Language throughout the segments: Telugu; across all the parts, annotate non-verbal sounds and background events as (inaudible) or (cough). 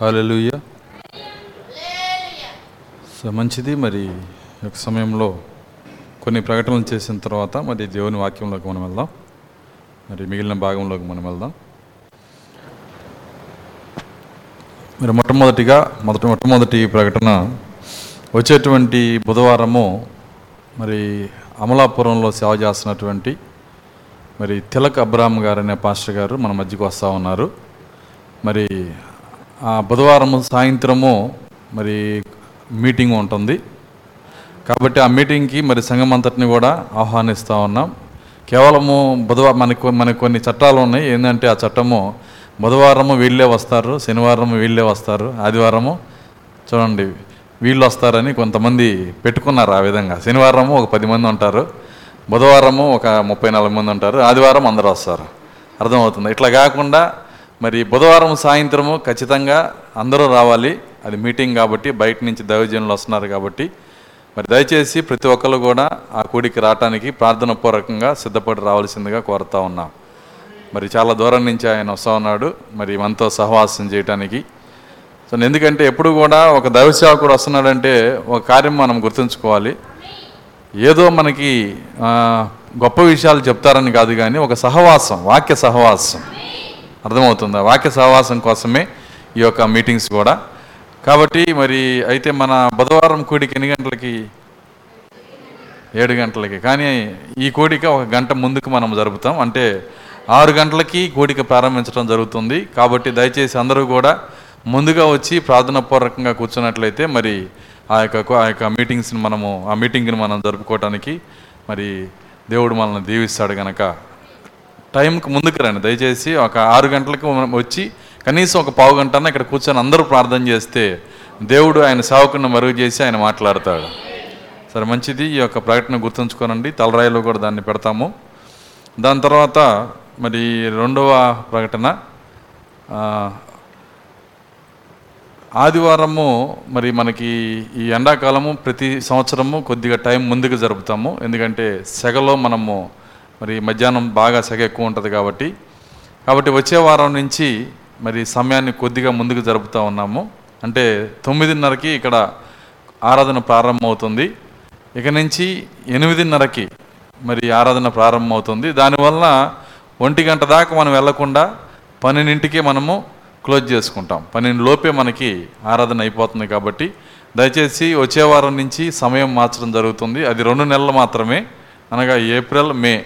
హాలెలుయ. సో మంచిది మరి ఒక సమయంలో కొన్ని ప్రకటనలు చేసిన తర్వాత మరి దేవుని వాక్యంలోకి మనం వెళ్దాం. మరి మిగిలిన భాగంలోకి మనం వెళ్దాం. మరి మొట్టమొదటిగా మొదటి మొట్టమొదటి ప్రకటన వచ్చేటువంటి బుధవారము మరి అమలాపురంలో సేవ చేస్తున్నటువంటి మరి తిలక్ అబ్రామ్ గారు అనే పాస్టర్ గారు మన మధ్యకు వస్తూ ఉన్నారు. మరి బుధవారం సాయంత్రము మరి మీటింగ్ ఉంటుంది. కాబట్టి ఆ మీటింగ్కి మరి సంఘం అంతటిని కూడా ఆహ్వానిస్తూ ఉన్నాం. కేవలము బుధవారం మనకు మనకు కొన్ని చట్టాలు ఉన్నాయి. ఏంటంటే ఆ చట్టము బుధవారము వీళ్ళే వస్తారు శనివారం వీళ్ళే వస్తారు ఆదివారము చూడండి వీళ్ళు వస్తారని కొంతమంది పెట్టుకున్నారు ఆ విధంగా. శనివారము ఒక పది మంది ఉంటారు బుధవారము ఒక ముప్పై నలభై మంది ఉంటారు ఆదివారం అందరూ వస్తారు. అర్థమవుతుంది? ఇట్లా కాకుండా మరి బుధవారం సాయంత్రము ఖచ్చితంగా అందరూ రావాలి. అది మీటింగ్ కాబట్టి బయట నుంచి దైవజనులు వస్తున్నారు కాబట్టి. మరి దయచేసి ప్రతి ఒక్కరు కూడా ఆ కూడికి రావటానికి ప్రార్థన పూర్వకంగా సిద్ధపడి రావాల్సిందిగా కోరుతా ఉన్నాం. మరి చాలా దూరం నుంచి ఆయన వస్తూ ఉన్నాడు. మరి మనతో సహవాసం చేయటానికి. సో ఎందుకంటే ఎప్పుడు కూడా ఒక దైవ సేవకుడు వస్తున్నాడంటే ఒక కార్యం మనం గుర్తుంచుకోవాలి. ఏదో మనకి గొప్ప విషయాలు చెప్తారని కాదు కానీ ఒక సహవాసం వాక్య సహవాసం. అర్థమవుతుందా? వాక్య సహవాసం కోసమే ఈ యొక్క మీటింగ్స్ కూడా. కాబట్టి మరి అయితే మన బుధవారం కూడికి ఎన్ని గంటలకి? ఏడు గంటలకి. కానీ ఈ కోడిక ఒక గంట ముందుకు మనం జరుపుతాం. అంటే ఆరు గంటలకి కోడిక ప్రారంభించడం జరుగుతుంది. కాబట్టి దయచేసి అందరూ కూడా ముందుగా వచ్చి ప్రార్థన పూర్వకంగా కూర్చున్నట్లయితే మరి ఆ యొక్క ఆ యొక్క మీటింగ్స్ని మనము ఆ మీటింగ్ని మనం జరుపుకోవటానికి మరి దేవుడు మనల్ని దీవిస్తాడు కనుక టైంకి ముందుకు రండి. దయచేసి ఒక ఆరు గంటలకు వచ్చి కనీసం ఒక పావు గంటన ఇక్కడ కూర్చొని అందరూ ప్రార్థన చేస్తే దేవుడు ఆయన సేవకుని మరుగు చేసి ఆయన మాట్లాడతాడు. సరే మంచిది. ఈ యొక్క ప్రకటన గుర్తుంచుకోనండి. తలరాయిలో కూడా దాన్ని పెడతాము. దాని తర్వాత మరి రెండవ ప్రకటన ఆదివారము మరి మనకి ఈ ఎండాకాలము ప్రతి సంవత్సరము కొద్దిగా టైం ముందుకు జరుపుతాము. ఎందుకంటే సెగలో మనము మరి మధ్యాహ్నం బాగా సెగ ఎక్కువ ఉంటుంది కాబట్టి. కాబట్టి వచ్చే వారం నుంచి మరి సమయాన్ని కొద్దిగా ముందుకు జరుపుతూ ఉన్నాము. అంటే తొమ్మిదిన్నరకి ఇక్కడ ఆరాధన ప్రారంభమవుతుంది. ఇక నుంచి ఎనిమిదిన్నరకి మరి ఆరాధన ప్రారంభమవుతుంది. దానివల్ల ఒంటి గంట దాకా మనం వెళ్ళకుండా పన్నెండింటికే మనము క్లోజ్ చేసుకుంటాం. పన్నెండు లోపే మనకి ఆరాధన అయిపోతుంది కాబట్టి దయచేసి వచ్చే వారం నుంచి సమయం మార్చడం జరుగుతుంది. అది రెండు నెలలు మాత్రమే అనగా ఏప్రిల్ మే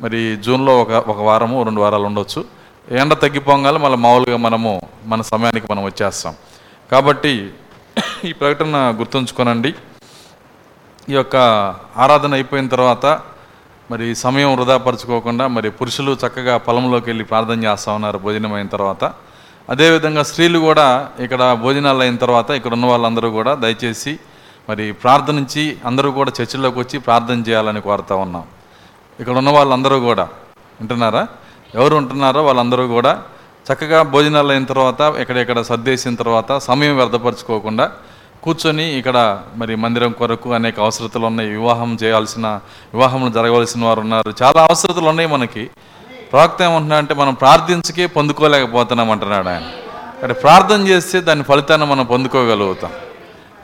మరి జూన్లో ఒక ఒక వారము రెండు వారాలు ఉండొచ్చు. ఎండ తగ్గిపోగానే మళ్ళీ మామూలుగా మనము మన సమయానికి మనం వచ్చేస్తాం. కాబట్టి ఈ ప్రకటన గుర్తుంచుకోనండి. ఈ యొక్క ఆరాధన అయిపోయిన తర్వాత మరి సమయం వృధాపరచుకోకుండా మరి పురుషులు చక్కగా పొలంలోకి వెళ్ళి ప్రార్థన చేస్తూ ఉన్నారు భోజనం అయిన తర్వాత. అదేవిధంగా స్త్రీలు కూడా ఇక్కడ భోజనాలు అయిన తర్వాత ఇక్కడ ఉన్న వాళ్ళందరూ కూడా దయచేసి మరి ప్రార్థనించి అందరూ కూడా చర్చిలోకి వచ్చి ప్రార్థన చేయాలని కోరుతా ఉన్నాం. ఇక్కడ ఉన్న వాళ్ళందరూ కూడా. వింటున్నారా ఎవరు ఉంటున్నారో వాళ్ళందరూ కూడా చక్కగా భోజనాలు అయిన తర్వాత ఎక్కడెక్కడ సర్దేసిన తర్వాత సమయం వ్యర్థపరచుకోకుండా కూర్చొని ఇక్కడ మరి మందిరం కొరకు అనేక అవసరతలు ఉన్నాయి. వివాహం చేయాల్సిన వివాహం జరగవలసిన వారు ఉన్నారు. చాలా అవసరతలు ఉన్నాయి మనకి. ప్రవక్త ఏమంటున్నా అంటే మనం ప్రార్థించకే పొందుకోలేకపోతున్నాం అంటున్నాడు ఆయన. అంటే ప్రార్థన చేస్తే దాని ఫలితాన్ని మనం పొందుకోగలుగుతాం.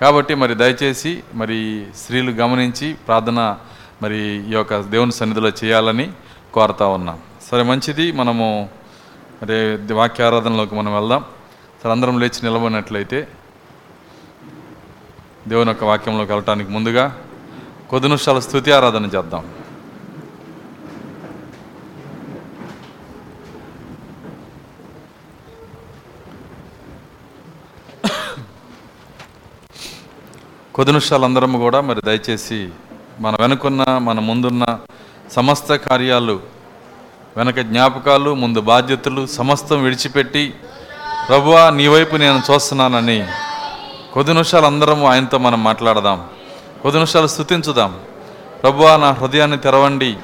కాబట్టి మరి దయచేసి మరి స్త్రీలు గమనించి ప్రార్థన మరి ఈ యొక్క దేవుని సన్నిధిలో చేయాలని కోరుతా ఉన్నాం. సరే మంచిది. మనము మరి వాక్యారాధనలోకి మనం వెళ్దాం. సరే అందరం లేచి నిలబడినట్లయితే దేవుని యొక్క వాక్యంలోకి వెళ్ళటానికి ముందుగా కొద్ది నిమిషాల స్థుతి ఆరాధన చేద్దాం. కొద్ది నిమిషాలు అందరం కూడా మరి దయచేసి మన వెనుకున్న మన ముందున్న సమస్త కార్యాలు వెనక జ్ఞాపకాలు ముందు బాధ్యతలు సమస్తం విడిచిపెట్టి ప్రభువా నీ వైపు నేను చూస్తున్నానని కొద్ది నిమిషాలు అందరం ఆయనతో మనం మాట్లాడదాం. కొద్ది నిమిషాలు స్థుతించుదాం ప్రభువా నా హృదయాన్ని తెరవండి.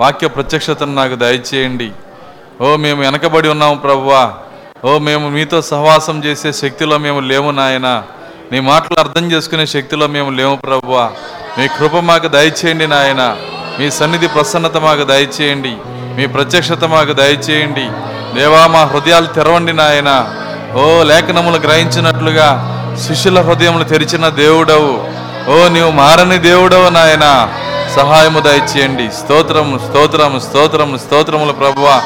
వాక్య ప్రత్యక్షతను నాకు దయచేయండి. ఓ మేము వెనకబడి ఉన్నాము ప్రభువా. ఓ మేము మీతో సహవాసం చేసే శక్తిలో మేము లేము నాయన. నీ మాటలు అర్థం చేసుకునే శక్తిలో మేము లేము ప్రభువా. మీ కృప మాకు దయచేయండి నాయన. మీ సన్నిధి ప్రసన్నత మాకు దయచేయండి. మీ ప్రత్యక్షత మాకు దయచేయండి. దేవా మా హృదయాలు తెరవండి నాయన. ఓ లేఖనములు గ్రహించినట్లుగా శిష్యుల హృదయములు తెరిచిన దేవుడవు. ఓ నీవు మారని దేవుడవు నాయన. సహాయము దయచేయండి. స్తోత్రము స్తోత్రము స్తోత్రము స్తోత్రములు ప్రభువా.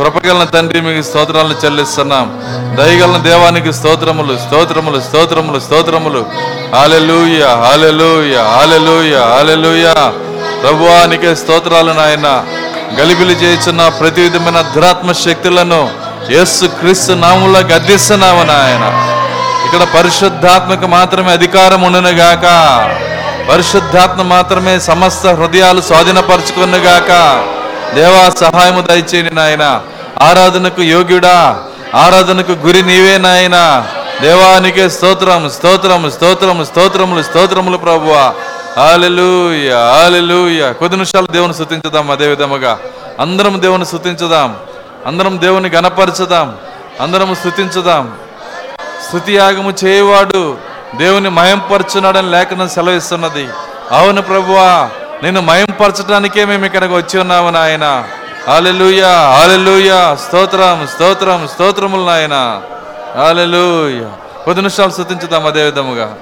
కృపగలన తండ్రి మీకు స్తోత్రాలను చెల్లిస్తున్నాం. దయగలన దేవానికి స్తోత్రములు స్తోత్రములు స్తోత్రములు స్తోత్రములు. హాలెలూయ హాలెలూయ హాలెలూయ హాలెలూయ ప్రభువానికే స్తోత్రాలు నాయన. గలిబిలి చేస్తున్న ప్రతి విధమైన దురాత్మ శక్తులను యేసు క్రీస్తు నామంలో గద్దిస్తున్నాము నాయన. ఇక్కడ పరిశుద్ధాత్మకు మాత్రమే అధికారం ఉండను గాక. పరిశుద్ధాత్మ మాత్రమే సమస్త హృదయాలు స్వాధీనపరచుకున్నగాక దేవా సహాయము దయచేయండి నాయన. ఆరాధనకు యోగ్యుడా? ఆరాధనకు గురి నీవే నాయన. దేవానికే స్తోత్రం స్తోత్రం స్తోత్రం స్తోత్రములు స్తోత్రములు ప్రభువా. ఆలెలుయ ఆలెలుయ కొద్ది నిమిషాలు దేవుని స్థుతించుదాం అదే విధముగా. అందరం దేవుని స్థుతించుదాం అందరం దేవుని గణపరచుదాం అందరం స్థుతించుదాం స్థుతి యాగము చేయవాడు దేవుని మయంపరచున్నాడని లేఖనం సెలవిస్తున్నది. అవును ప్రభువా నేను మయంపరచడానికే మేము ఇక్కడికి వచ్చి ఉన్నాము నాయనా. Hallelujah hallelujah. స్తోత్రం స్తోత్రం స్తోత్రములు నాయన. హాలెలుయా. కొద్ది నిమిషాలు శృతించుదాం అదే విధముగా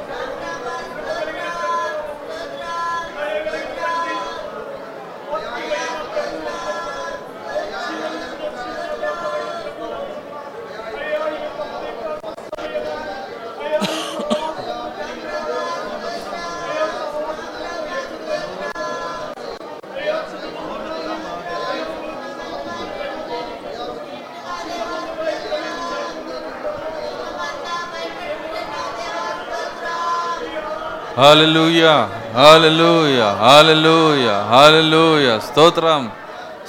హాలెలూయా హాలెలూయా హాలెలూయా హాలెలూయా స్తోత్రం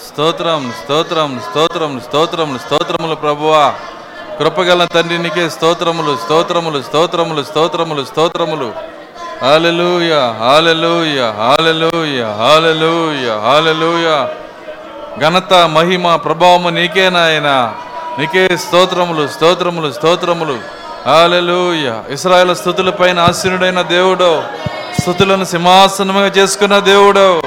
స్తోత్రం స్తోత్రం స్తోత్రం స్తోత్రములు స్తోత్రములు ప్రభువా కృపగల తండ్రినికే స్తోత్రములు స్తోత్రములు స్తోత్రములు స్తోత్రములు స్తోత్రములు. Hallelujah hallelujah hallelujah hallelujah hallelujah ఘనత మహిమ ప్రభావము నీకే నాయన. నీకే స్తోత్రములు స్తోత్రములు స్తోత్రములు. హాలెలూయ ఇస్రాయేల్ స్థుతుల పైన ఆశీనుడైన దేవుడో. స్థుతులను సింహాసనముగా చేసుకున్న దేవుడో.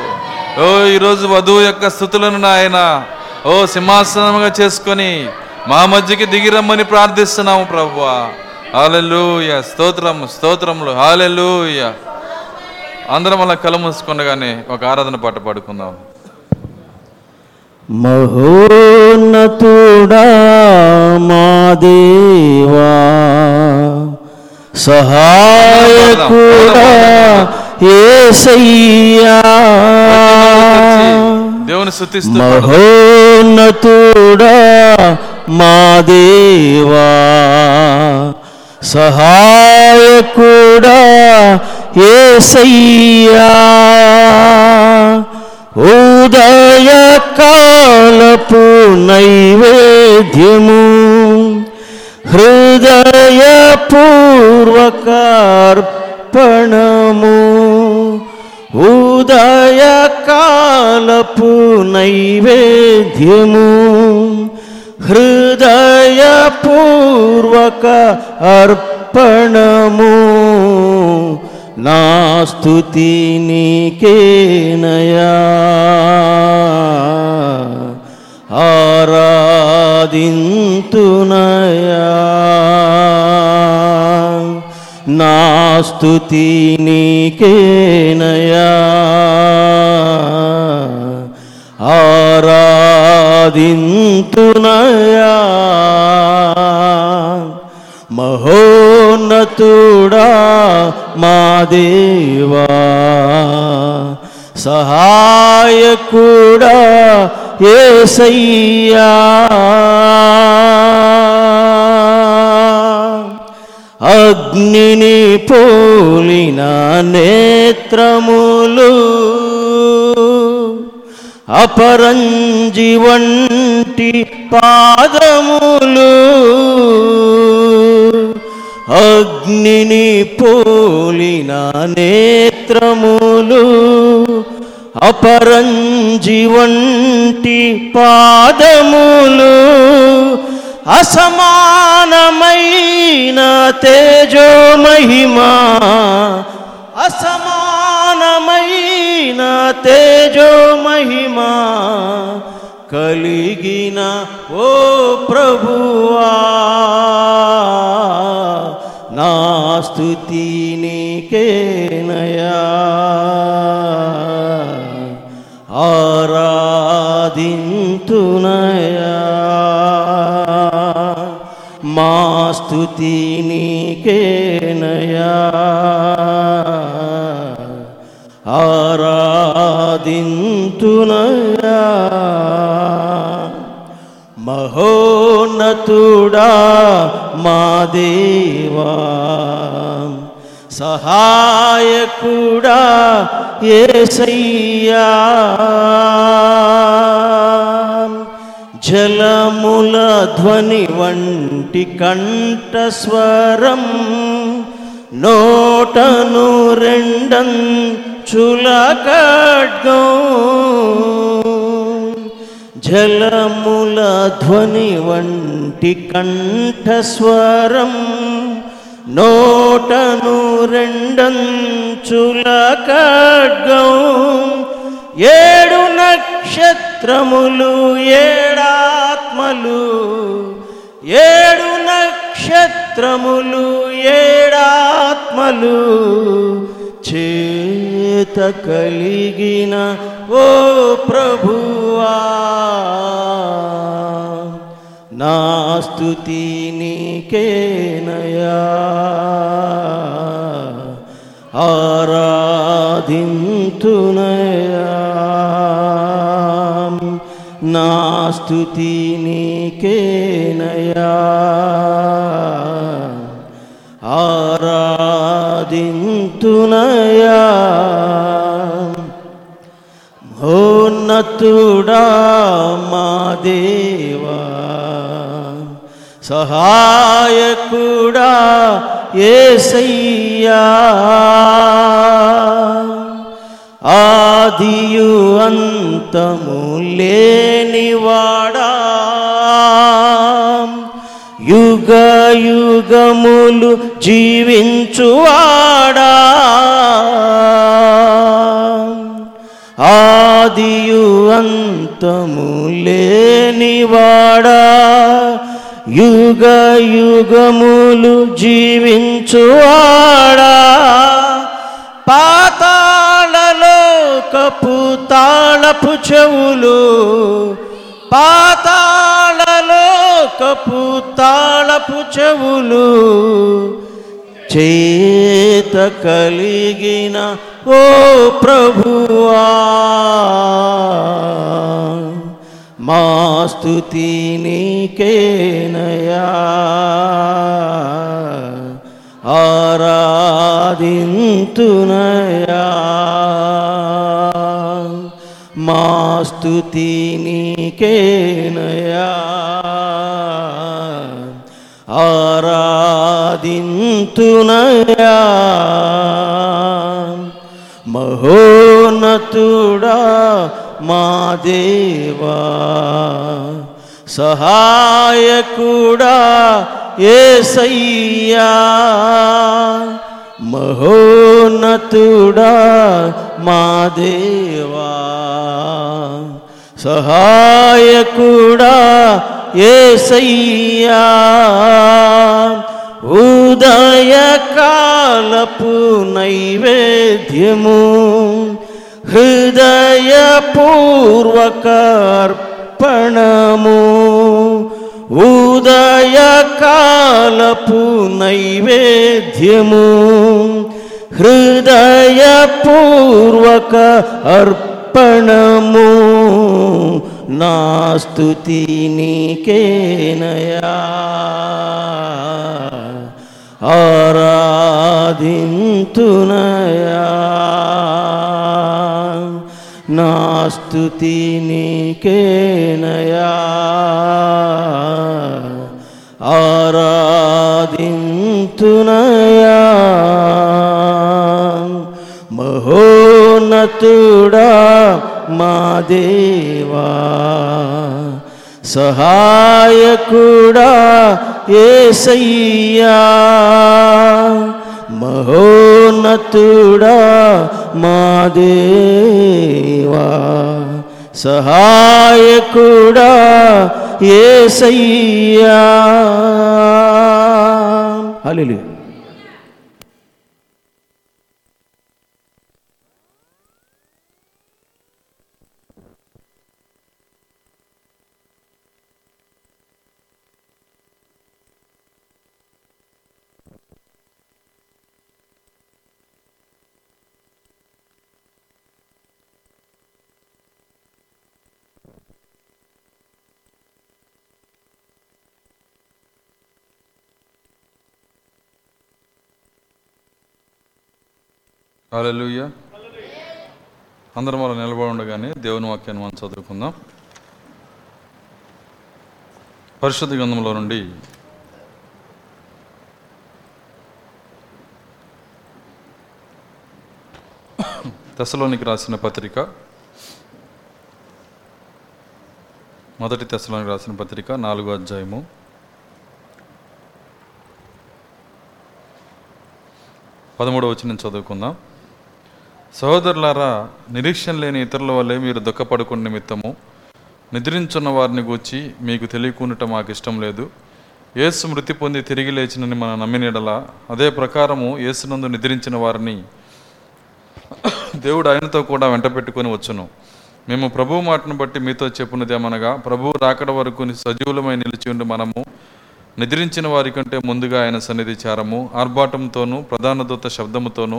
ఓ ఈరోజు వధువు యొక్క స్థుతులను నాయన ఓ సింహాసనముగా చేసుకొని మా మధ్యకి దిగిరమ్మని ప్రార్థిస్తున్నాము ప్రభువా. హాలెలూయ స్తోత్రం స్తోత్రములు. హాలెలూయ అందరం అలా కలమూసుకుండగానే మూసుకుండగానే ఒక ఆరాధన పాట పాడుకుందాం. మహోన్నతుడా మా దేవా. సహాయకుడా ఏసయ్యా. దేవుని స్థుతిస్తూ. మహోన్నతుడా మా దేవా. సహాయకుడా ఏసయ్యా. ఉదయ కాలపు నైవేద్యము హృదయ పూర్వకార్పణము ఉదయ కాలపు నైవేద్యము హృదయ పూర్వక అర్పణము నా స్థుతి నీకేనయా ఆరాధింతునయా. నా స్థుతి నీకేనయా. ఆరాధింతునయా. మహోన్నతుడా మా దేవా. సహాయకుడా ఏసయ్యా. అగ్నిని పోలిన నేత్రములు అపరంజి వంటి పాదములు అగ్నిని పోలిన నేత్రములు అపరంజి వంటి పాదములు అసమానమైన తేజో మహిమా అసమానమైన తేజో మహిమా కలిగిన ఓ ప్రభువా. నా స్థుతి నీకేనయా. సాధింతునయా మా స్థుతి నీకేనయా. ఆరాధింతునయా మహోన్నతుడా మా దేవా. సహాయకుడా ఏసయ్యా. జలముల ధ్వని వంటి కంఠస్వరం నోటను రెండం చులకడ్గం. జలముల ధ్వని వంటి కంఠస్వరం నోటను రెండం ఖడ్గం ఏడు నక్షత్ర నక్షత్రములు ఏడాత్మలు ఏడు నక్షత్రములు ఏడాత్మలు చేత కలిగిన ఓ ప్రభువా. నా స్థుతి నీకేనయా ఆరాధింతునయా. నా స్థుతి నీకేనయా. ఆరాధింతునయా. మోన్నతుడా మా దేవా. సహాయకుడా ఏసయ్యా. ఆదియు అంతము లేనివాడా? యుగ యుగములు జీవించువాడా? ఆదియు అంతము లేనివాడా? యుగ యుగములు జీవించువాడా పాతాళలో కపు తాళపు చెవులు పాతాళలో కపు తాళపు చెవులు. చేత కలిగిన ఓ ప్రభువా మా స్థుతి నీకేనయా. ఆరాధింతునయా. మా స్థుతి నీకేనయా. ఆరాధింతునయా. మహోన్నతుడా మా దేవా. సహాయకుడా ఏసయ్యా మహోన్నతుడా మా దేవా సహాయకుడా ఏసయ్యా ఉదయకాలపు నైవేద్యము హృదయపూర్వకర్పణము ఉదయకాలపు నైవేద్యము హృదయపూర్వక అర్పణము నా స్థుతి నీకేనయా ఆరాధింతునయా నాస్తుతి నీకేనయా? ఆరాధింతునయా? మహోన్నతుడా మా దేవా సహాయకుడా ఏసయ్యా? మహోన్నతుడా మా దేవా. సహాయకుడా ఏసయ్యా. హల్లెలూయా. హల్లెలూయా. అందరం మనం నిలబడి ఉండగానే దేవుని వాక్యాన్ని మనం చదువుకుందాం. పరిశుద్ధ గ్రంథంలో నుండి దశలోనికి రాసిన పత్రిక మొదటి దశలోనికి రాసిన పత్రిక నాలుగో అధ్యాయము. పదమూడవ వచ్చిన చదువుకుందాం. సహోదరులారా నిరీక్షణ లేని ఇతరుల వల్లే మీరు దుఃఖపడుకున్న నిమిత్తము. నిద్రించున్న వారిని గూర్చి మీకు తెలియకుండటం మాకు ఇష్టం లేదు. యేసు మృతి పొంది తిరిగి లేచినని మనం నమ్మినడలా అదే ప్రకారము యేసునందు నిద్రించిన వారిని దేవుడు ఆయనతో కూడా వెంట పెట్టుకొని వచ్చును. మేము ప్రభువు మాటను బట్టి మీతో చెప్పున్నదేమనగా ప్రభువు రాకడ వరకు సజీవులమై నిలిచి ఉండి మనము నిద్రించిన వారి కంటే ముందుగా ఆయన సన్నిధి చేరము ఆర్భాటంతోనూ ప్రధాన దూత శబ్దముతోనూ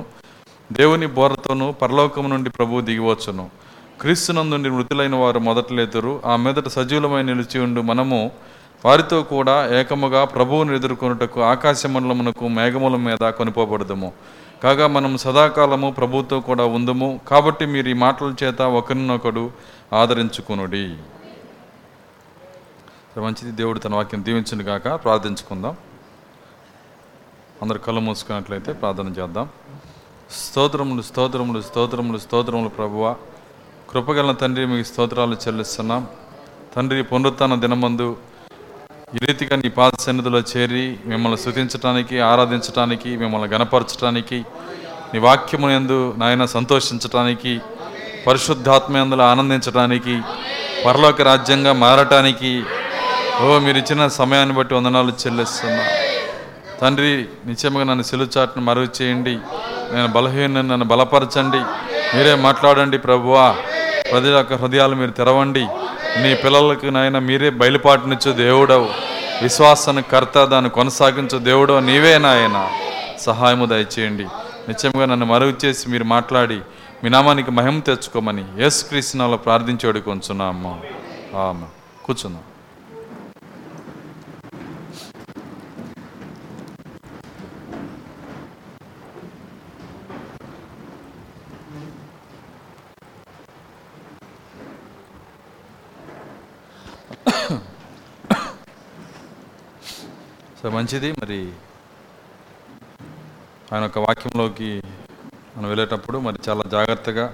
దేవుని బోరతోనూ పరలోకము నుండి ప్రభువు దిగివచ్చును. క్రీస్తునందుండి మృతులైన వారు మొదట లేతురు ఆ మీదట సజీవులమై నిలిచి ఉండు మనము. వారితో కూడా ఏకముగా ప్రభువును ఎదుర్కొనుటకు ఆకాశమండలమునకు మేఘముల మీద కొనిపోబడదుము. కాగా మనం సదాకాలము ప్రభువుతో కూడా ఉందము. కాబట్టి మీరు ఈ మాటల చేత ఒకరినొకడు ఆదరించుకునుడి. మంచిది దేవుడు తన వాక్యం దీవించును కాక ప్రార్థించుకుందాం. అందరు కళ్ళు మూసుకున్నట్లయితే ప్రార్థన చేద్దాం. స్తోత్రములు స్తోత్రములు స్తోత్రములు స్తోత్రములు ప్రభువ. కృపగల తండ్రి మీకు స్తోత్రాలు చెల్లిస్తున్నాం. తండ్రి పునరుత్న దినమందు ఈ రీతిగా నీ పాద సన్నిధిలో చేరి మిమ్మల్ని స్తుతించటానికి ఆరాధించటానికి మిమ్మల్ని గనపరచటానికి నీ వాక్యము ఎందు నాయన సంతోషించటానికి పరిశుద్ధాత్మ ఎందులో ఆనందించడానికి పరలోక రాజ్యంగా మారటానికి ఓ మీరు ఇచ్చిన సమయాన్ని బట్టి వందనాలు చెల్లిస్తున్నా. తండ్రి నిత్యముగా నన్ను సెలుచాటును మరుగు చేయండి. నేను బలహీన నన్ను బలపరచండి. మీరే మాట్లాడండి ప్రభువా. ప్రజల యొక్క హృదయాలు మీరు తెరవండి. నీ పిల్లలకు నాయన మీరే బయలుపాటునిచ్చు దేవుడవు. విశ్వాసాన్ని కర్త దాన్ని కొనసాగించు దేవుడవు నీవే నాయన. సహాయము దయచేయండి. నిత్యంగా నన్ను మరుగు చేసి మీరు మాట్లాడి మీ నామానికి మహిమ తెచ్చుకోమని యేసుక్రీస్తునాలో ప్రార్థించి అడుగుకొంచున్నాము ఆమె కూర్చున్నాం. సో మంచిది. మరి ఆయన యొక్క వాక్యంలోకి మనం వెళ్ళేటప్పుడు మరి చాలా జాగ్రత్తగా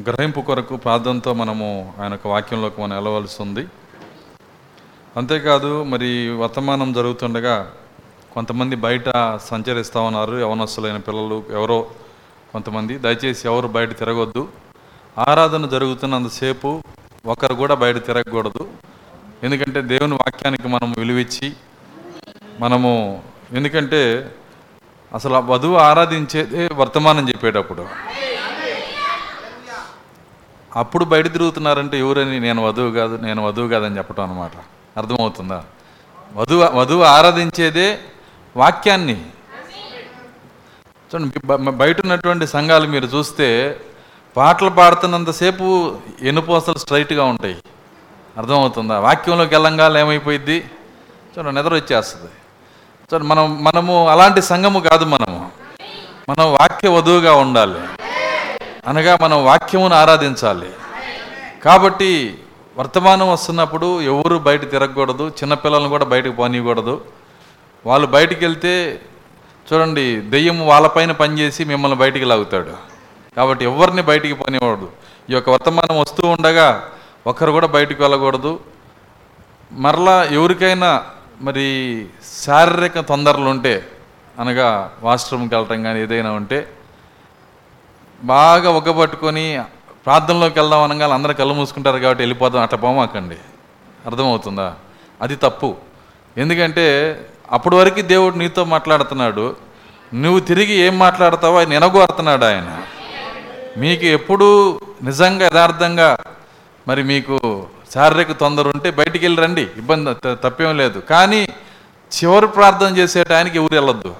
గ్రహింపు కొరకు ప్రార్థనతో మనము ఆయన యొక్క వాక్యంలోకి మనం వెళ్ళవలసి ఉంది. అంతేకాదు మరి వర్తమానం జరుగుతుండగా కొంతమంది బయట సంచరిస్తూ ఉన్నారు. యవనస్తులైన పిల్లలు ఎవరో కొంతమంది. దయచేసి ఎవరు బయట తిరగొద్దు. ఆరాధన జరుగుతున్నంతసేపు ఒకరు కూడా బయట తిరగకూడదు. ఎందుకంటే దేవుని వాక్యానికి మనం విలువిచ్చి మనము ఎందుకంటే అసలు వధువు ఆరాధించేదే వర్తమానం చెప్పేటప్పుడు. అప్పుడు బయట తిరుగుతున్నారంటే ఎవరని నేను వధువు కాదు నేను వధువు కాదని చెప్పడం అనమాట అర్థమవుతుందా? వధువు వధువు ఆరాధించేదే వాక్యాన్ని. చూడండి బయట ఉన్నటువంటి సంఘాలు మీరు చూస్తే పాటలు పాడుతున్నంతసేపు ఎనుపోసలు స్ట్రైట్గా ఉంటాయి. అర్థమవుతుందా? వాక్యంలోకి వెళ్ళంగా ఏమైపోయిద్ది? చూడండి నిద్ర వచ్చేస్తుంది. సో మనం మనము అలాంటి సంఘము కాదు మనము. మనం వాక్య వధువుగా ఉండాలి. అనగా మనం వాక్యమును ఆరాధించాలి. కాబట్టి వర్తమానం వస్తున్నప్పుడు ఎవరు బయట తిరగకూడదు. చిన్నపిల్లలను కూడా బయటకు పోనీయకూడదు. వాళ్ళు బయటికి వెళ్తే చూడండి దెయ్యం వాళ్ళపైన పనిచేసి మిమ్మల్ని బయటికి లాగుతాడు. కాబట్టి ఎవరిని బయటికి పోనివ్వడు ఈ యొక్క వర్తమానం వస్తూ ఉండగా ఒకరు కూడా బయటికి వెళ్ళకూడదు. మరలా ఎవరికైనా మరి శారీరక తొందరలు ఉంటే అనగా వాష్రూమ్కి వెళ్ళటం కానీ ఏదైనా ఉంటే బాగా ఒగ్గబట్టుకొని ప్రార్థనలోకి వెళ్దాం అనగా అందరూ కళ్ళు మూసుకుంటారు కాబట్టి వెళ్ళిపోదాం అట్లా పోమాకండి. అర్థమవుతుందా? అది తప్పు. ఎందుకంటే అప్పటి వరకు దేవుడు నీతో మాట్లాడుతున్నాడు. నువ్వు తిరిగి ఏం మాట్లాడతావో ఆయన ఎనగోరుతున్నాడు ఆయన. మీకు ఎప్పుడు నిజంగా యథార్థంగా మరి మీకు శారీరక తొందర ఉంటే బయటికి వెళ్ళి రండి. ఇబ్బంది త- తప్పేం లేదు. కానీ చివరి ప్రార్థన చేసే టయానికి ఎవరు వెళ్ళొద్దు.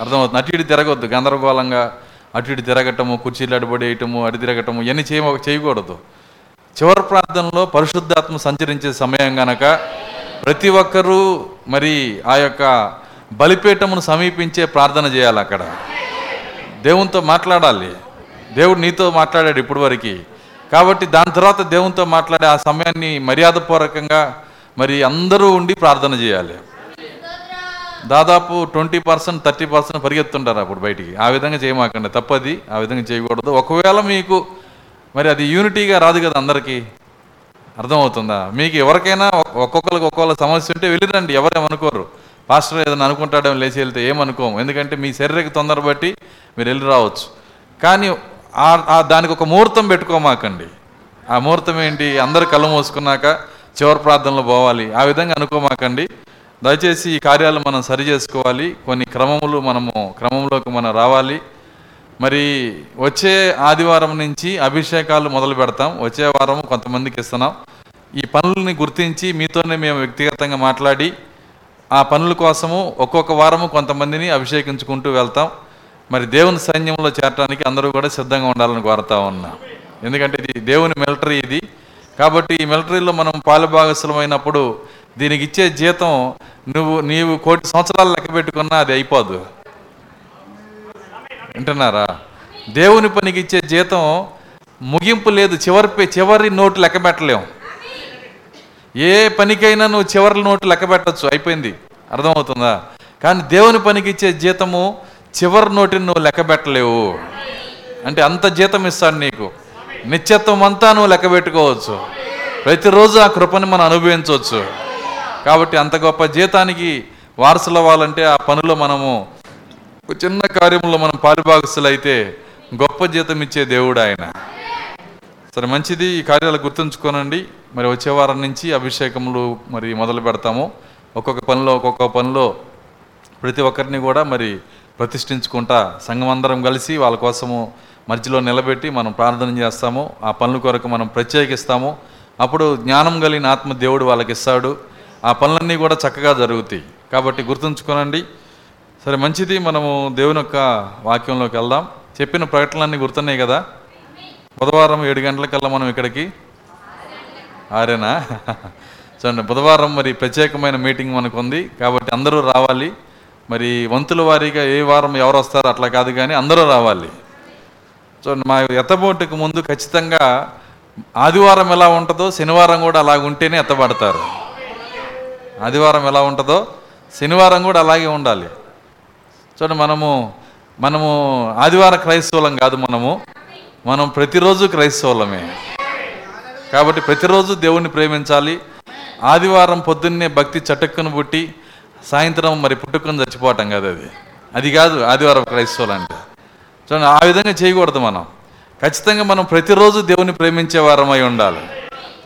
అర్థమవుతుంది? అటు ఇటు తిరగొద్దు. గందరగోళంగా అటు ఇటు తిరగటము కుర్చీలు అడుబడేయటము అటు తిరగటము ఇవన్నీ చేయ చేయకూడదు. చివరి ప్రార్థనలో పరిశుద్ధాత్మ సంచరించే సమయం గనక ప్రతి ఒక్కరూ మరి ఆ యొక్క బలిపీఠమును సమీపించే ప్రార్థన చేయాలి అక్కడ. దేవునితో మాట్లాడాలి. దేవుడు నీతో మాట్లాడాడు ఇప్పటి వరకు కాబట్టి దాని తర్వాత దేవునితో మాట్లాడే ఆ సమయాన్ని మర్యాదపూర్వకంగా మరి అందరూ ఉండి ప్రార్థన చేయాలి. దాదాపు ట్వంటీ పర్సెంట్ థర్టీ పర్సెంట్ పరిగెత్తుంటారు అప్పుడు బయటికి. ఆ విధంగా చేయమాకండి. తప్పది. ఆ విధంగా చేయకూడదు. ఒకవేళ మీకు మరి అది యూనిటీగా రాదు కదా అందరికీ. అర్థమవుతుందా? మీకు ఎవరికైనా ఒక్కొక్కరికి ఒక్కొక్క సమస్య ఉంటే వెళ్ళిరండి. ఎవరేమనుకోరు పాస్టర్ ఏదైనా అనుకుంటాడేమో లేచి వెళ్తే ఏమనుకోము. ఎందుకంటే మీ శరీరకి తొందర బట్టి మీరు వెళ్ళి రావచ్చు. కానీ దానికి ఒక ముహూర్తం పెట్టుకోమాకండి. ఆ ముహూర్తం ఏంటి? అందరు కళ్ళు మూసుకున్నాక చివరి ప్రార్థనలో పోవాలి. ఆ విధంగా అనుకోమాకండి. దయచేసి ఈ కార్యాలు మనం సరి చేసుకోవాలి. కొన్ని క్రమములు మనము క్రమంలోకి మనం రావాలి. మరి వచ్చే ఆదివారం నుంచి అభిషేకాలు మొదలు పెడతాం. వచ్చే వారం కొంతమందికి ఇస్తున్నాం. ఈ పనులని గుర్తించి మీతోనే మేము వ్యక్తిగతంగా మాట్లాడి ఆ పనుల కోసము ఒక్కొక్క వారము కొంతమందిని అభిషేకించుకుంటూ వెళ్తాం. మరి దేవుని సైన్యంలో చేరటానికి అందరూ కూడా సిద్ధంగా ఉండాలని కోరుతా ఉన్నా. ఎందుకంటే ఇది దేవుని మిలిటరీ ఇది. కాబట్టి ఈ మిలిటరీలో మనం పాలుభాగస్వలమైనప్పుడు దీనికి ఇచ్చే జీతం నువ్వు నీవు కోటి సంవత్సరాలు లెక్క పెట్టుకున్నా అది అయిపోదు. వింటున్నారా? దేవుని పనికి ఇచ్చే జీతం ముగింపు లేదు చివరి చివరి నోటు లెక్క పెట్టలేము ఏ పనికైనా నువ్వు చివరి నోటు లెక్క పెట్టచ్చు అయిపోయింది. అర్థమవుతుందా? కానీ దేవుని పనికి ఇచ్చే జీతము చివరి నోటిని నువ్వు లెక్క పెట్టలేవు. అంటే అంత జీతం ఇస్తాను నీకు. నిత్యత్వం అంతా నువ్వు లెక్క పెట్టుకోవచ్చు. ప్రతిరోజు ఆ కృపని మనం అనుభవించవచ్చు. కాబట్టి అంత గొప్ప జీతానికి వారసులు అవ్వాలంటే ఆ పనిలో మనము ఒక చిన్న కార్యంలో మనం పాలుభాగస్తులైతే గొప్ప జీతం ఇచ్చే దేవుడు ఆయన. సరే మంచిది ఈ కార్యాలు గుర్తుంచుకోనండి. మరి వచ్చే వారం నుంచి అభిషేకములు మరి మొదలు పెడతాము. ఒక్కొక్క పనిలో ఒక్కొక్క పనిలో ప్రతి ఒక్కరిని కూడా మరి ప్రతిష్ఠించుకుంటా సంఘం అందరం కలిసి వాళ్ళ కోసము మధ్యలో నిలబెట్టి మనం ప్రార్థన చేస్తాము. ఆ పనుల కొరకు మనం ప్రత్యేకిస్తాము. అప్పుడు జ్ఞానం కలిగిన ఆత్మ దేవుడు వాళ్ళకి ఇస్తాడు ఆ పనులన్నీ కూడా చక్కగా జరుగుతాయి. కాబట్టి గుర్తుంచుకోనండి. సరే మంచిది మనము దేవుని యొక్క వాక్యంలోకి వెళ్దాం. చెప్పిన ప్రకటనలన్నీ గుర్తున్నాయి కదా? బుధవారం ఏడు గంటలకల్లా మనం ఇక్కడికి? ఆరేనా? (laughs) చూడండి బుధవారం మరి ప్రత్యేకమైన మీటింగ్ మనకు ఉంది కాబట్టి అందరూ రావాలి. మరి వంతుల వారీగా ఏ వారం ఎవరు వస్తారు అట్లా కాదు కానీ అందరూ రావాలి. చూడండి మా ఎత్తబోటుకు ముందు ఖచ్చితంగా ఆదివారం ఎలా ఉంటుందో శనివారం కూడా అలా ఉంటేనే ఎత్తబడతారు. ఆదివారం ఎలా ఉంటుందో శనివారం కూడా అలాగే ఉండాలి. చూడండి మనము మనము ఆదివారం క్రైస్తవులం కాదు మనము మనం ప్రతిరోజు క్రైస్తవులమే. కాబట్టి ప్రతిరోజు దేవుణ్ణి ప్రేమించాలి. ఆదివారం పొద్దున్నే భక్తి చటక్కును పుట్టి సాయంత్రం మరి పుట్టుకొని చచ్చిపోవటం కాదు అది. అది కాదు ఆదివారం క్రైస్తవులు అంటే. చూడండి ఆ విధంగా చేయకూడదు మనం. ఖచ్చితంగా మనం ప్రతిరోజు దేవుని ప్రేమించే వారమై ఉండాలి.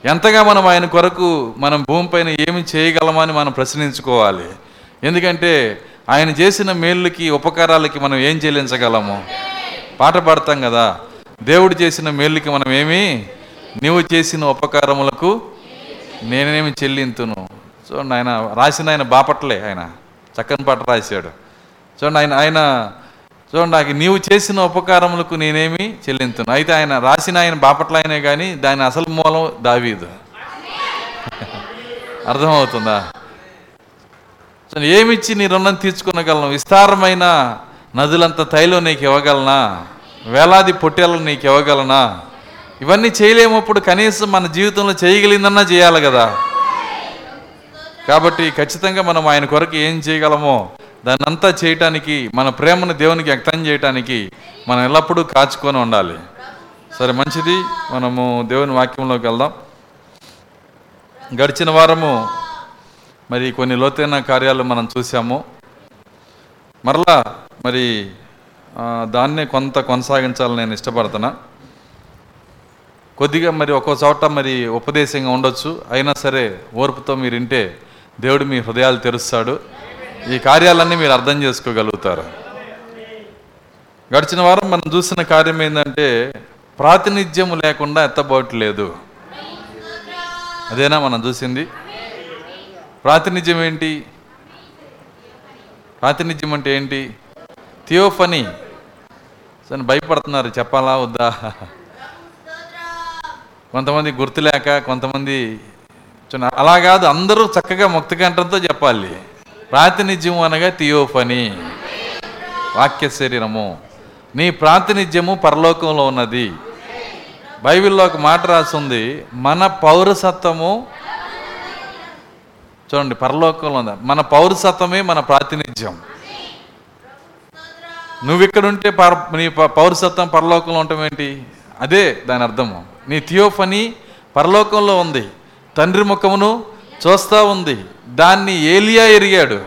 ఎంతగా మనం ఆయన కొరకు మనం భూమిపైన ఏమి చేయగలమని మనం ప్రశ్నించుకోవాలి. ఎందుకంటే ఆయన చేసిన మేళ్ళకి ఉపకారాలకి మనం ఏం చెల్లించగలము? పాట పాడతాం కదా. దేవుడు చేసిన మేళ్ళకి మనం ఏమి? నీవు చేసిన ఉపకారములకు నేనేమి చెల్లింతును? చూడండి ఆయన రాసిన ఆయన బాపట్లే ఆయన. చక్కని పాట రాశాడు. చూడండి ఆయన ఆయన చూడండి నాకు నీవు చేసిన ఉపకారములకు నేనేమి చెల్లింతును అయితే ఆయన రాసిన ఆయన బాపట్ల ఆయనే కానీ దాని అసలు మూలం దావీదు. (laughs) అర్థమవుతుందా? ఏమిచ్చి నీ రుణం తీర్చుకునగలను? విస్తారమైన నదులంత తైలం నీకు ఇవ్వగలనా? వేలాది పొట్టేలను నీకు ఇవ్వగలనా? ఇవన్నీ చేయలేమప్పుడు కనీసం మన జీవితంలో చేయగలిగిందన్నా చేయాలి కదా. కాబట్టి ఖచ్చితంగా మనం ఆయన కొరకు ఏం చేయగలమో దాన్నంతా చేయటానికి మన ప్రేమను దేవునికి వ్యక్తం చేయటానికి మనం ఎల్లప్పుడూ కాచుకొని ఉండాలి. సరే మంచిది. మనము దేవుని వాక్యంలోకి వెళ్దాం. గడిచిన వారము మరి కొన్ని లోతైన కార్యాలు మనం చూసాము మరలా మరి దాన్నే కొంత కొనసాగించాలని నేను ఇష్టపడుతున్నా. కొద్దిగా మరి ఒక్కో చోట మరి ఉపదేశంగా ఉండొచ్చు. అయినా సరే ఓర్పుతో మీరు వింటే దేవుడు మీ హృదయాలు తెరుస్తాడు. ఈ కార్యాలన్నీ మీరు అర్థం చేసుకోగలుగుతారు. గడిచిన వారం మనం చూసిన కార్యం ఏంటంటే ప్రాతినిధ్యం లేకుండా ఎత్తబోట్లేదు. అదేనా మనం చూసింది? ప్రాతినిధ్యం ఏంటి? ప్రాతినిధ్యం అంటే ఏంటి? థియోఫనీ. సరే భయపడుతున్నారు చెప్పాలా వద్దా? కొంతమంది గుర్తులేక కొంతమంది చూడండి, అలా కాదు అందరూ చక్కగా ముక్త కంఠంతో చెప్పాలి. ప్రాతినిధ్యం అనగా థియోఫని. వాక్య శరీరము. నీ ప్రాతినిధ్యము పరలోకంలో ఉన్నది. బైబిల్లో ఒక మాట రాసింది మన పౌరసత్వము చూడండి పరలోకంలో ఉంది. మన పౌరసత్వమే మన ప్రాతినిధ్యం. నువ్వు ఇక్కడ ఉంటే పర నీ పౌరసత్వం పరలోకంలో ఉండటం ఏంటి? అదే దాని అర్థము. నీ థియోఫనీ పరలోకంలో ఉంది. తండ్రి ముఖమును చూస్తూ ఉంది. దాన్ని ఏలియా ఎరిగాడు.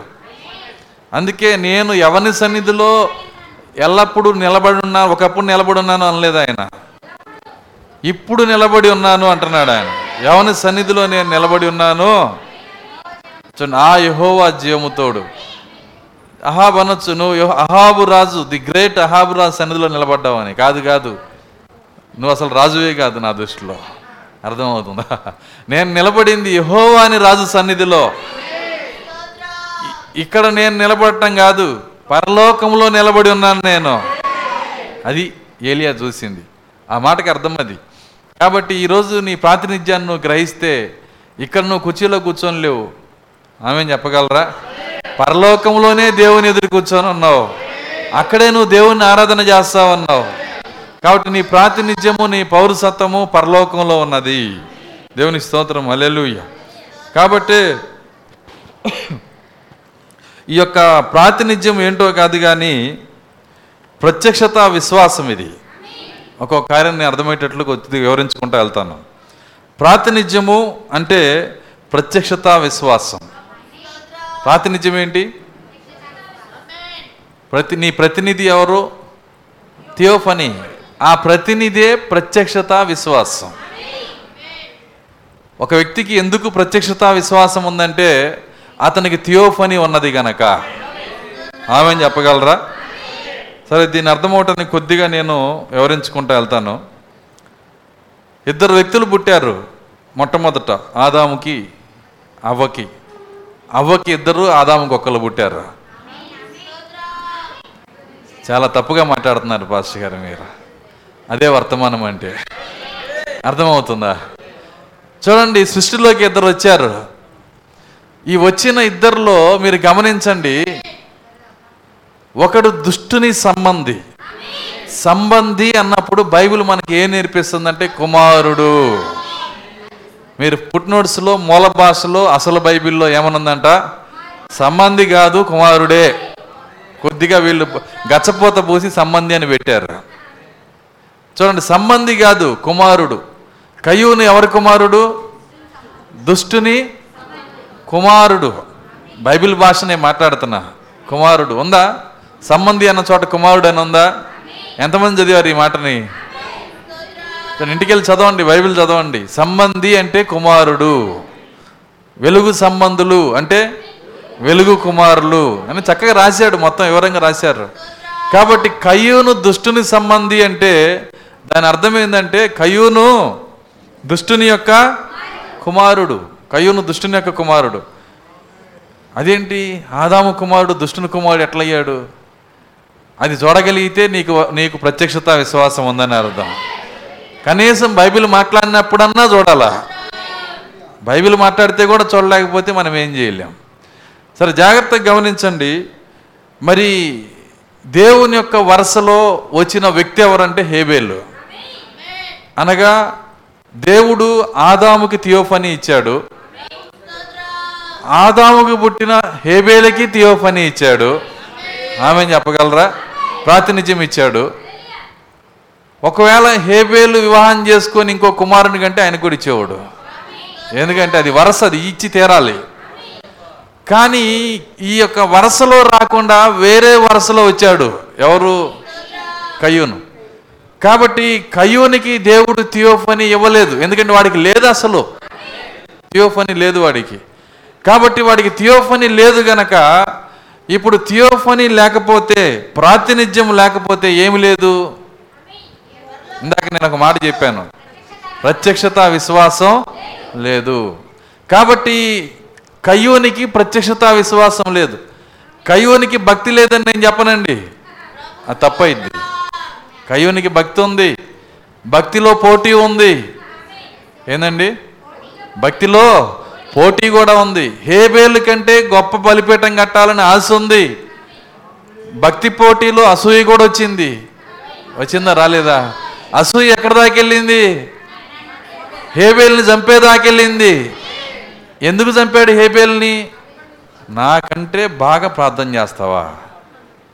అందుకే నేను ఎవని సన్నిధిలో ఎల్లప్పుడూ నిలబడి ఉన్నా ఒకప్పుడు నిలబడి ఉన్నాను అనలేదు ఆయన. ఇప్పుడు నిలబడి ఉన్నాను అంటున్నాడు ఆయన. ఎవని సన్నిధిలో నేను నిలబడి ఉన్నాను. చూడండి ఆ యహోవా జీవముతోడు. అహాబ్ అనొచ్చు నువ్వు అహాబు రాజు ది గ్రేట్ అహాబు రాజు సన్నిధిలో నిలబడ్డావని కాదు కాదు. నువ్వు అసలు రాజువే కాదు నా దృష్టిలో. అర్థమవుతుందా? నేను నిలబడింది యహోవాని రాజు సన్నిధిలో. ఇక్కడ నేను నిలబడటం కాదు పరలోకంలో నిలబడి ఉన్నాను నేను. అది ఏలియా చూసింది. ఆ మాటకి అర్థం అది. కాబట్టి ఈరోజు నీ ప్రాతినిధ్యాన్ని నువ్వు గ్రహిస్తే ఇక్కడ నువ్వు కుర్చీలో కూర్చొని లేవు. ఆమె చెప్పగలరా? పరలోకంలోనే దేవుని ఎదురు కూర్చొని ఉన్నావు. అక్కడే నువ్వు దేవుని ఆరాధన చేస్తావు అన్నావు కాబట్టి నీ ప్రాతినిధ్యము నీ పౌరసత్వము పరలోకంలో ఉన్నది. దేవుని స్తోత్రం. అలెలుయ్య కాబట్టి ఈ యొక్క ప్రాతినిధ్యం ఏంటో కాదు కానీ ప్రత్యక్షత విశ్వాసం ఇది. ఒక్కొక్క కార్యాన్ని అర్థమయ్యేటట్లు కొద్ది వివరించుకుంటూ వెళ్తాను. ప్రాతినిధ్యము అంటే ప్రత్యక్షత విశ్వాసం. ప్రాతినిధ్యం ఏంటి? ప్రతి నీ ప్రతినిధి ఎవరు? థియోఫనీ. ఆ ప్రతినిధే ప్రత్యక్షత విశ్వాసం. ఒక వ్యక్తికి ఎందుకు ప్రత్యక్షత విశ్వాసం ఉందంటే అతనికి థియోఫనీ ఉన్నది గనక. ఆమె చెప్పగలరా? సరే దీని అర్థమవటానికి కొద్దిగా నేను వివరించుకుంటూ వెళ్తాను. ఇద్దరు వ్యక్తులు పుట్టారు మొట్టమొదట ఆదాముకి అవ్వకి. అవ్వకి ఇద్దరు ఆదాముకి ఒక్కరు పుట్టారు. చాలా తప్పుగా మాట్లాడుతున్నారు పాస్టర్ గారు మీరు. అదే వర్తమానం అంటే. అర్థమవుతుందా? చూడండి సృష్టిలోకి ఇద్దరు వచ్చారు. ఈ వచ్చిన ఇద్దరిలో మీరు గమనించండి ఒకడు దుష్టుని సంబంధి. సంబంధి అన్నప్పుడు బైబిల్ మనకి ఏం నేర్పిస్తుందంటే కుమారుడు. మీరు పుట్నోట్స్లో మూల భాషలో అసలు బైబిల్లో ఏమనుందంట? సంబంధి కాదు కుమారుడే. కొద్దిగా వీళ్ళు గచ్చపోత పోసి సంబంధి అని పెట్టారు. చూడండి సంబంధి కాదు కుమారుడు. కయ్యూని ఎవరి కుమారుడు? దుష్టుని కుమారుడు. బైబిల్ భాష నేను మాట్లాడుతున్నా. కుమారుడు. ఉందా? సంబంధి అన్న చోట కుమారుడు అని ఉందా? ఎంతమంది చదివారు ఈ మాటని? ఇంటికి వెళ్ళి చదవండి బైబిల్ చదవండి. సంబంధి అంటే కుమారుడు. వెలుగు సంబంధులు అంటే వెలుగు కుమారులు అని చక్కగా రాశాడు మొత్తం వివరంగా రాశారు. కాబట్టి కయ్యూను దుష్టుని సంబంధి అంటే దాని అర్థం ఏంటంటే కయూను దుష్టుని యొక్క కుమారుడు. కయూను దుష్టుని యొక్క కుమారుడు. అదేంటి? ఆదాము కుమారుడు దుష్టుని కుమారుడు ఎట్లయ్యాడు? అది చూడగలిగితే నీకు నీకు ప్రత్యక్షత విశ్వాసం ఉందని అర్థం. కనీసం బైబిల్ మాట్లాడినప్పుడన్నా చూడాలా? బైబిల్ మాట్లాడితే కూడా చూడలేకపోతే మనం ఏం చేయలేం. సరే జాగ్రత్తగా గమనించండి. మరి దేవుని యొక్క వరుసలో వచ్చిన వ్యక్తి ఎవరంటే హేబేలు. అనగా దేవుడు ఆదాముకి థియోఫనీ ఇచ్చాడు. ఆదాముకి పుట్టిన హేబేలకి థియోఫనీ ఇచ్చాడు. ఆమె చెప్పగలరా? ప్రాతినిధ్యం ఇచ్చాడు. ఒకవేళ హేబేలు వివాహం చేసుకొని ఇంకో కుమారుని కంటే ఆయన కూడా ఇచ్చేవాడు. ఎందుకంటే అది వరస అది ఇచ్చి తీరాలి. కానీ ఈ యొక్క వరసలో రాకుండా వేరే వరసలో వచ్చాడు ఎవరు? కయ్యూను. కాబట్టి కయోనికి దేవుడు థియోఫని ఇవ్వలేదు. ఎందుకంటే వాడికి లేదు అసలు. థియోఫని లేదు వాడికి. కాబట్టి వాడికి థియోఫని లేదు గనక ఇప్పుడు థియోఫని లేకపోతే ప్రాతినిధ్యం లేకపోతే ఏమి లేదు? ఇందాక నేను ఒక మాట చెప్పాను. ప్రత్యక్షత విశ్వాసం లేదు. కాబట్టి కయ్యూనికి ప్రత్యక్షత విశ్వాసం లేదు. కయ్యూనికి భక్తి లేదని నేను చెప్పనండి. అది తప్పైంది. కయ్యూనికి భక్తి ఉంది. భక్తిలో పోటీ ఉంది. ఏందండి? భక్తిలో పోటీ కూడా ఉంది. హేబేలు కంటే గొప్ప బలిపీఠం కట్టాలని ఆశ ఉంది. భక్తి పోటీలో అసూయ కూడా వచ్చింది. వచ్చిందా రాలేదా? అసూయ ఎక్కడ దాకెళ్ళింది? హేబేల్ని చంపేదాకెళ్ళింది ఎందుకు చంపాడు హేబేల్ని? నాకంటే బాగా ప్రార్థన చేస్తావా?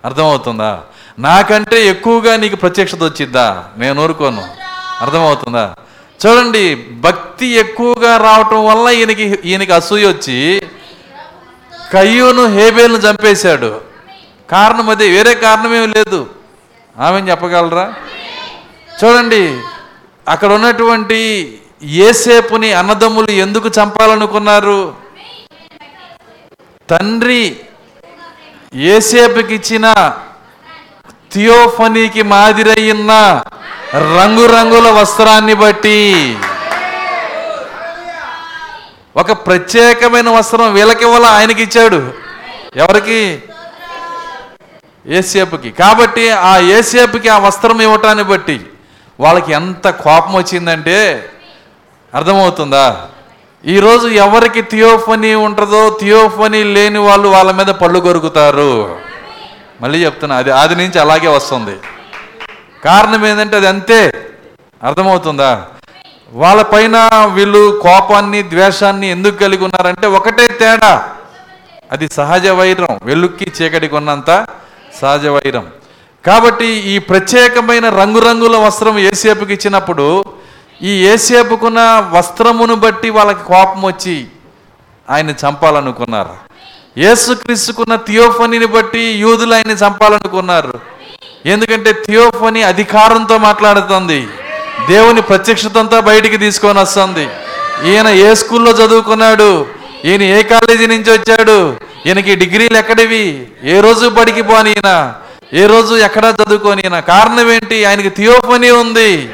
అర్థమవుతుందా? నాకంటే ఎక్కువగా నీకు ప్రత్యక్షత వచ్చిద్దా నేను ఊరుకోను. అర్థమవుతుందా? చూడండి భక్తి ఎక్కువగా రావటం వల్ల ఈయనకి ఈయనకి అసూయ వచ్చి కయ్యూను హేబేల్ను చంపేశాడు. కారణం అదే వేరే కారణమేమి లేదు. ఆమె చెప్పగలరా? చూడండి అక్కడ ఉన్నటువంటి ఏసేపుని అన్నదమ్ములు ఎందుకు చంపాలనుకున్నారు? తండ్రి ఏసేపుకి ఇచ్చిన థియోఫనీకి మాదిరయ్యున్న రంగురంగుల వస్త్రాన్ని బట్టి ఒక ప్రత్యేకమైన వస్త్రం వీళ్ళకి వల్ల ఆయనకి ఇచ్చాడు ఎవరికి? ఏసేపుకి. కాబట్టి ఆ ఏసేపుకి ఆ వస్త్రం ఇవ్వటాన్ని బట్టి వాళ్ళకి ఎంత కోపం వచ్చిందంటే అర్థమవుతుందా? ఈరోజు ఎవరికి థియోఫనీ ఉంటుందో థియోఫనీ లేని వాళ్ళు వాళ్ళ మీద పళ్ళు కొరుకుతారు. మళ్ళీ చెప్తున్నా అది ఆది నుంచి అలాగే వస్తుంది. కారణం ఏంటంటే అది అంతే. అర్థమవుతుందా? వాళ్ళ పైన వీళ్ళు కోపాన్ని ద్వేషాన్ని ఎందుకు కలిగి ఉన్నారంటే ఒకటే తేడా. అది సహజ వైరం. వెలుక్కి చీకటికి ఉన్నంత సహజ వైరం. కాబట్టి ఈ ప్రత్యేకమైన రంగురంగుల వస్త్రం ఏసేపుకి ఇచ్చినప్పుడు ఈ ఏసేపుకున్న వస్త్రమును బట్టి వాళ్ళకి కోపం వచ్చి ఆయన చంపాలనుకున్నారు? యేసుక్రీస్తుకున్న థియోఫనీని బట్టి యూదులు ఆయన్ని చంపాలనుకున్నారు. ఎందుకంటే థియోఫనీ అధికారంతో మాట్లాడుతుంది. దేవుని ప్రత్యక్షతంతో బయటికి తీసుకొని వస్తుంది. ఈయన ఏ స్కూల్లో చదువుకున్నాడు? ఈయన ఏ కాలేజీ నుంచి వచ్చాడు? ఈయనకి డిగ్రీలు ఎక్కడివి? ఏ రోజు బడికి పోని ఈయన? ఏ రోజు ఎక్కడా చదువుకోని ఈయన? కారణం ఏంటి? ఆయనకి థియోఫనీ ఉంది.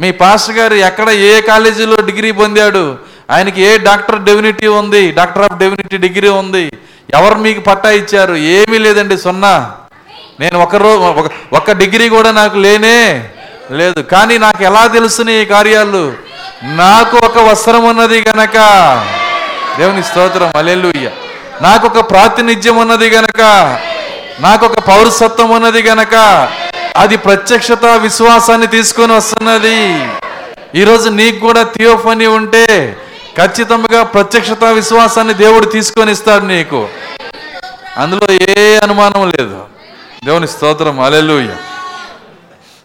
మీ పాస్టర్ గారు ఎక్కడ ఏ కాలేజీలో డిగ్రీ పొందాడు? ఆయనకి ఏ డాక్టర్ డెవినిటీ ఉంది? డాక్టర్ ఆఫ్ డెవినిటీ డిగ్రీ ఉంది. ఎవరు మీకు పట్టా ఇచ్చారు? ఏమీ లేదండి సున్నా. నేను ఒక ఒక- డిగ్రీ కూడా నాకు లేనే లేదు. కానీ నాకు ఎలా తెలుస్తున్నాయి ఈ కార్యాలు? నాకు ఒక వస్త్రం ఉన్నది గనక. దేవుని స్తోత్రం. అలెలుయ్య నాకు ఒక ప్రాతినిధ్యం ఉన్నది గనక. నాకు ఒక పౌరసత్వం ఉన్నది గనక. అది ప్రత్యక్షత విశ్వాసాన్ని తీసుకొని వస్తున్నది. ఈరోజు నీకు కూడా థియోఫనీ ఉంటే ఖచ్చితంగా ప్రత్యక్షత విశ్వాసాన్ని దేవుడు తీసుకొని ఇస్తాడు నీకు. అందులో ఏ అనుమానం లేదు. దేవుని స్తోత్రం. అలెలుయ్య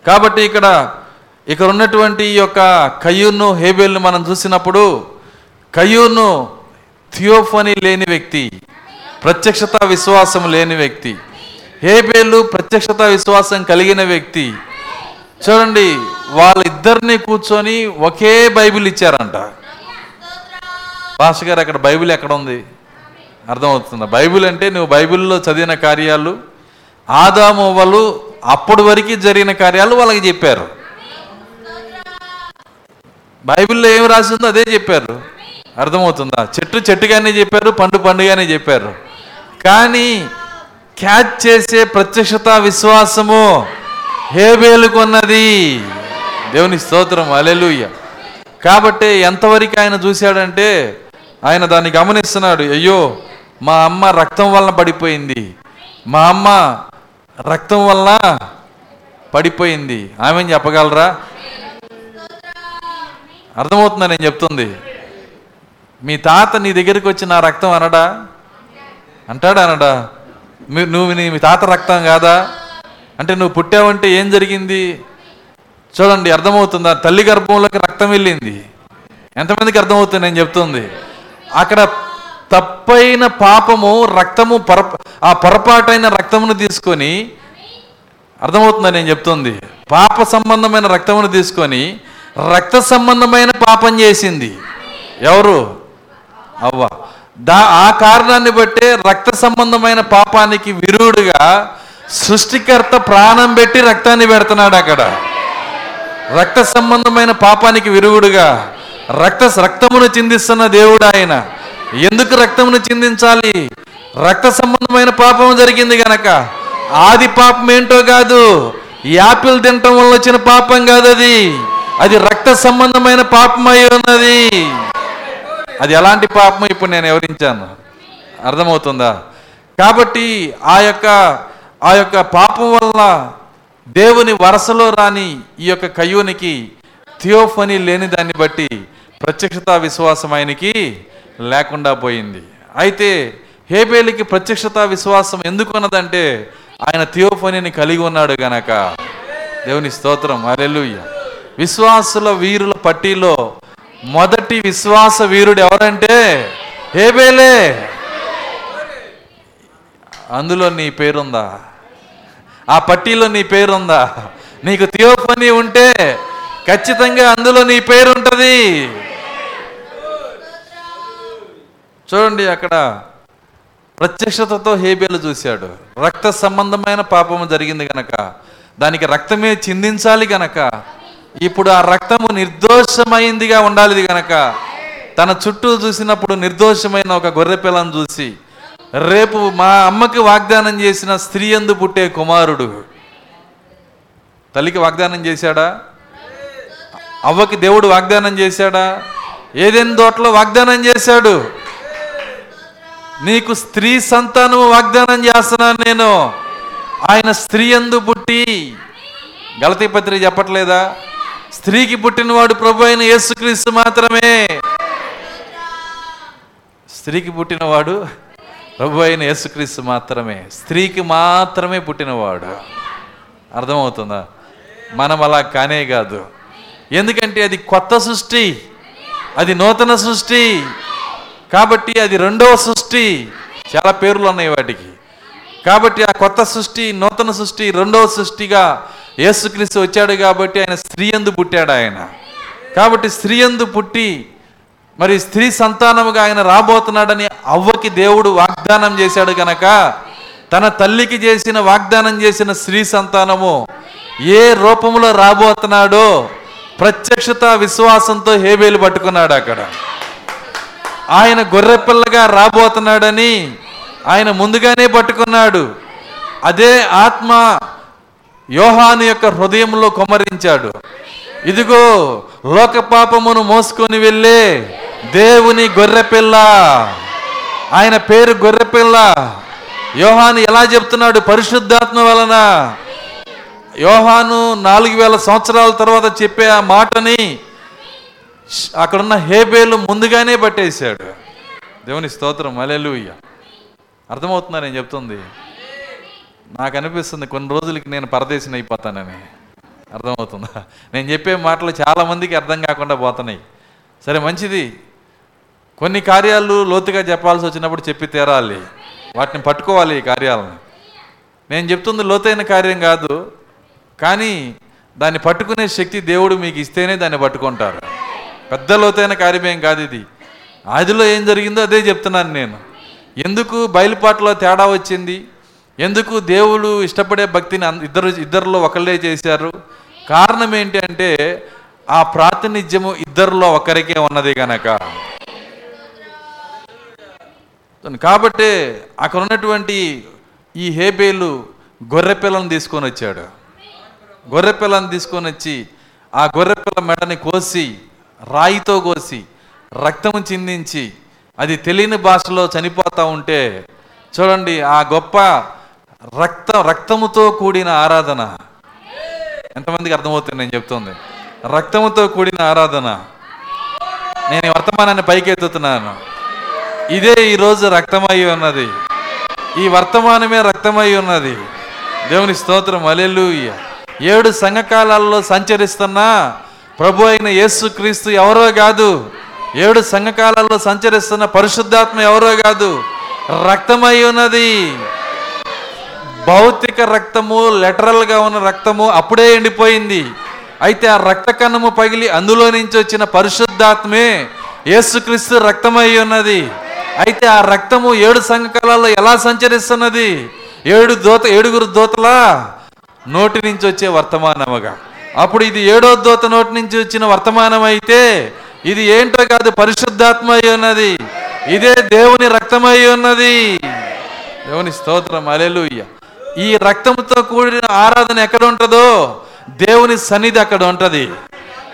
కాబట్టి ఇక్కడ ఇక్కడ ఉన్నటువంటి ఈ యొక్క కయ్యూన్ను హేబేల్ను మనం చూసినప్పుడు కయ్యూను థియోఫనీ లేని వ్యక్తి ప్రత్యక్షత విశ్వాసం లేని వ్యక్తి హేబేలు ప్రత్యక్షత విశ్వాసం కలిగిన వ్యక్తి. చూడండి వాళ్ళిద్దరిని కూర్చొని ఒకే బైబిల్ ఇచ్చారంట. పాస్టర్ గారు అక్కడ బైబిల్ ఎక్కడ ఉంది? అర్థమవుతుందా? బైబిల్ అంటే నువ్వు బైబిల్లో చదివిన కార్యాలు ఆదామోవలు అప్పటి వరకు జరిగిన కార్యాలు వాళ్ళకి చెప్పారు. బైబిల్లో ఏం రాసిందో అదే చెప్పారు. అర్థమవుతుందా? చెట్టు చెట్టుగానే చెప్పారు పండు పండుగానే చెప్పారు. కానీ క్యాచ్ చేసే ప్రత్యక్షత విశ్వాసము హేబేలుకున్నది దేవుని స్తోత్రం అలెలుయ్య కాబట్టి ఎంతవరకు ఆయన చూశాడంటే ఆయన దాన్ని గమనిస్తున్నాడు అయ్యో మా అమ్మ రక్తం వలన పడిపోయింది. మా అమ్మ రక్తం వల్ల పడిపోయింది. ఆమె చెప్పగలరా? అర్థమవుతుందా నేను చెప్తుంది? మీ తాత నీ దగ్గరికి వచ్చి నా రక్తం అనడా? అంటాడా అనడా? నువ్వు నీ మీ తాత రక్తం కాదా? అంటే నువ్వు పుట్టావంటే ఏం జరిగింది? చూడండి అర్థమవుతుందా? తల్లి గర్భంలోకి రక్తం వెళ్ళింది. ఎంతమందికి అర్థమవుతుంది నేను చెప్తుంది? అక్కడ తప్పైన పాపము రక్తము పొర ఆ పొరపాటైన రక్తమును తీసుకొని అర్థమవుతుందా నేను చెప్తుంది? పాప సంబంధమైన రక్తమును తీసుకొని రక్త సంబంధమైన పాపం చేసింది. ఎవరు? అవ్వ. దా ఆ కారణాన్ని బట్టే రక్త సంబంధమైన పాపానికి విరుడుగా సృష్టికర్త ప్రాణం పెట్టి రక్తాన్ని పెడుతున్నాడు అక్కడ. రక్త సంబంధమైన పాపానికి విరుగుడుగా రక్త రక్తమును చిందిస్తున్న దేవుడు ఆయన. ఎందుకు రక్తమును చిందించాలి? రక్త సంబంధమైన పాపం జరిగింది గనక. ఆది పాపం ఏంటో కాదు. యాపిల్ తినటం వల్ల వచ్చిన పాపం కాదు అది. అది రక్త సంబంధమైన పాపం అయి ఉన్నది. అది ఎలాంటి పాపం ఇప్పుడు నేను వివరించాను. అర్థమవుతుందా? కాబట్టి ఆ యొక్క ఆ యొక్క పాపం వల్ల దేవుని వరసలో రాని ఈ యొక్క కయ్యూనికి థియోఫనీ లేని దాన్ని బట్టి ప్రత్యక్షత విశ్వాసం ఆయనకి లేకుండా పోయింది. అయితే హేబేలికి ప్రత్యక్షత విశ్వాసం ఎందుకున్నదంటే ఆయన థియోఫనీని కలిగి ఉన్నాడు గనక. దేవుని స్తోత్రం. అరెలుయ్య విశ్వాసుల వీరుల పట్టీలో మొదటి విశ్వాస వీరుడు ఎవరంటే హేబేలే. అందులో నీ పేరుందా? ఆ పట్టీలో నీ పేరుందా? నీకు థియోఫనీ ఉంటే ఖచ్చితంగా అందులో నీ పేరు ఉంటుంది చూడండి అక్కడ ప్రత్యక్షతతో హేబేలు చూశాడు. రక్త సంబంధమైన పాపము జరిగింది గనక దానికి రక్తమే చిందించాలి గనక ఇప్పుడు ఆ రక్తము నిర్దోషమైందిగా ఉండాలి గనక తన చుట్టూ చూసినప్పుడు నిర్దోషమైన ఒక గొర్రె పిల్లను చూసి రేపు మా అమ్మకి వాగ్దానం చేసిన స్త్రీ ఎందు పుట్టే కుమారుడు. తల్లికి వాగ్దానం చేశాడా? అవ్వకి దేవుడు వాగ్దానం చేశాడా? ఏదైనా తోటలో వాగ్దానం చేశాడు? నీకు స్త్రీ సంతానము వాగ్దానం చేస్తున్నాను నేను. ఆయన స్త్రీ ఎందు పుట్టి. గలతీ పత్రిక చెప్పట్లేదా? స్త్రీకి పుట్టినవాడు ప్రభు అయిన యేసుక్రీస్తు మాత్రమే. స్త్రీకి పుట్టినవాడు ప్రభు అయిన యేసుక్రీస్తు మాత్రమే. స్త్రీకి మాత్రమే పుట్టినవాడు. అర్థమవుతుందా? మనం అలా కానే కాదు. ఎందుకంటే అది కొత్త సృష్టి. అది నూతన సృష్టి. కాబట్టి అది రెండవ సృష్టి. చాలా పేర్లు ఉన్నాయి వాటికి. కాబట్టి ఆ కొత్త సృష్టి నూతన సృష్టి రెండవ సృష్టిగా యేసుక్రీస్తు వచ్చాడు కాబట్టి ఆయన స్త్రీ ఎందు పుట్టాడు ఆయన. కాబట్టి స్త్రీ ఎందు పుట్టి మరి స్త్రీ సంతానముగా ఆయన రాబోతున్నాడని అవ్వకి దేవుడు వాగ్దానం చేశాడు గనక తన తల్లికి చేసిన వాగ్దానం చేసిన స్త్రీ సంతానము ఏ రూపంలో రాబోతున్నాడో ప్రత్యక్షత విశ్వాసంతో హేబేలు పట్టుకున్నాడు అక్కడ. ఆయన గొర్రెపిల్లగా రాబోతున్నాడని ఆయన ముందుగానే పట్టుకున్నాడు. అదే ఆత్మ యోహాను యొక్క హృదయంలో కొమరించాడు. ఇదిగో లోక పాపమును మోసుకొని వెళ్ళే దేవుని గొర్రెపిల్ల ఆయన పేరు గొర్రెపిల్ల యోహాను ఎలా చెప్తున్నాడు? పరిశుద్ధాత్మ వలన. యోహాను నాలుగు వేల సంవత్సరాల తర్వాత చెప్పే ఆ మాటని అక్కడున్న హేబేలు ముందుగానే పట్టేశాడు. దేవుని స్తోత్రం అలెలుయ్య అర్థమవుతుందా నేను చెప్తుంది? నాకు అనిపిస్తుంది కొన్ని రోజులకి నేను పరదేశం అయిపోతానని. అర్థమవుతుందా? నేను చెప్పే మాటలు చాలామందికి అర్థం కాకుండా పోతున్నాయి. సరే మంచిది. కొన్ని కార్యాలు లోతుగా చెప్పాల్సి వచ్చినప్పుడు చెప్పి తీరాలి. వాటిని పట్టుకోవాలి ఈ కార్యాలను. నేను చెప్తుంది లోతైన కార్యం కాదు కానీ దాన్ని పట్టుకునే శక్తి దేవుడు మీకు ఇస్తేనే దాన్ని పట్టుకుంటారు. పెద్ద లోతైన కార్యమేం కాదు ఇది. ఆదిలో ఏం జరిగిందో అదే చెప్తున్నాను నేను. ఎందుకు బయలుపాట్లో తేడా వచ్చింది? ఎందుకు దేవుడు ఇష్టపడే భక్తిని ఇద్దరు ఇద్దరిలో ఒకళ్ళే చేశారు? కారణం ఏంటి అంటే ఆ ప్రాతినిధ్యము ఇద్దరిలో ఒకరికే ఉన్నది కనుక కాబట్టి అక్కడ ఉన్నటువంటి ఈ హేబేలు గొర్రెపిల్లను తీసుకొని వచ్చాడు. గొర్రెపిల్లను తీసుకొని వచ్చి ఆ గొర్రె పిల్ల మెడని కోసి రాయితో కోసి రక్తము చిందించి అది తెలియని భాషలో చనిపోతూ ఉంటే చూడండి ఆ గొప్ప రక్త రక్తముతో కూడిన ఆరాధన. ఎంతమందికి అర్థమవుతుంది నేను చెప్తుంది? రక్తముతో కూడిన ఆరాధన. నేను వర్తమానాన్ని పైకెత్తుతున్నాను. ఇదే ఈరోజు రక్తమై ఉన్నది. ఈ వర్తమానమే రక్తమై ఉన్నది. దేవుని స్తోత్రం. అలెలు ఏడు సంఘకాలాల్లో సంచరిస్తున్నా ప్రభు అయిన యేసుక్రీస్తు ఎవరో కాదు. ఏడు సంఘకాలాల్లో సంచరిస్తున్న పరిశుద్ధాత్మ ఎవరో కాదు. రక్తమై ఉన్నది. భౌతిక రక్తము లెటరల్గా ఉన్న రక్తము అప్పుడే ఎండిపోయింది. అయితే ఆ రక్త కణము పగిలి అందులో నుంచి వచ్చిన పరిశుద్ధాత్మే యేసుక్రీస్తు రక్తమై ఉన్నది. అయితే ఆ రక్తము ఏడు సంఘకాలలో ఎలా సంచరిస్తున్నది? ఏడు దోత ఏడుగురు దోతల నోటి నుంచి వచ్చే వర్తమానముగా. అప్పుడు ఇది ఏడో దోత నోటి నుంచి వచ్చిన వర్తమానం అయితే ఇది ఏంటో కాదు పరిశుద్ధాత్మ అయి ఉన్నది. ఇదే దేవుని రక్తమై ఉన్నది. దేవుని స్తోత్రం అలెలుయ్య ఈ రక్తంతో కూడిన ఆరాధన ఎక్కడ ఉంటుందో దేవుని సన్నిధి అక్కడ ఉంటుంది.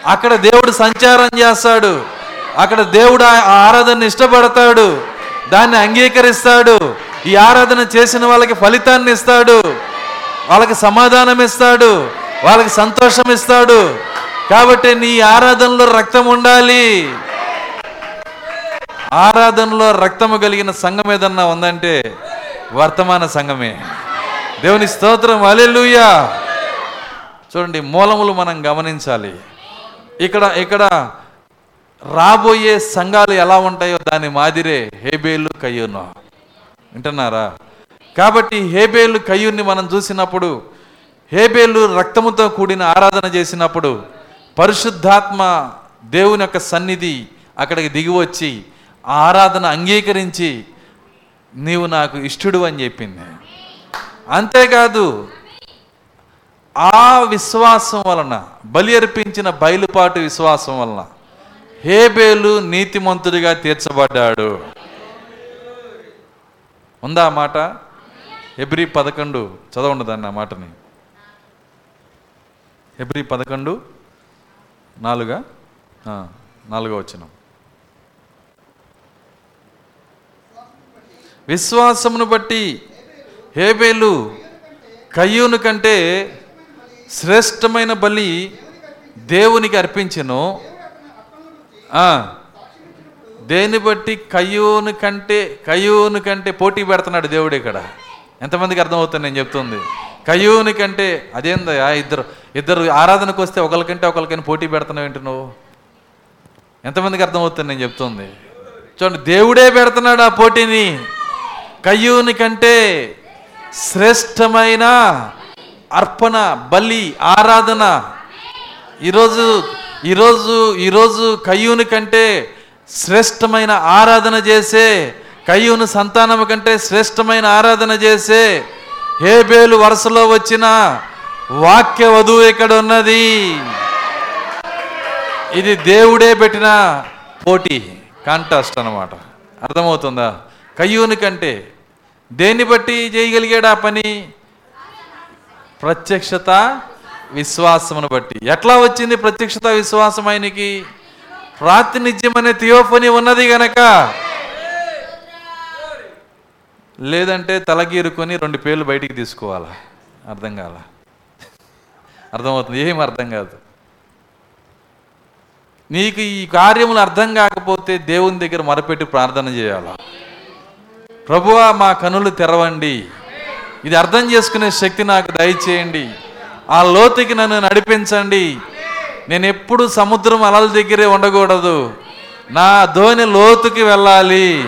అక్కడ దేవుడు సంచారం చేస్తాడు. అక్కడ దేవుడు ఆ ఆరాధన ఇష్టపడతాడు. దాన్ని అంగీకరిస్తాడు. ఈ ఆరాధన చేసిన వాళ్ళకి ఫలితాన్ని ఇస్తాడు. వాళ్ళకి సమాధానం ఇస్తాడు వాళ్ళకి సంతోషం ఇస్తాడు కాబట్టి నీ ఆరాధనలో రక్తం ఉండాలి. ఆరాధనలో రక్తము కలిగిన సంఘం ఏదన్నా ఉందంటే వర్తమాన సంఘమే. దేవుని స్తోత్రం అలెలుయా చూడండి మూలములు మనం గమనించాలి. ఇక్కడ ఇక్కడ రాబోయే సంఘాలు ఎలా ఉంటాయో దాని మాదిరే హేబేలు కయ్యూను. వింటున్నారా? కాబట్టి హేబేలు కయ్యూర్ని మనం చూసినప్పుడు హేబేలు రక్తముతో కూడిన ఆరాధన చేసినప్పుడు పరిశుద్ధాత్మ దేవుని యొక్క సన్నిధి అక్కడికి దిగి వచ్చి ఆ ఆరాధన అంగీకరించి నీవు నాకు ఇష్టడు అని చెప్పింది. అంతేకాదు ఆ విశ్వాసం వలన బలి అర్పించిన బయలుపాటు విశ్వాసం వలన హేబేలు నీతిమంతుడిగా తీర్చబడ్డాడు. ఉందా మాట? ఎబ్రి పదకొండు చదవండి దాన్ని ఆ మాటని. ఎబ్రి పదకొండు నాలుగా? నాలుగో వచ్చిన విశ్వాసమును బట్టి హేబేలు కయ్యూను కంటే శ్రేష్టమైన బలి దేవునికి అర్పించను. దేని బట్టి? కయ్యూను కంటే కయ్యూను కంటే పోటీ పెడుతున్నాడు దేవుడు ఇక్కడ. ఎంతమందికి అర్థమవుతుంది నేను చెప్తుంది? కయ్యూని కంటే అదేందయ్యా ఇద్దరు ఇద్దరు ఆరాధనకు వస్తే ఒకరికంటే ఒకరికైనా పోటీ పెడుతున్నావు ఏంటి నువ్వు? ఎంతమందికి అర్థమవుతుంది నేను చెప్తుంది? చూడండి దేవుడే పెడుతున్నాడు ఆ పోటీని. కయ్యూని కంటే శ్రేష్టమైన అర్పణ బలి ఆరాధన. ఈరోజు ఈరోజు ఈరోజు కయ్యూని కంటే శ్రేష్టమైన ఆరాధన చేసే కయ్యూను సంతానము కంటే శ్రేష్టమైన ఆరాధన చేసే హేబేలు వరుసలో వచ్చిన వాక్య వధువు ఇక్కడ ఉన్నది. ఇది దేవుడే పెట్టిన పోటీ కాంటాస్ట్ అన్నమాట. అర్థమవుతుందా? కయ్యూని కంటే దేన్ని బట్టి చేయగలిగాడు ఆ పని? ప్రత్యక్షత విశ్వాసమును బట్టి. ఎట్లా వచ్చింది ప్రత్యక్షత విశ్వాసం ఆయనకి? ప్రాతినిధ్యం అనే థియోఫని ఉన్నది గనక. లేదంటే తలగీరుకొని రెండు పేర్లు బయటికి తీసుకోవాలా? అర్థం కాల? అర్థమవుతుంది? ఏం అర్థం కాదు. నీకు ఈ కార్యములు అర్థం కాకపోతే దేవుని దగ్గర మరపెట్టి ప్రార్థన చేయాలా? ప్రభువా మా కనులు తెరవండి. ఇది అర్థం చేసుకునే శక్తి నాకు దయచేయండి. ఆ లోతుకి నన్ను నడిపించండి. నేను ఎప్పుడు సముద్రం అలల దగ్గరే ఉండకూడదు. నా ధోని లోతుకి వెళ్ళాలి.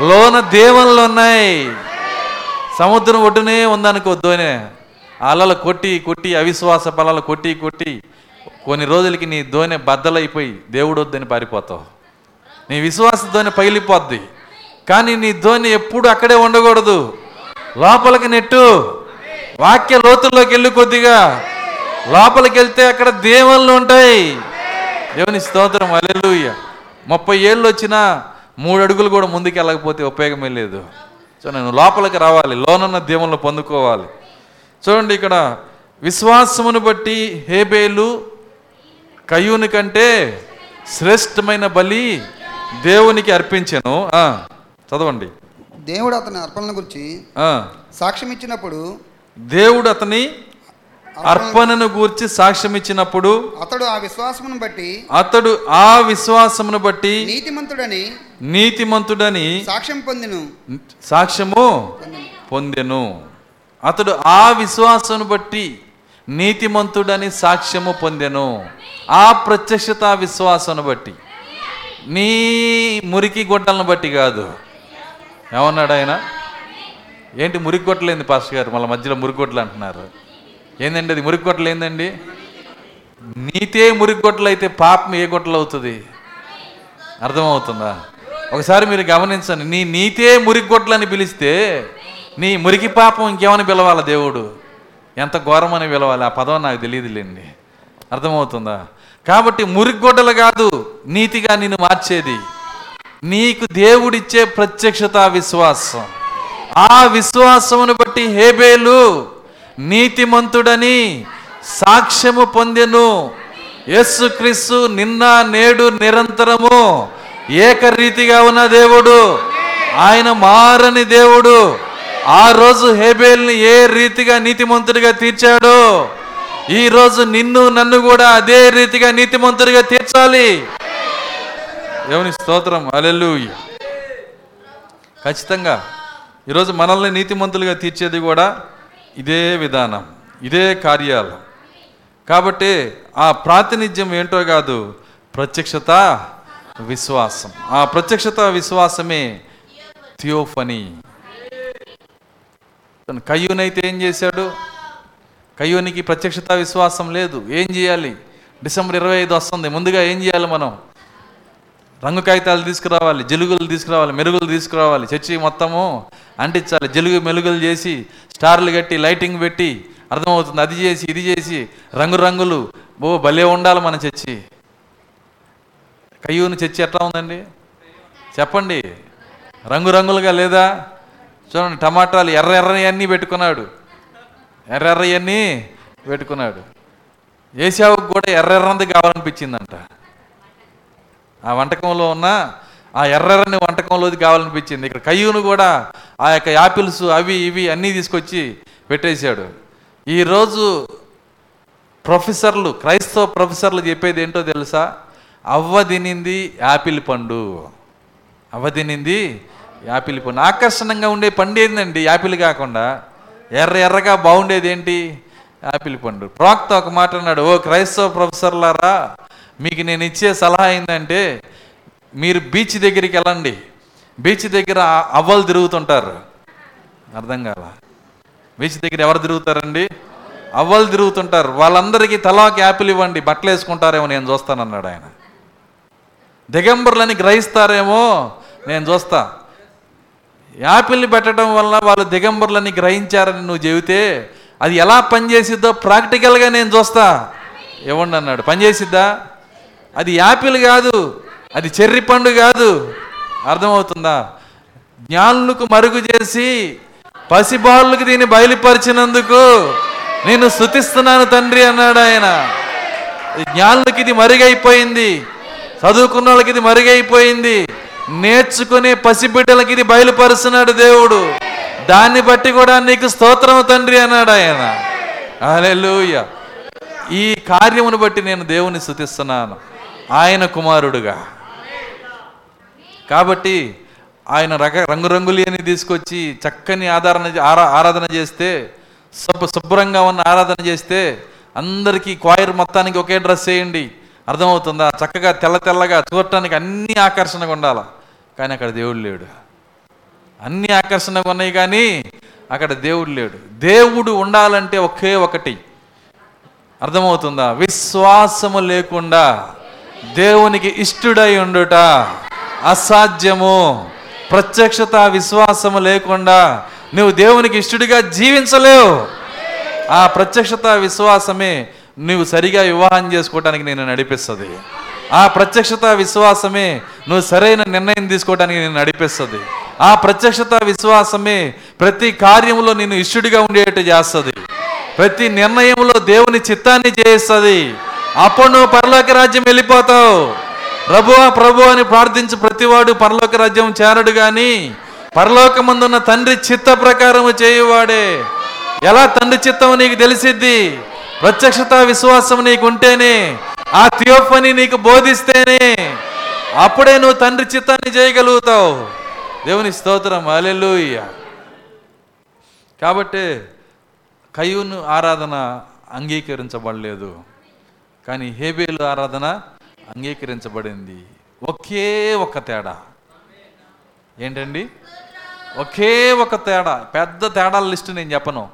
లోన దేవన్లు ఉన్నాయి. సముద్రం ఒడ్డునే ఉందనుకో ధోని అలలు కొట్టి కొట్టి అవిశ్వాస బలాలు కొట్టి కొట్టి కొన్ని రోజులకి నీ ధోని బద్దలైపోయి దేవుడు వద్దని పారిపోతావు. నీ విశ్వాస ధోని పగిలిపోద్ది. కానీ నీ ధోని ఎప్పుడు అక్కడే ఉండకూడదు. లోపలికి నెట్టు. వాక్య లోతుల్లోకి వెళ్ళి కొద్దిగా. లోపలికి వెళ్తే అక్కడ దేవుళ్ళు ఉంటాయి. దేవుని స్తోత్రం అల్లెలుయ్య ముప్పై ఏళ్ళు వచ్చినా మూడు అడుగులు కూడా ముందుకు వెళ్ళకపోతే ఉపయోగమే లేదు. సో నేను లోపలికి రావాలి లోనున్న దేవుళ్ళు పొందుకోవాలి. చూడండి ఇక్కడ విశ్వాసమును బట్టి హేబేలు కయ్యూని కంటే శ్రేష్టమైన బలి దేవునికి అర్పించెను. చదవండి. దేవుడు అతని అర్పణల గురించి సాక్ష్యం ఇచ్చినప్పుడు దేవుడు అతని అర్పణను గూర్చి సాక్ష్యం ఇచ్చినప్పుడు అతడు ఆ విశ్వాసమును బట్టి అతడు ఆ విశ్వాసమును బట్టి నీతిమంతుడని నీతిమంతుడని సాక్ష్యం పొందిను. సాక్ష్యము పొందెను. అతడు ఆ విశ్వాసమును బట్టి నీతిమంతుడని సాక్ష్యము పొందెను. ఆ ప్రత్యక్షత విశ్వాసమును బట్టి. నీ మురికి గొడ్డలను బట్టి కాదు. ఏమన్నాడు ఆయన? ఏంటి మురికి గొట్టలు ఏంది పాస్టర్ గారు? మళ్ళీ మధ్యలో మురికి గొట్టలు అంటున్నారు. ఏందండి అది మురిగొట్టలు ఏందండి? నీతే మురిగొట్టలు అయితే పాపం ఏ గొట్టలు అవుతుంది? అర్థమవుతుందా? ఒకసారి మీరు గమనించండి నీ నీతే మురికి పిలిస్తే నీ మురికి పాపం ఇంకేమని పిలవాలి దేవుడు? ఎంత ఘోరమని పిలవాలి? ఆ పదం నాకు తెలియదులేండి. అర్థమవుతుందా? కాబట్టి మురిగొడ్డలు కాదు నీతిగా నిన్ను మార్చేది. నీకు దేవుడిచ్చే ప్రత్యక్షత విశ్వాసం. ఆ విశ్వాసమును బట్టి హేబేలు నీతిమంతుడని సాక్ష్యము పొందెను. యేసుక్రీస్తు నిన్న నేడు నిరంతరము ఏకరీతిగా ఉన్న దేవుడు. ఆయన మారని దేవుడు. ఆ రోజు హేబేల్ని ఏ రీతిగా నీతిమంతుడిగా తీర్చాడో ఈ రోజు నిన్ను నన్ను కూడా అదే రీతిగా నీతిమంతుడిగా తీర్చాలి. దేవుని స్తోత్రం. అలెల్లు ఖచ్చితంగా. ఈరోజు మనల్ని నీతిమంతులుగా తీర్చేది కూడా ఇదే విధానం ఇదే కార్యాలు. కాబట్టి ఆ ప్రాతినిధ్యం ఏంటో కాదు ప్రత్యక్షత విశ్వాసం. ఆ ప్రత్యక్షత విశ్వాసమే థియోఫనీ. కయ్యూనైతే ఏం చేశాడు? కయ్యూనికి ప్రత్యక్షత విశ్వాసం లేదు. ఏం చేయాలి? డిసెంబర్ ఇరవై ఐదు వస్తుంది. ముందుగా ఏం చేయాలి మనం? రంగు కాగితాలు తీసుకురావాలి జలుగులు తీసుకురావాలి మెరుగులు తీసుకురావాలి చర్చి మొత్తము అంటించాలి. జలుగు మెలుగులు చేసి స్టార్లు కట్టి లైటింగ్ పెట్టి అర్థమవుతుంది. అది చేసి ఇది చేసి రంగు రంగులు. ఓ భలే ఉండాలి మన చర్చి. కయ్యూని చర్చి ఎట్లా ఉందండి? చెప్పండి. రంగురంగులుగా లేదా? చూడండి టమాటాలు ఎర్ర ఎర్రని అన్నీ పెట్టుకున్నాడు. ఎర్ర ఎర్రయన్నీ పెట్టుకున్నాడు. ఏసావుకు కూడా ఎర్ర ఎర్రంది కావాలనిపించిందంట. ఆ వంటకంలో ఉన్న ఆ ఎర్రని వంటకంలోది కావాలనిపించింది. ఇక్కడ కయ్యూను కూడా ఆ యొక్క యాపిల్స్ అవి ఇవి అన్నీ తీసుకొచ్చి పెట్టేశాడు. ఈరోజు ప్రొఫెసర్లు క్రైస్తవ ప్రొఫెసర్లు చెప్పేది ఏంటో తెలుసా? అవ్వ తినింది యాపిల్ పండు. అవ్వ తినింది యాపిల్ పండు. ఆకర్షణంగా ఉండే పండు ఏందండి యాపిల్ కాకుండా? ఎర్ర ఎర్రగా బాగుండేది ఏంటి? యాపిల్ పండు. ప్రాక్త ఒక మాట అన్నాడు ఓ క్రైస్తవ ప్రొఫెసర్లారా మీకు నేను ఇచ్చే సలహా ఏంటంటే మీరు బీచ్ దగ్గరికి వెళ్ళండి. బీచ్ దగ్గర అవ్వలు తిరుగుతుంటారు. అర్థం కాల? బీచ్ దగ్గర ఎవరు తిరుగుతారండి? అవ్వలు తిరుగుతుంటారు. వాళ్ళందరికీ తలాకి యాపిల్ ఇవ్వండి బట్టలు వేసుకుంటారేమో నేను చూస్తానన్నాడు ఆయన. దిగంబరులని గ్రహిస్తారేమో నేను చూస్తా. యాపిల్ని పెట్టడం వల్ల వాళ్ళు దిగంబరులని గ్రహించారని నువ్వు చెబితే అది ఎలా పనిచేసిద్దో ప్రాక్టికల్గా నేను చూస్తా. ఇవ్వండి అన్నాడు. పనిచేసిద్దా? అది యాపిల్ కాదు అది చెర్రి పండు కాదు. అర్థమవుతుందా? జ్ఞానులకు మరుగు చేసి పసిబాళ్ళకు దీన్ని బయలుపరిచినందుకు నేను స్థుతిస్తున్నాను తండ్రి అన్నాడు ఆయన. జ్ఞానులకి ఇది మరుగైపోయింది. చదువుకున్న వాళ్ళకి ఇది మరుగైపోయింది. నేర్చుకునే పసిబిడ్డలకి ఇది బయలుపరుస్తున్నాడు దేవుడు. దాన్ని బట్టి కూడా నీకు స్తోత్రం తండ్రి అన్నాడు ఆయన. హల్లెలూయ. ఈ కార్యమును బట్టి నేను దేవుని స్థుతిస్తున్నాను ఆయన కుమారుడుగా. కాబట్టి ఆయన రక రంగురంగులేని తీసుకొచ్చి చక్కని ఆధారణ ఆరా ఆరాధన చేస్తే శుభ్ర శుభ్రంగా ఉన్న ఆరాధన చేస్తే అందరికీ క్వాయర్ మొత్తానికి ఒకే డ్రెస్ వేయండి. అర్థమవుతుందా? చక్కగా తెల్ల తెల్లగా చూడటానికి అన్ని ఆకర్షణగా ఉండాలి. కానీ అక్కడ దేవుడు లేడు. అన్ని ఆకర్షణగా ఉన్నాయి కానీ అక్కడ దేవుడు లేడు. దేవుడు ఉండాలంటే ఒకే ఒకటి. అర్థమవుతుందా? విశ్వాసము లేకుండా దేవునికి ఇష్టడై ఉండుట అసాధ్యము. ప్రత్యక్షత విశ్వాసము లేకుండా నువ్వు దేవునికి ఇష్టడిగా జీవించలేవు. ఆ ప్రత్యక్షత విశ్వాసమే నువ్వు సరిగా వివాహం చేసుకోవడానికి నేను నడిపిస్తుంది. ఆ ప్రత్యక్షత విశ్వాసమే నువ్వు సరైన నిర్ణయం తీసుకోవడానికి నేను నడిపిస్తుంది. ఆ ప్రత్యక్షత విశ్వాసమే ప్రతి కార్యంలో నేను ఇష్టడిగా ఉండేట్టు చేస్తుంది. ప్రతి నిర్ణయంలో దేవుని చిత్తాన్ని చేస్తుంది. అప్పుడు నువ్వు పరలోక రాజ్యం వెళ్ళిపోతావు. ప్రభువా ప్రభు అని ప్రార్థించి ప్రతివాడు పరలోక రాజ్యం చేరడు కానీ పరలోకమందున్న తండ్రి చిత్త ప్రకారము చేయువాడే. ఎలా తండ్రి చిత్తం నీకు తెలిసిద్ది? ప్రత్యక్షత విశ్వాసం నీకు ఉంటేనే ఆ థియోఫని నీకు బోధిస్తేనే. అప్పుడే నువ్వు తండ్రి చిత్తాన్ని చేయగలుగుతావు. దేవుని స్తోత్రం అలెలుయ్య కాబట్టి కయ్యూను ఆరాధన అంగీకరించబడలేదు. కానీ హేబేలు ఆరాధన అంగీకరించబడింది. ఒకే ఒక తేడా. ఏంటండి? ఒకే ఒక తేడా. పెద్ద తేడాల లిస్ట్ నేను చెప్పను.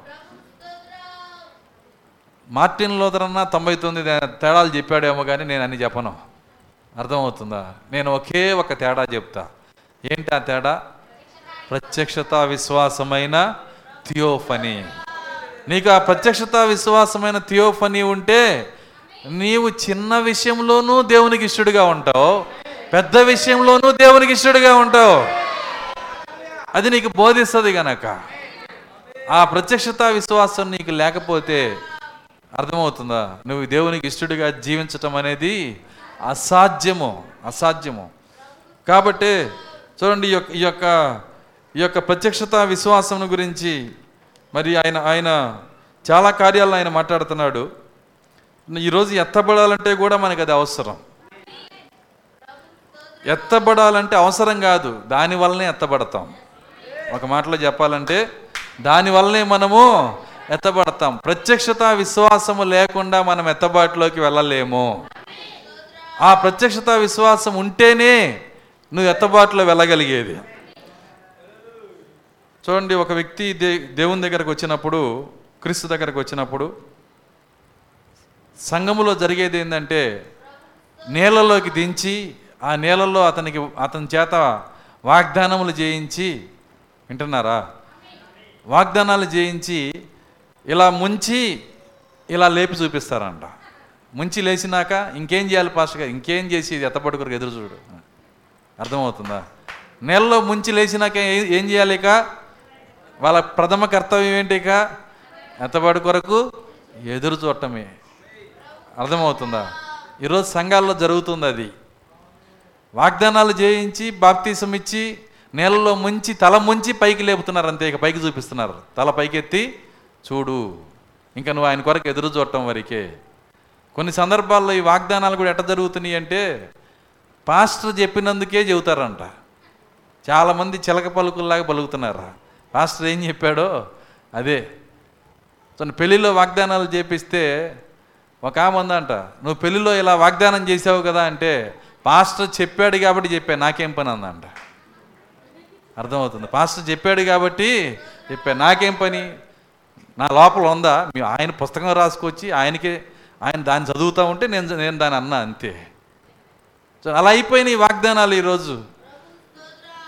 మార్టిన్ లోదరన్న తొంభై తొమ్మిది తేడాలు చెప్పాడేమో కానీ నేను అని చెప్పను. అర్థమవుతుందా? నేను ఒకే ఒక తేడా చెప్తా. ఏంటి ఆ తేడా? ప్రత్యక్షత విశ్వాసమైన థియోఫనీ. నీకు ఆ ప్రత్యక్షత విశ్వాసమైన థియోఫనీ ఉంటే నీవు చిన్న విషయంలోనూ దేవునికి ఇష్టడుగా ఉంటావు పెద్ద విషయంలోనూ దేవునికి ఇష్టడుగా ఉంటావు. అది నీకు బోధిస్తుంది గనక. ఆ ప్రత్యక్షత విశ్వాసం నీకు లేకపోతే అర్థమవుతుందా? నువ్వు దేవునికి ఇష్టడిగా జీవించటం అనేది అసాధ్యము అసాధ్యము. కాబట్టి చూడండి ఈ యొక్క ఈ యొక్క ఈ యొక్క ప్రత్యక్షత విశ్వాసం గురించి మరి ఆయన ఆయన చాలా కార్యాలను ఆయన మాట్లాడుతున్నాడు. ఈరోజు ఎత్తబడాలంటే కూడా మనకి అది అవసరం. ఎత్తబడాలంటే అవసరం కాదు దానివల్లనే ఎత్తబడతాం. ఒక మాటలో చెప్పాలంటే దానివల్లనే మనము ఎత్తబడతాం. ప్రత్యక్షత విశ్వాసము లేకుండా మనం ఎత్తబాటులోకి వెళ్ళలేము. ఆ ప్రత్యక్షత విశ్వాసం ఉంటేనే నువ్వు ఎత్తబాటులో వెళ్ళగలిగేది. చూడండి ఒక వ్యక్తి దే దేవుని దగ్గరకు వచ్చినప్పుడు క్రీస్తు దగ్గరకు వచ్చినప్పుడు సంఘములో జరిగేది ఏంటంటే నీళ్ళలోకి దించి ఆ నీళ్ళల్లో అతనికి అతని చేత వాగ్దానములు చేయించి వింటున్నారా? వాగ్దానాలు చేయించి ఇలా ముంచి ఇలా లేపి చూపిస్తారంట. ముంచి లేచినాక ఇంకేం చేయాలి పాస్టర్ గారు? ఇంకేం చేసి ఇది ఎత్తపడుకురకు ఎదురు చూడు. అర్థమవుతుందా? నెలలో ముంచి లేచినాక ఏం చేయాలి ఇక? వాళ్ళ ప్రథమ కర్తవ్యం ఏంటి ఇక? ఎత్తపడి కొరకు ఎదురు చూడటమే. అర్థమవుతుందా? ఈరోజు సంఘాల్లో జరుగుతుంది అది. వాగ్దానాలు చేయించి బాప్తీసం ఇచ్చి నీళ్ళలో ముంచి తల ముంచి పైకి లేపుతున్నారు అంతే ఇక పైకి చూపిస్తున్నారు. తల పైకెత్తి చూడు. ఇంకా నువ్వు ఆయన కొరకు ఎదురు చూడటం వరకే. కొన్ని సందర్భాల్లో ఈ వాగ్దానాలు కూడా ఎట్ట జరుగుతున్నాయి అంటే పాస్టర్ చెప్పినందుకే చెబుతారంట. చాలామంది చిలక పలుకుల్లాగా పలుకుతున్నారు? పాస్టర్ ఏం చెప్పాడో? అదే. తను పెళ్ళిలో వాగ్దానాలు చేపిస్తే ఒక ఆమె ఉందంట నువ్వు పెళ్ళిలో ఇలా వాగ్దానం చేసావు కదా అంటే పాస్టర్ చెప్పాడు కాబట్టి చెప్పాను నాకేం పని? అందంట. అర్థమవుతుంది. పాస్టర్ చెప్పాడు కాబట్టి చెప్పా నాకేం పని? నా లోపల ఉందా? మీ ఆయన పుస్తకం రాసుకొచ్చి ఆయనకే ఆయన దాన్ని చదువుతూ ఉంటే నేను నేను దాన్ని అన్నా అంతే. సో అలా అయిపోయినాయి ఈ వాగ్దానాలు ఈరోజు.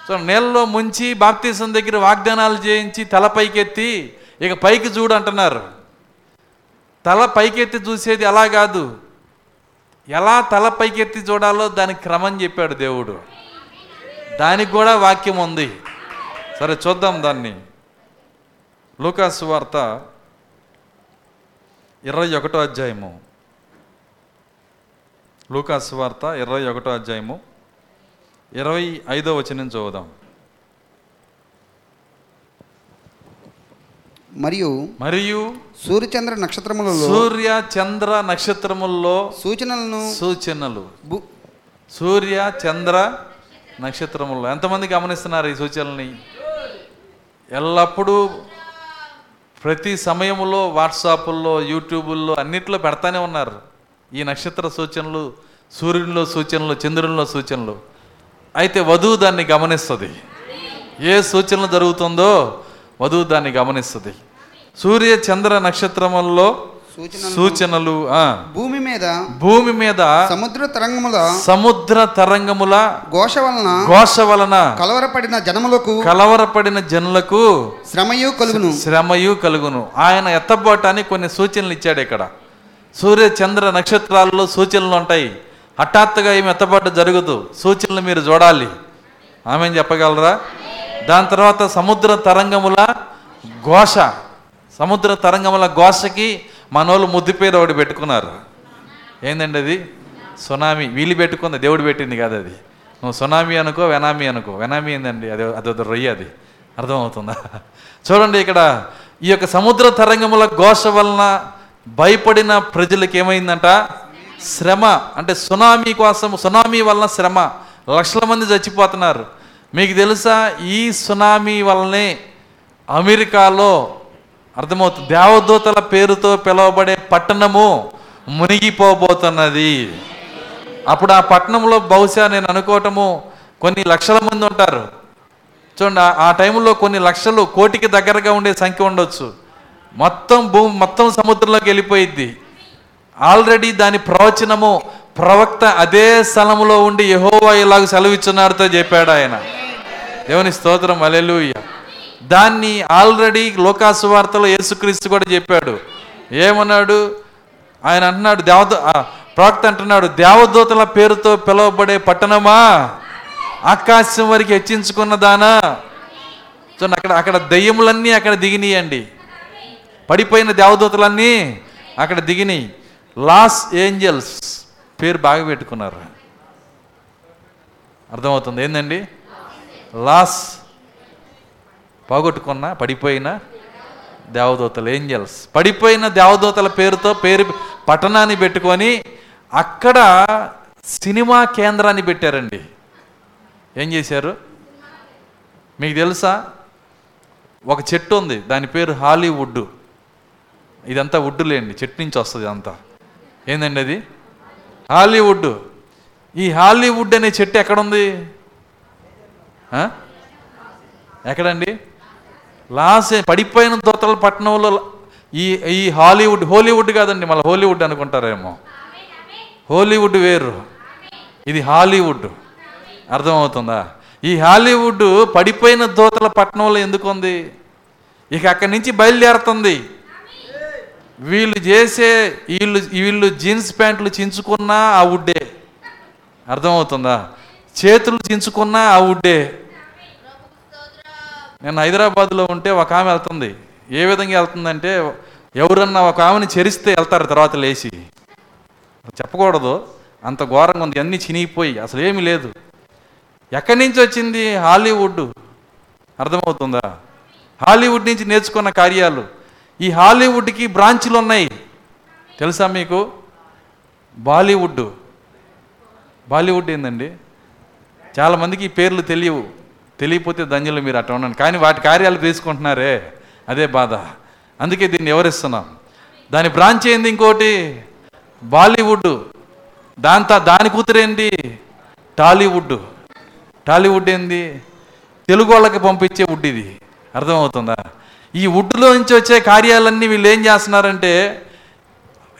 సో నీళ్ళలో ముంచి బాప్తీసం దగ్గర వాగ్దానాలు చేయించి తల పైకెత్తి ఇక పైకి చూడు అంటున్నారు. తల పైకెత్తి చూసేది అలా కాదు. ఎలా తల పైకెత్తి చూడాలో దానికి క్రమం చెప్పాడు దేవుడు. దానికి కూడా వాక్యం ఉంది. సరే చూద్దాం దాన్ని. లూకాసు వార్త ఇరవై ఒకటో అధ్యాయము. లూకాసు వార్త ఇరవై ఒకటో అధ్యాయము ఇరవై ఐదో వచనం చూద్దాం. మరియు మరియు సూర్యచంద్ర నక్షత్రములలో సూర్య చంద్ర నక్షత్రముల్లో సూచనలను సూచనలు. సూర్య చంద్ర నక్షత్రముల్లో. ఎంతమంది గమనిస్తున్నారు ఈ సూచనల్ని? ఎల్లప్పుడూ ప్రతి సమయంలో వాట్సాపుల్లో యూట్యూబుల్లో అన్నిట్లో పెడతానే ఉన్నారు. ఈ నక్షత్ర సూచనలు సూర్యునిలో సూచనలు చంద్రునిలో సూచనలు. అయితే వధువు దాన్ని గమనిస్తుంది. ఏ సూచనలు జరుగుతుందో వధువు దాన్ని గమనిస్తుంది. సూర్య చంద్ర నక్షత్రముల్లో సూచనలు. భూమి మీద భూమి మీద సముద్ర తరంగముల సముద్ర తరంగముల ఘోష వలన ఘోష వలన కలవరపడిన జనములకు కలవరపడిన జనులకు శ్రమయు కలుగును. శ్రమయు కలుగును. ఆయన ఎత్తబోటానికి కొన్ని సూచనలు ఇచ్చాడు ఇక్కడ. సూర్య చంద్ర నక్షత్రాల్లో సూచనలు ఉంటాయి. హఠాత్తుగా ఏమి ఎత్తబాటు జరగదు. సూచనలు మీరు చూడాలి. ఆమె చెప్పగలరా? దాని తర్వాత సముద్ర తరంగముల ఘోష. సముద్ర తరంగముల ఘోషకి మనోళ్ళు ముద్దు పేరు ఒకటి పెట్టుకున్నారు. ఏందండి అది? సునామీ. వీళ్ళు పెట్టుకుంది దేవుడు పెట్టింది కాదు అది. నువ్వు సునామీ అనుకో వెనామీ అనుకో. వెనామీ ఏందండి? అది అదొక రొయ్య అది. అర్థమవుతుందా? చూడండి ఇక్కడ ఈ యొక్క సముద్ర తరంగముల ఘోష వలన భయపడిన ప్రజలకు ఏమైందంట? శ్రమ. అంటే సునామీ కోసం సునామీ వలన శ్రమ. లక్షల మంది చచ్చిపోతున్నారు. మీకు తెలుసా ఈ సునామీ వల్లనే అమెరికాలో అర్థమవుతుంది. దేవదూతల పేరుతో పిలువబడే పట్టణము మునిగిపోబోతున్నది. అప్పుడు ఆ పట్టణంలో బహుశా నేను అనుకోవటము కొన్ని లక్షల మంది ఉంటారు. చూడండి ఆ- టైంలో కొన్ని లక్షలు కోటికి దగ్గరగా ఉండే సంఖ్య ఉండొచ్చు. మొత్తం భూమి మొత్తం సముద్రంలోకి వెళ్ళిపోయిద్ది. ఆల్రెడీ దాని ప్రవచనము ప్రవక్త అదే స్థలములో ఉండి యహోవా ఇలాగ సెలవిచ్చున్నాడుతో చెప్పాడు ఆయన. దేవుని స్తోత్రం అలెలుయ్య దాన్ని ఆల్రెడీ లోకాసు వార్తలో యేసుక్రీస్తు కూడా చెప్పాడు. ఏమన్నాడు? ఆయన అంటున్నాడు దేవద ప్రవక్త అంటున్నాడు దేవదూతల పేరుతో పిలువబడే పట్టణమా? ఆకాశం వరకు హెచ్చించుకున్న దానా? సో అక్కడ అక్కడ దయ్యములన్నీ అక్కడ దిగినాయండి. పడిపోయిన దేవదూతలన్నీ అక్కడ దిగినాయి. లాస్ ఏంజల్స్ పేరు బాగా పెట్టుకున్నారు. అర్థమవుతుంది ఏందండి? లాస్ పోగొట్టుకున్న పడిపోయిన దేవదూతలు ఏంజల్స్. పడిపోయిన దేవదూతల పేరుతో పేరు పట్టణాన్ని పెట్టుకొని అక్కడ సినిమా కేంద్రాన్ని పెట్టారండి. ఏం చేశారు? మీకు తెలుసా? ఒక చెట్టు ఉంది దాని పేరు హాలీవుడ్. ఇదంతా వుడ్డు లేండి చెట్టు నుంచి వస్తుంది అంతా ఏందండి అది? హాలీవుడ్. ఈ హాలీవుడ్ అనే చెట్టు ఎక్కడుంది? ఎక్కడండి? లాస్ పడిపోయిన దొత్తల పట్టణంలో ఈ ఈ హాలీవుడ్ హాలీవుడ్ కాదండి మళ్ళీ హాలీవుడ్ అనుకుంటారేమో. హాలీవుడ్ వేరు. ఇది హాలీవుడ్. అర్థమవుతుందా? ఈ హాలీవుడ్ పడిపోయిన దోతల పట్టణంలో ఎందుకు ఉంది ఇక అక్కడి నుంచి బయలుదేరుతుంది. వీళ్ళు చేసే వీళ్ళు వీళ్ళు జీన్స్ ప్యాంట్లు చించుకున్నా ఆ వుడ్డే. అర్థమవుతుందా? చేతులు చించుకున్నా ఆ వుడ్డే. నేను హైదరాబాద్లో ఉంటే ఒక ఆమె వెళ్తుంది. ఏ విధంగా వెళ్తుందంటే ఎవరన్నా ఒక ఆమెని చెరిస్తే వెళ్తారు తర్వాత లేచి. చెప్పకూడదు. అంత ఘోరంగా ఉంది. అన్నీ చినిగిపోయి. అసలు ఏమీ లేదు. ఎక్కడి నుంచి వచ్చింది? హాలీవుడ్. అర్థమవుతుందా? హాలీవుడ్ నుంచి నేర్చుకున్న కార్యాలు. ఈ హాలీవుడ్కి బ్రాంచ్లు ఉన్నాయి తెలుసా మీకు? బాలీవుడ్. బాలీవుడ్ ఏందండి? చాలామందికి ఈ పేర్లు తెలియవు. తెలియకపోతే ధన్యులు మీరు అట్లా ఉన్నాను కానీ వాటి కార్యాలు తీసుకుంటున్నారే. అదే బాధ. అందుకే దీన్ని వివరిస్తున్నాం దాని బ్రాంచ్ ఏంది ఇంకోటి? బాలీవుడ్. దాంతో దాని కూతురేంటి టాలీవుడ్. టాలీవుడ్ ఏంది? తెలుగు వాళ్ళకి పంపించే వుడ్ ఇది అర్థమవుతుందా? ఈ వుడ్లో నుంచి వచ్చే కార్యాలన్నీ వీళ్ళు ఏం చేస్తున్నారంటే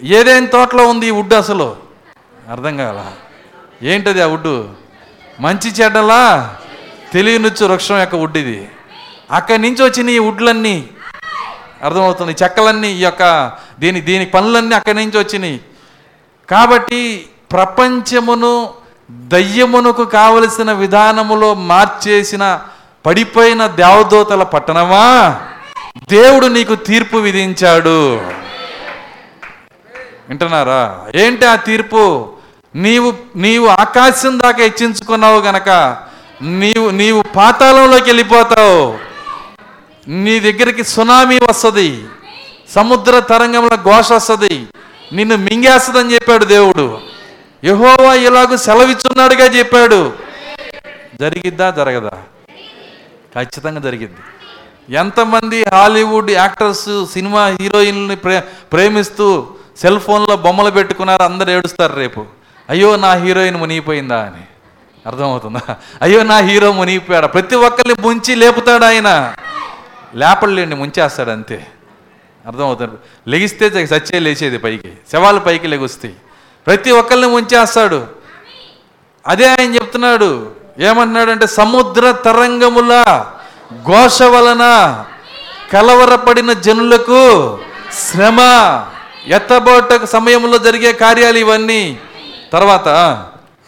ఏదైనా తోటలో ఉంది ఈ వుడ్ అసలు? అర్థం కాల? ఏంటది ఆ వుడ్డు మంచి చెడ్డలా? తెలియనుచ్చు వృక్షం యొక్క వుడ్ ఇది. అక్కడి నుంచి వచ్చిన ఈ వుడ్లన్నీ అర్థమవుతుంది చెక్కలన్నీ ఈ యొక్క దీని దీని పనులన్నీ అక్కడి నుంచి వచ్చినాయి. కాబట్టి ప్రపంచమును దయ్యమునకు కావలసిన విధానములో మార్చేసిన పడిపోయిన దేవదూతల పట్టణమా? దేవుడు నీకు తీర్పు విధించాడు. వింటున్నారా? ఏంటి ఆ తీర్పు? నీవు నీవు ఆకాశం దాకా హెచ్చించుకున్నావు గనక నీవు నీవు పాతాళంలోకి వెళ్ళిపోతావు. నీ దగ్గరికి సునామీ వస్తుంది. సముద్ర తరంగంలో ఘోష వస్తుంది. నిన్ను మింగేస్తుందని చెప్పాడు దేవుడు. యహోవా ఇలాగ సెలవిచ్చున్నాడుగా చెప్పాడు. జరిగిద్దా? జరగదా? ఖచ్చితంగా జరిగిద్ది. ఎంతమంది హాలీవుడ్ యాక్టర్స్ సినిమా హీరోయిన్లని ప్రే ప్రేమిస్తూ సెల్ ఫోన్లో బొమ్మలు పెట్టుకున్నారు అందరు ఏడుస్తారు రేపు. అయ్యో నా హీరోయిన్ మునిగిపోయిందా అని. అర్థమవుతుందా? అయ్యో నా హీరో మునిగిపోయాడు? ప్రతి ఒక్కరిని ముంచి లేపుతాడు ఆయన. లేపడలేండి ముంచేస్తాడు అంతే. అర్థమవుతుంది? లెగిస్తే సచ్చే లేచేది పైకి. శవాలు పైకి లెగుస్తాయి. ప్రతి ఒక్కరిని ముంచేస్తాడు. అదే ఆయన చెప్తున్నాడు. ఏమంటున్నాడంటే సముద్ర తరంగములా ఘోష వలన కలవరపడిన జనులకు శ్రమ ఎత్తబోట సమయంలో జరిగే కార్యాలు ఇవన్నీ. తర్వాత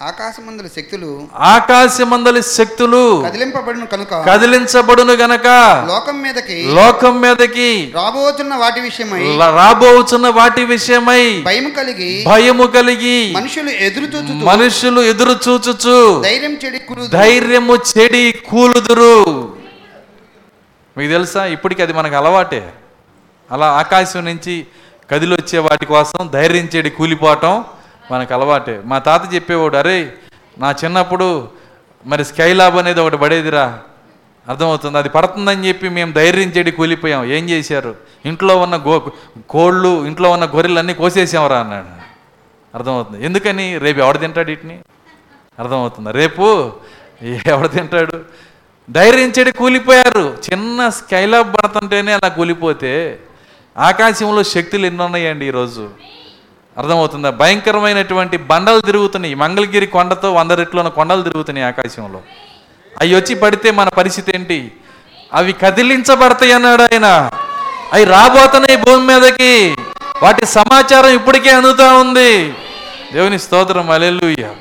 ఆకాశమందుల శక్తులు ఆకాశమందలి శక్తులు కదిలింపబడిన కనుక కదిలించబడును గనక లోకం మీదకి లోకం మీదకి రాబోతున్న వాటి విషయమై రాబోచున్న వాటి విషయమై భయం కలిగి భయము కలిగి మనుషులు ఎదురు చూచుతూ మనుషులు ఎదురు చూచుచు ధైర్యం చెడి ధైర్యము చెడి కూలుదురు. మీకు తెలుసా? ఇప్పటికి అది మనకు అలవాటే. అలా ఆకాశం నుంచి కదిలొచ్చే వాటి కోసం ధైర్యంచేడి కూలిపోవటం మనకు అలవాటే. మా తాత చెప్పేవాడు అరే నా చిన్నప్పుడు మరి స్కైలాబ్ అనేది ఒకటి పడేదిరా. అర్థమవుతుంది? అది పడుతుందని చెప్పి మేము ధైర్యం చెడి కూలిపోయాం. ఏం చేశారు? ఇంట్లో ఉన్న గో కోళ్ళు ఇంట్లో ఉన్న గొర్రెలన్నీ కోసేసాంరా అన్నాడు. అర్థమవుతుంది? ఎందుకని? రేపు ఎవడు తింటాడు వీటిని? అర్థమవుతుంది? రేపు ఎవడు తింటాడు? ధైర్యం చెడి కూలిపోయారు. చిన్న స్కైలాబ్ పడుతుంటేనే అలా కూలిపోతే ఆకాశంలో శక్తులు ఎన్ని ఉన్నాయండి ఈరోజు. అర్థమవుతుందా? భయంకరమైనటువంటి బండలు తిరుగుతున్నాయి. మంగళగిరి కొండతో వంద రెట్లు ఉన్న కొండలు తిరుగుతున్నాయి ఆకాశంలో. అవి వచ్చి పడితే మన పరిస్థితి ఏంటి? అవి కదిలించబడతాయి అన్నాడు ఆయన. అవి రాబోతున్నాయి భూమి మీదకి. వాటి సమాచారం ఇప్పటికే అందుతా ఉంది. దేవుని స్తోత్రం. అలెలుయ్య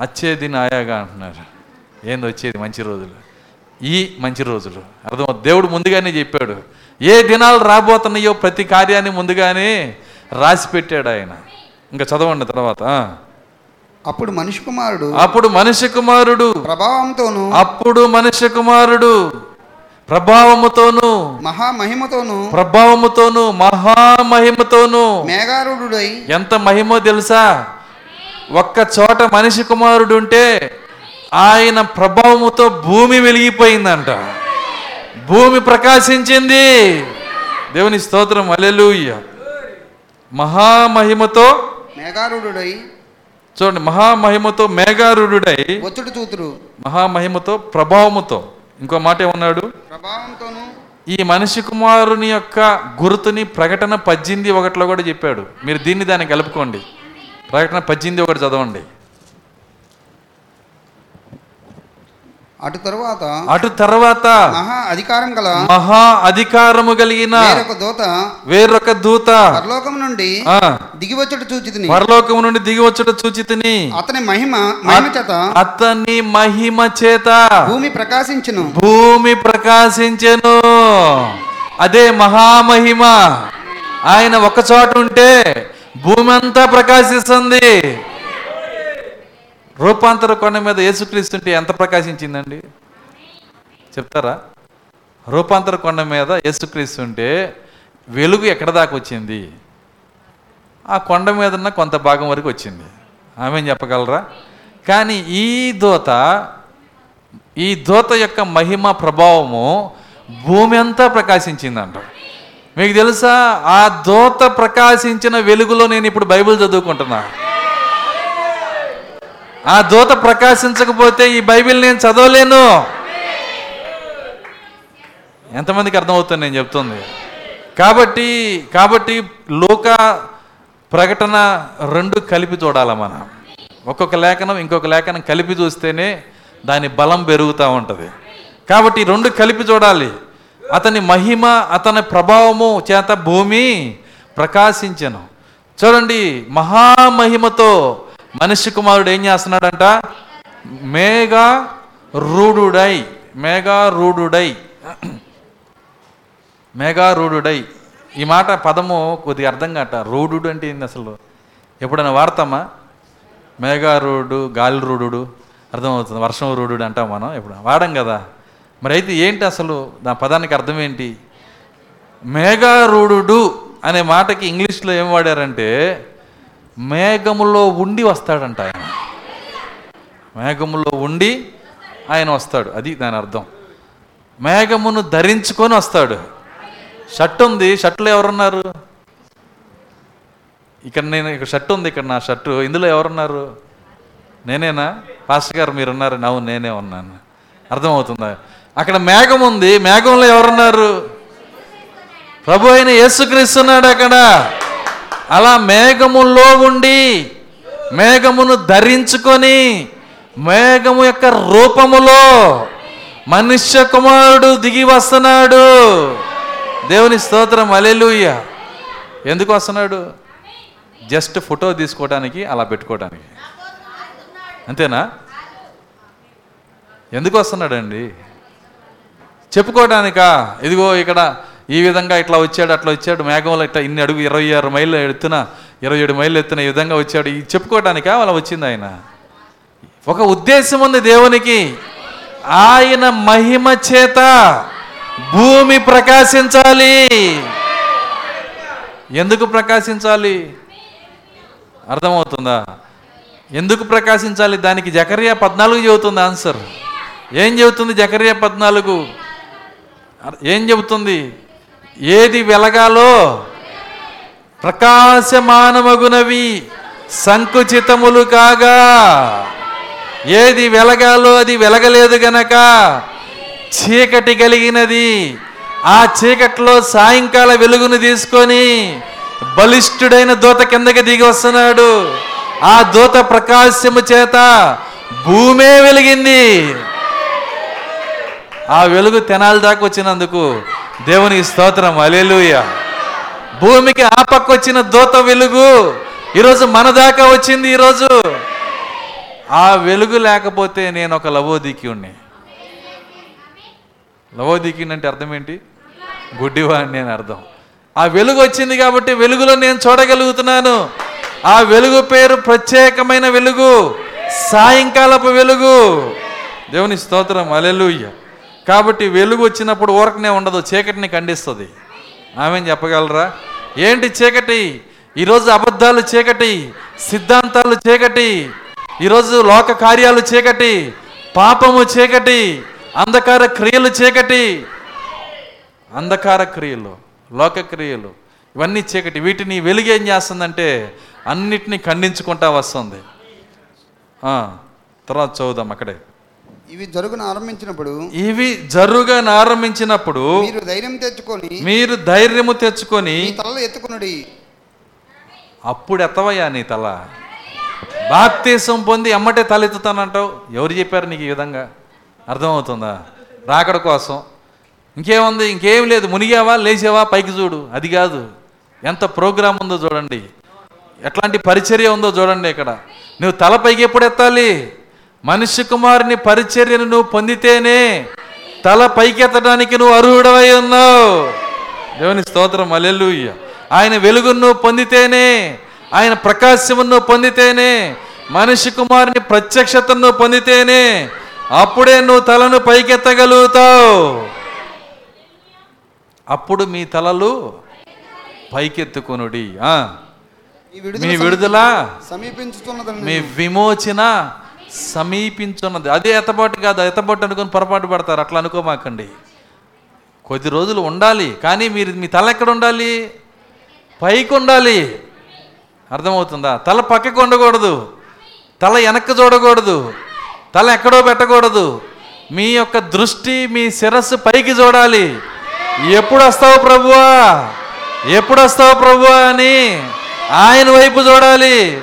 అచ్చేది నాయాగా అంటున్నారు. ఏంది వచ్చేది మంచి రోజులు. ఈ మంచి రోజులు. అర్థం దేవుడు ముందుగానే చెప్పాడు. ఏ దినాలు రాబోతున్నాయో ప్రతి కార్యాన్ని ముందుగానే రాసి పెట్టాడు ఆయన. ఇంకా చదవండి తర్వాత. అప్పుడు మనిషి కుమారుడు అప్పుడు మనిషి కుమారుడు ప్రభావంతోను అప్పుడు మనిషి కుమారుడు ప్రభావముతోను మహామహిమతోను ప్రభావముతోను మహామహిమతోను మేఘారుడై ఎంత మహిమో తెలుసా? ఒక్క చోట మనిషి కుమారుడు ఉంటే ఆయన ప్రభావముతో భూమి వెలిగిపోయిందంట. భూమి ప్రకాశించింది. దేవుని స్తోత్రం అలెలుయ్య మహామహిమతో మేఘారుడై చూడండి మహామహిమతో మేఘారుడై ఒత్తుడు తూతురు మహామహిమతో ప్రభావముతో ఇంకో మాట ఏమన్నాడు? ప్రభావంతోను ఈ మనిషి కుమారుని యొక్క గుర్తుని ప్రకటన పద్దెనిమిది ఒకటిలో కూడా చెప్పాడు. మీరు దీన్ని దాన్ని కలుపుకోండి. ప్రకటన పద్దెనిమిది ఒకటి చదవండి. అటు తరువాత అటు తర్వాత మహా అధికారం గల మహా అధికారము కలిగిన వేరొక దూత వేరొక దూత పరలోకం నుండి దిగివచ్చుట చూచితిని. పరలోకము నుండి దిగి వచ్చుట చూచితిని. అతని మహిమ మహిమ చేత అతని మహిమ చేత భూమి ప్రకాశించును. భూమి ప్రకాశించెను. అదే మహామహిమ ఆయన ఒక చోట ఉంటే భూమి అంతా ప్రకాశిస్తుంది. రూపాంతర కొండ మీద యేసుక్రీస్తుంటే ఎంత ప్రకాశించిందండి? చెప్తారా? రూపాంతర కొండ మీద యేసుక్రీస్తుంటే వెలుగు ఎక్కడ దాకా వచ్చింది? ఆ కొండ మీద ఉన్న కొంత భాగం వరకు వచ్చింది. ఆమె చెప్పగలరా? కానీ ఈ దోత ఈ దూత యొక్క మహిమ ప్రభావము భూమి అంతా ప్రకాశించిందంట. మీకు తెలుసా? ఆ దూత ప్రకాశించిన వెలుగులో నేను ఇప్పుడు బైబిల్ చదువుకుంటున్నా. ఆ దూత ప్రకాశించకపోతే ఈ బైబిల్ నేను చదవలేను. ఎంతమందికి అర్థమవుతుంది నేను చెప్తుంది? కాబట్టి కాబట్టి లోక ప్రకటన రెండు కలిపి చూడాలి మనం? ఒక్కొక్క లేఖనం ఇంకొక లేఖనం కలిపి చూస్తేనే దాని బలం పెరుగుతూ ఉంటుంది. కాబట్టి రెండు కలిపి చూడాలి. అతని మహిమ అతని ప్రభావము చేత భూమి ప్రకాశించను. చూడండి మహామహిమతో మనిషి కుమారుడు ఏం చేస్తున్నాడంట? మేఘా రూఢుడై మేఘా రూఢుడై. మేఘారూఢుడై ఈ మాట పదము కొద్దిగా అర్థం కాట. రూఢుడు అంటే ఏంది అసలు? ఎప్పుడైనా వాడతామా? మేఘారూఢుడు గాలి రూఢుడు అర్థమవుతుంది. వర్షం రూఢుడు అంటాం మనం ఇప్పుడు వాడం కదా. మరి అయితే ఏంటి అసలు? నా పదానికి అర్థం ఏంటి? మేఘారూఢుడు అనే మాటకి ఇంగ్లీష్లో ఏం వాడారంటే మేఘములో ఉండి వస్తాడంట ఆయన. మేఘములో ఉండి ఆయన వస్తాడు. అది దాని అర్థం. మేఘమును ధరించుకొని వస్తాడు. షర్ట్ ఉంది. షర్ట్లో ఎవరున్నారు? ఇక్కడ నేను ఇక్కడ షర్ట్ ఉంది. ఇక్కడ నా షర్టు. ఇందులో ఎవరున్నారు? నేనేనా? పాస్టర్ గారు మీరు ఉన్నారు అవును నేనే ఉన్నాను. అర్థమవుతుందా? అక్కడ మేఘం ఉంది. మేఘంలో ఎవరున్నారు? ప్రభు అయిన యేసుక్రీస్తున్నాడు అక్కడ. అలా మేఘములో ఉండి మేఘమును ధరించుకొని మేఘము యొక్క రూపములో మనుష్య కుమారుడు దిగి వస్తున్నాడు. దేవుని స్తోత్రం అలెలుయ్య ఎందుకు వస్తున్నాడు? జస్ట్ ఫోటో తీసుకోవడానికి అలా పెట్టుకోవడానికి అంతేనా? ఎందుకు వస్తున్నాడండి? చెప్పుకోవడానికా ఇదిగో ఇక్కడ ఈ విధంగా ఇట్లా వచ్చాడు అట్లా వచ్చాడు. మేఘంలో ఇట్లా ఇన్ని అడుగు ఇరవై ఆరు మైళ్ళు ఎత్తున ఇరవై ఏడు మైళ్ళు ఎత్తున ఈ విధంగా వచ్చాడు. ఇది చెప్పుకోవడానికా? అలా వచ్చింది ఆయన. ఒక ఉద్దేశం ఉంది దేవునికి. ఆయన మహిమ చేత భూమి ప్రకాశించాలి. ఎందుకు ప్రకాశించాలి? అర్థమవుతుందా? ఎందుకు ప్రకాశించాలి? దానికి జకరియా పద్నాలుగు చెబుతుంది ఆన్సర్. ఏం చెబుతుంది జకరియా పద్నాలుగు? ఏం చెబుతుంది? ఏది వెలగాలో ప్రకాశమానమగునవి సంకుచితములు కాగా. ఏది వెలగాలో అది వెలగలేదు గనక చీకటి కలిగినది. ఆ చీకట్లో సాయంకాల వెలుగును తీసుకొని బలిష్ఠుడైన దూత కిందకి దిగి వస్తున్నాడు. ఆ దూత ప్రకాశము చేత భూమే వెలిగింది. ఆ వెలుగు తెనాలి దాకా వచ్చినందుకు దేవుని స్తోత్రం అలెలుయ భూమికి ఆ పక్క వచ్చిన దూత వెలుగు. ఈరోజు మన దాకా వచ్చింది ఈరోజు. ఆ వెలుగు లేకపోతే నేను ఒక లవోదిక్యుణ్ణి. లవోదిక్యుని అంటే అర్థం ఏంటి? గుడ్డివాడిని అని అర్థం. ఆ వెలుగు వచ్చింది కాబట్టి వెలుగులో నేను చూడగలుగుతున్నాను. ఆ వెలుగు పేరు ప్రత్యేకమైన వెలుగు. సాయంకాలపు వెలుగు. దేవుని స్తోత్రం అలెలుయ్య కాబట్టి వెలుగు వచ్చినప్పుడు ఊరకనే ఉండదు చీకటిని ఖండిస్తుంది. ఆమె చెప్పగలరా? ఏంటి చీకటి? ఈరోజు అబద్ధాలు చీకటి సిద్ధాంతాలు చీకటి ఈరోజు లోక కార్యాలు చీకటి పాపము చీకటి అంధకార క్రియలు చీకటి. అంధకార క్రియలు లోక క్రియలు ఇవన్నీ చీకటి. వీటిని వెలుగేం చేస్తుందంటే అన్నిటినీ ఖండించుకుంటా వస్తుంది. తర్వాత చదువుదాం అక్కడే. ఇవి జరుగున ఆరంభించినప్పుడు ఇవి జరుగా ఆరంభించినప్పుడు మీరు ధైర్యం తెచ్చుకొని మీరు ధైర్యము తెచ్చుకొని మీ తలలు ఎత్తుకునుడి. అప్పుడు ఎత్తవయ్యా నీ తల. బాప్తీసం పొంది ఎమ్మటే తలెత్తుతానంటావు ఎవరు చెప్పారు నీకు ఈ విధంగా? అర్థమవుతుందా? రాకడ కోసం. ఇంకేముంది? ఇంకేం లేదు. మునిగావా? లేచావా? పైకి చూడు. అది కాదు. ఎంత ప్రోగ్రామ్ ఉందో చూడండి. ఎట్లాంటి పరిచర్య ఉందో చూడండి ఇక్కడ. నువ్వు తల పైకి ఎప్పుడు ఎత్తాలి? మనిషి కుమారుని పరిచర్యను నువ్వు పొందితేనే తల పైకెత్తడానికి నువ్వు అర్హుడవై ఉన్నావు. దేవుని స్తోత్రం అలెలుయ్య ఆయన వెలుగును నువ్వు పొందితేనే ఆయన ప్రకాశమును నువ్వు పొందితేనే మనిషి కుమారుని ప్రత్యక్షతను పొందితేనే అప్పుడే నువ్వు తలను పైకెత్తగలుగుతావు. అప్పుడు మీ తలలు పైకెత్తుకొనుడి. మీ విడుదల సమీపించుతున్నదని మీ విమోచన సమీపించున్నది. అదే ఎత్తబాటు కాదు ఎత్తబాటు అనుకుని పొరపాటు పడతారు. అట్లా అనుకోమాకండి. కొద్ది రోజులు ఉండాలి కానీ మీరు మీ తల ఎక్కడ ఉండాలి? పైకి ఉండాలి. అర్థమవుతుందా? తల పక్కకు ఉండకూడదు. తల వెనక్కి చూడకూడదు. తల ఎక్కడో పెట్టకూడదు. మీ యొక్క దృష్టి మీ శిరస్సు పైకి చూడాలి. ఎప్పుడు వస్తావు ప్రభువా? ఎప్పుడు వస్తావు ప్రభువా అని ఆయన వైపు చూడాలి.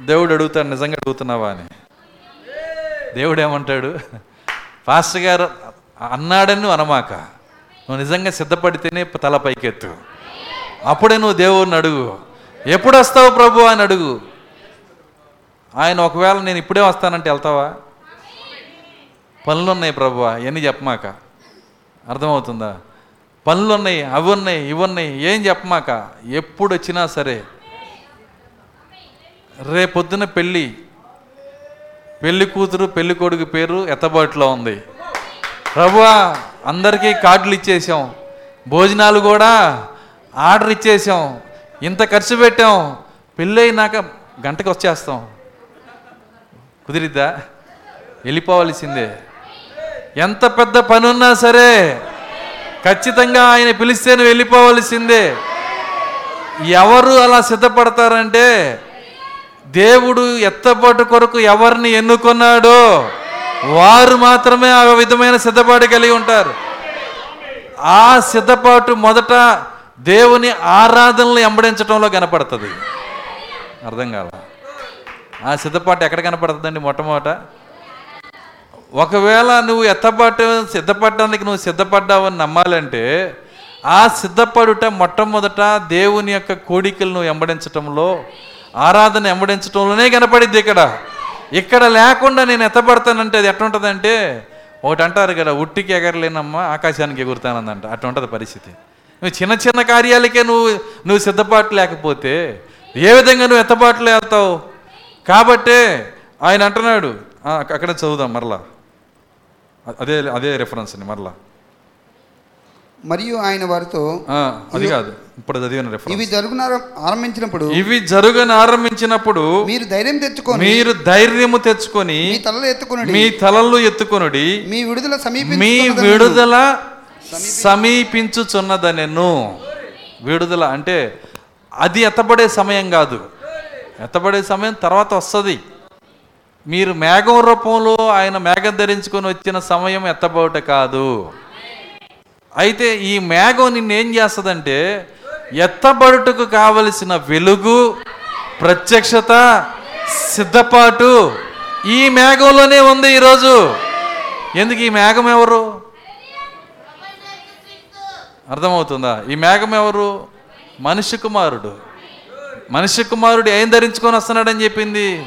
దేవుడు అడుగుతాడు నిజంగా అడుగుతున్నావా అని. దేవుడు ఏమంటాడు? పాస్టర్ గారు అన్నాడని నువ్వు అనమాక. నువ్వు నిజంగా సిద్ధపడితేనే తల పైకెత్తు. అప్పుడే నువ్వు దేవుడిని అడుగు. ఎప్పుడు వస్తావు ప్రభు? అని అడుగు. ఆయన ఒకవేళ నేను ఇప్పుడే వస్తానంటే వెళ్తావా? పనులు ఉన్నాయి ప్రభు ఎన్ని చెప్పమాక. అర్థమవుతుందా? పనులు ఉన్నాయి అవి ఉన్నాయి ఇవి ఉన్నాయి ఏం చెప్పమాక? ఎప్పుడు వచ్చినా సరే రేపొద్దున పెళ్ళి. పెళ్ళి కూతురు పెళ్ళి కొడుకు పేరు ఎత్తబాటులో ఉంది. ప్రభువా అందరికీ కార్డులు ఇచ్చేసాం భోజనాలు కూడా ఆర్డర్ ఇచ్చేసాం ఇంత ఖర్చు పెట్టాం. పెళ్ళి అయినాక గంటకు వచ్చేస్తాం. కుదిరిద్దా? వెళ్ళిపోవలసిందే. ఎంత పెద్ద పని ఉన్నా సరే ఖచ్చితంగా ఆయన పిలిస్తేనే వెళ్ళిపోవలసిందే. ఎవరు అలా సిద్ధపడతారంటే దేవుడు ఎత్తబాటు కొరకు ఎవరిని ఎన్నుకున్నాడో వారు మాత్రమే ఆ విధమైన సిద్ధపాటు కలిగి ఉంటారు. ఆ సిద్ధపాటు మొదట దేవుని ఆరాధనలు ఎంబడించడంలో కనపడుతుంది. అర్థం కాల? ఆ సిద్ధపాటు ఎక్కడ కనపడుతుందండి మొట్టమొదట? ఒకవేళ నువ్వు ఎత్తపాటు సిద్ధపడడానికి నువ్వు సిద్ధపడ్డావని నమ్మాలంటే ఆ సిద్ధపడుట మొట్టమొదట దేవుని యొక్క కోడికలను నువ్వు ఎంబడించటంలో ఆరాధన ఎంబడించటంలోనే కనపడిద్ది ఇక్కడ. ఇక్కడ లేకుండా నేను ఎత్తపడతానంటే అది ఎట్లుంటుందంటే ఒకటి అంటారు కదా ఉట్టికి ఎగరలేనమ్మా ఆకాశానికి ఎగురుతానందంట. అట్లా ఉంటుంది పరిస్థితి. నువ్వు చిన్న చిన్న కార్యాలకే నువ్వు నువ్వు సిద్ధపాటు లేకపోతే ఏ విధంగా నువ్వు ఎత్తబాటులో వెళ్తావు? కాబట్టే ఆయన అంటున్నాడు. అక్కడ చదువుదాం మరలా. అదే అదే రెఫరెన్స్ మరలా. మరియు ఆయన వారితో అది కాదు. ఇప్పుడు చదివిన ఇవి జరుగున ఆరంభించినప్పుడు ఇవి జరుగని ఆరంభించినప్పుడు మీరు ధైర్యం తెచ్చుకొని మీరు ధైర్యము తెచ్చుకొని మీ తలలు ఎత్తుకునుడి మీ తలలు ఎత్తుకొనుడి మీ విడుదల మీ సమీపించుతున్నదనెను. విడుదల సమీపించుచున్నదనెను. విడుదల అంటే అది ఎత్తబడే సమయం కాదు. ఎత్తబడే సమయం తర్వాత వస్తుంది. మీరు మేఘం రూపంలో ఆయన మేఘం ధరించుకొని వచ్చిన సమయం ఎత్తబోట కాదు. అయితే ఈ మేఘం నిన్నేం చేస్తుందంటే ఎత్తబడుటకు కావలసిన వెలుగు ప్రత్యక్షత సిద్ధపాటు ఈ మేఘంలోనే ఉంది ఈరోజు. ఎందుకు ఈ మేఘం ఎవరు? అర్థమవుతుందా? ఈ మేఘం ఎవరు? మనిషి కుమారుడు. మనిషి కుమారుడు ఏం ధరించుకొని వస్తున్నాడని చెప్పింది?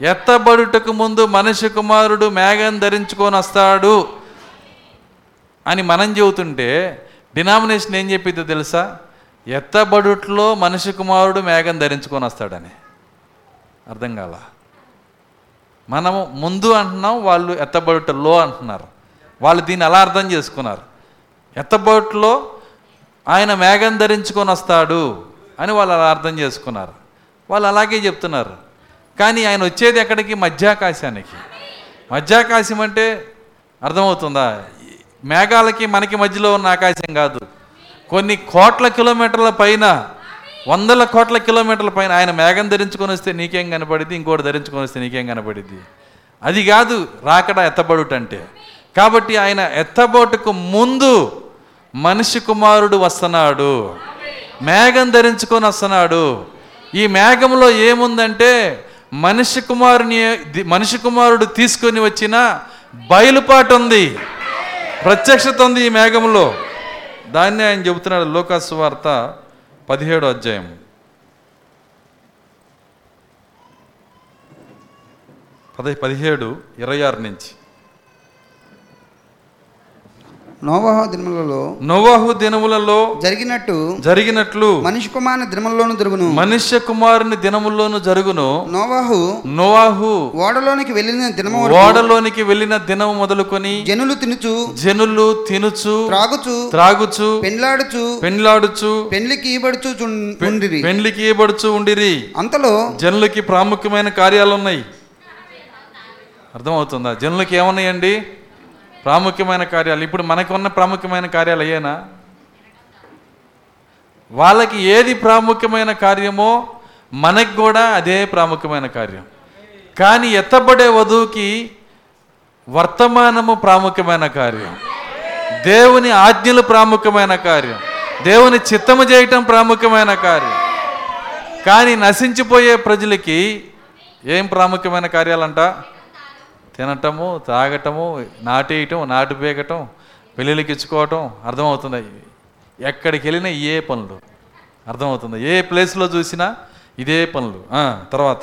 ఎత్తబడుటకు ముందు మనిషి కుమారుడు మేఘం ధరించుకొని వస్తాడు అని మనం చెబుతుంటే డినామినేషన్ ఏం చెప్పిందో తెలుసా? ఎత్తబడుట్లో మనిషి కుమారుడు మేఘం ధరించుకొని వస్తాడని. అర్థం కాల? మనము ముందు అంటున్నాం వాళ్ళు ఎత్తబడుటలో అంటున్నారు. వాళ్ళు దీన్ని అలా అర్థం చేసుకున్నారు? ఎత్తబడుట్లో ఆయన మేఘం ధరించుకొని వస్తాడు అని వాళ్ళు అలా అర్థం చేసుకున్నారు. వాళ్ళు అలాగే చెప్తున్నారు. కానీ ఆయన వచ్చేది ఎక్కడికి? మధ్యాకాశానికి. మధ్యాకాశం అంటే అర్థమవుతుందా? మేఘాలకి మనకి మధ్యలో ఉన్న ఆకాశం కాదు. కొన్ని కోట్ల కిలోమీటర్ల పైన వందల కోట్ల కిలోమీటర్ల పైన ఆయన మేఘం ధరించుకొని వస్తే నీకేం కనపడింది ఇంకోటి ధరించుకొని వస్తే నీకేం కనపడింది అది కాదు రాకడ ఎత్తబడుట అంటే కాబట్టి ఆయన ఎత్తబోటుకు ముందు మనిషి కుమారుడు వస్తున్నాడు. మేఘం ధరించుకొని వస్తున్నాడు. ఈ మేఘంలో ఏముందంటే మనిషి కుమారుని మనిషి కుమారుడు తీసుకొని వచ్చిన బయలుపాటు ఉంది. ప్రత్యక్షత ఉంది ఈ మేఘంలో దాన్ని ఆయన చెబుతున్నాడు లోకాసు వార్త పదిహేడు అధ్యాయం పది పదిహేడు ఇరవై ఆరు నుంచి. నోవాహ దినములలో నోవాహు దినములలో జరిగినట్టు జరిగినట్లు మనిషి కుమారుని దినములలోను జరుగును. మనుష్య కుమారుని దినముల్లోను జరుగును. నోవాహు నోవాహు ఓడలోనికి వెళ్ళిన దినము ఓడలోనికి వెళ్ళిన దినము మొదలుకొని జనులు తినుచు జనులు తినుచు త్రాగుచు త్రాగుచు పెండ్లాడుచు పెండ్లాడుచు పెండ్లికి ఈబడుచు చున్- ఉండిరి. పెండ్లికి ఇవ్వబడుచు ఉండిరి. అంతలో జనులకి ప్రాముఖ్యమైన కార్యాలు ఉన్నాయి అర్థమవుతుందా? జనులకి ఏమున్నాయండి? ప్రాముఖ్యమైన కార్యాలు. ఇప్పుడు మనకు ఉన్న ప్రాముఖ్యమైన కార్యాలు అయ్యేనా? వాళ్ళకి ఏది ప్రాముఖ్యమైన కార్యమో మనకి కూడా అదే ప్రాముఖ్యమైన కార్యం. కానీ ఎత్తబడే వధువుకి వర్తమానము ప్రాముఖ్యమైన కార్యం. దేవుని ఆజ్ఞలు ప్రాముఖ్యమైన కార్యం. దేవుని చిత్తము చేయటం ప్రాముఖ్యమైన కార్యం. కానీ నశించిపోయే ప్రజలకి ఏం ప్రాముఖ్యమైన కార్యాలంట? తినటము తాగటము నాటేయటం నాటు పీకటం పెళ్ళిళ్ళకి ఇచ్చుకోవటం అర్థమవుతుంది. ఎక్కడికి వెళ్ళినా ఏ పనులు అర్థమవుతుంది. ఏ ప్లేస్లో చూసినా ఇదే పనులు. తర్వాత.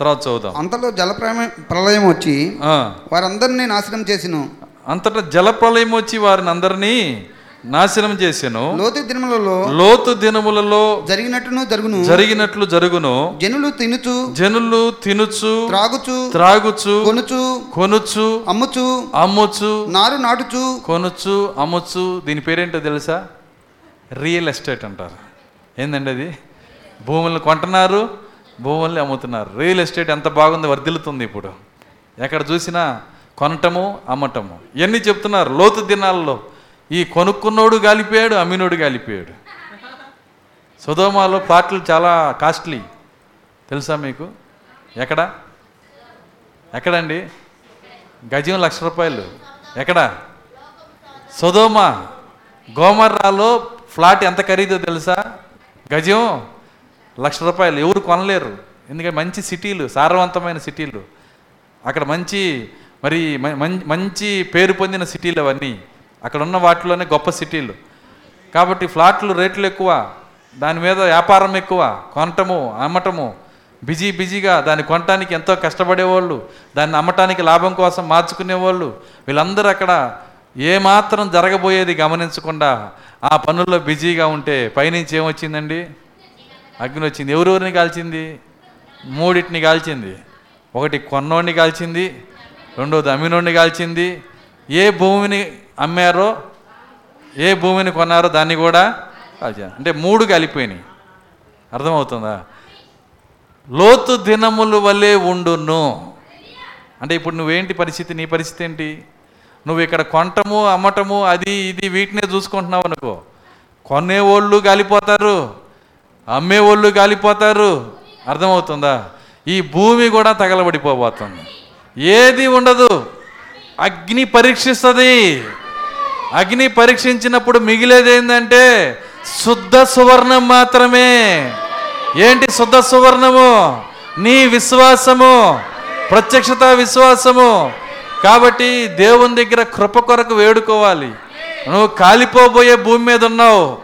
తర్వాత చదువుదాం. అంతలో జల ప్రళయం వచ్చి వారందరినీ నాశనం చేసిను. అంతటా జలప్రలయం వచ్చి వారిని అందరినీ నాశనం చేశాను లోతు దినములలో లోతు దినములలో జరిగినట్టును జరుగును. జరిగినట్లు జరుగును. జనులు తినుచు జనులు తినుచు త్రాగుచు త్రాగుచు కొనుచు కొనుచు అమ్ముచు అమ్ముచు నారు నాటుచు. కొనుచు అమ్ముచు. దీని పేరేంటో తెలుసా? రియల్ ఎస్టేట్ అంటారు. ఏందండి అది? భూములను కొంటున్నారు భూముల్ని అమ్ముతున్నారు. రియల్ ఎస్టేట్ ఎంత బాగుంది వర్ధిల్లుతుంది ఇప్పుడు. ఎక్కడ చూసినా కొనటము అమ్మటము. ఇవన్నీ చెప్తున్నారు? లోతు దినాల్లో. ఈ కొనుక్కున్నోడు గాలిపోయాడు అమ్మినోడు గాలిపోయాడు. సుధోమాలో ప్లాట్లు చాలా కాస్ట్లీ. తెలుసా మీకు? ఎక్కడ? ఎక్కడండి? గజం లక్ష రూపాయలు. ఎక్కడ? సుధోమ గోమర్రాలో ఫ్లాట్ ఎంత ఖరీదో తెలుసా? గజం లక్ష రూపాయలు. ఎవరు కొనలేరు. ఎందుకంటే మంచి సిటీలు సారవంతమైన సిటీలు. అక్కడ మంచి మరి మం- మంచి పేరు పొందిన సిటీలు అవన్నీ. అక్కడ ఉన్న వాటిలోనే గొప్ప సిటీలు. కాబట్టి ఫ్లాట్లు రేట్లు ఎక్కువ దాని మీద వ్యాపారం ఎక్కువ కొనటము అమ్మటము బిజీ బిజీగా దాన్ని కొనటానికి ఎంతో కష్టపడేవాళ్ళు దాన్ని అమ్మటానికి లాభం కోసం మార్చుకునేవాళ్ళు వీళ్ళందరూ అక్కడ ఏమాత్రం జరగబోయేది గమనించకుండా ఆ పనుల్లో బిజీగా ఉంటే పైనుంచి ఏమొచ్చిందండి? అగ్ని వచ్చింది. ఎవరెవరిని కాల్చింది? మూడింటిని కాల్చింది. ఒకటి కొన్నోడిని కాల్చింది రెండోది అమ్మినోడిని కాల్చింది. ఏ భూమిని అమ్మారో? ఏ భూమిని కొన్నారో దాన్ని కూడా అంటే మూడు కలిపోయినాయి అర్థమవుతుందా? లోతు దినములు వలె ఉండును. అంటే ఇప్పుడు నువ్వేంటి పరిస్థితి? నీ పరిస్థితి ఏంటి? నువ్వు ఇక్కడ కొనటము అమ్మటము అది ఇది వీటినే చూసుకుంటున్నావు అనుకో కొనేవాళ్ళు గాలిపోతారు. అమ్మేవాళ్ళు గాలిపోతారు. అర్థమవుతుందా? ఈ భూమి కూడా తగలబడిపోబోతుంది. ఏది ఉండదు. అగ్ని పరీక్షిస్తుంది. అగ్ని పరీక్షించినప్పుడు మిగిలేది ఏంటంటే శుద్ధ సువర్ణం మాత్రమే. ఏంటి శుద్ధ సువర్ణము? నీ విశ్వాసము ప్రత్యక్షత విశ్వాసము. కాబట్టి దేవుని దగ్గర కృప కొరకు వేడుకోవాలి. నువ్వు కాలిపోబోయే భూమి మీద ఉన్నావు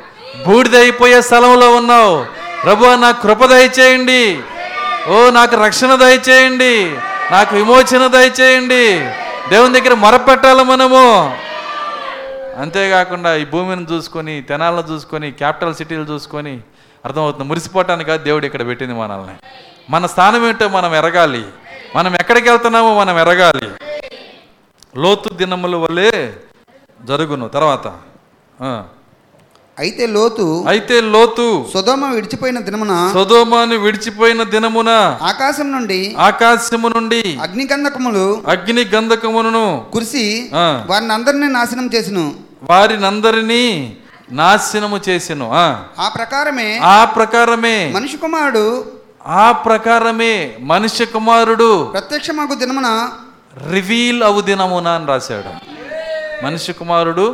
బూడిదైపోయే స్థలంలో ఉన్నావు. ప్రభు నాకు కృప దయచేయండి. ఓ నాకు రక్షణ దయచేయండి. నాకు విమోచన దయచేయండి. దేవుని దగ్గర మొరపెట్టాలి మనము. అంతేకాకుండా ఈ భూమిని చూసుకొని తెనాలను చూసుకొని క్యాపిటల్ సిటీలు చూసుకొని అర్థమవుతుంది. మురిసిపోవటానికి కాదు దేవుడు ఇక్కడ పెట్టింది మనల్ని. మన స్థానం ఏంటో మనం ఎరగాలి. మనం ఎక్కడికి వెళ్తున్నామో మనం ఎరగాలి. లోతు దినముల వల్లే జరుగును. తర్వాత అయితే లోతు అయితే లోతు సుధోమ విడిచిపోయిన దినమున సొదోమాను విడిచిపోయిన దినమున ఆకాశం నుండి ఆకాశము నుండి అగ్నికందకములు అగ్ని గంధకమును కురిసి. వారిని అందరినీ నాశనం చేసిను వారినందరినీ నాశనము చేసెను ఆ. ఆ ప్రకారమే ఆ ప్రకారమే మనిషి కుమారుడు ఆ ప్రకారమే మనుష్య కుమారుడు ప్రత్యక్షమాకు దినమున రివీల్ అవు దినమున అని రాశాడు మనిషి కుమారుడు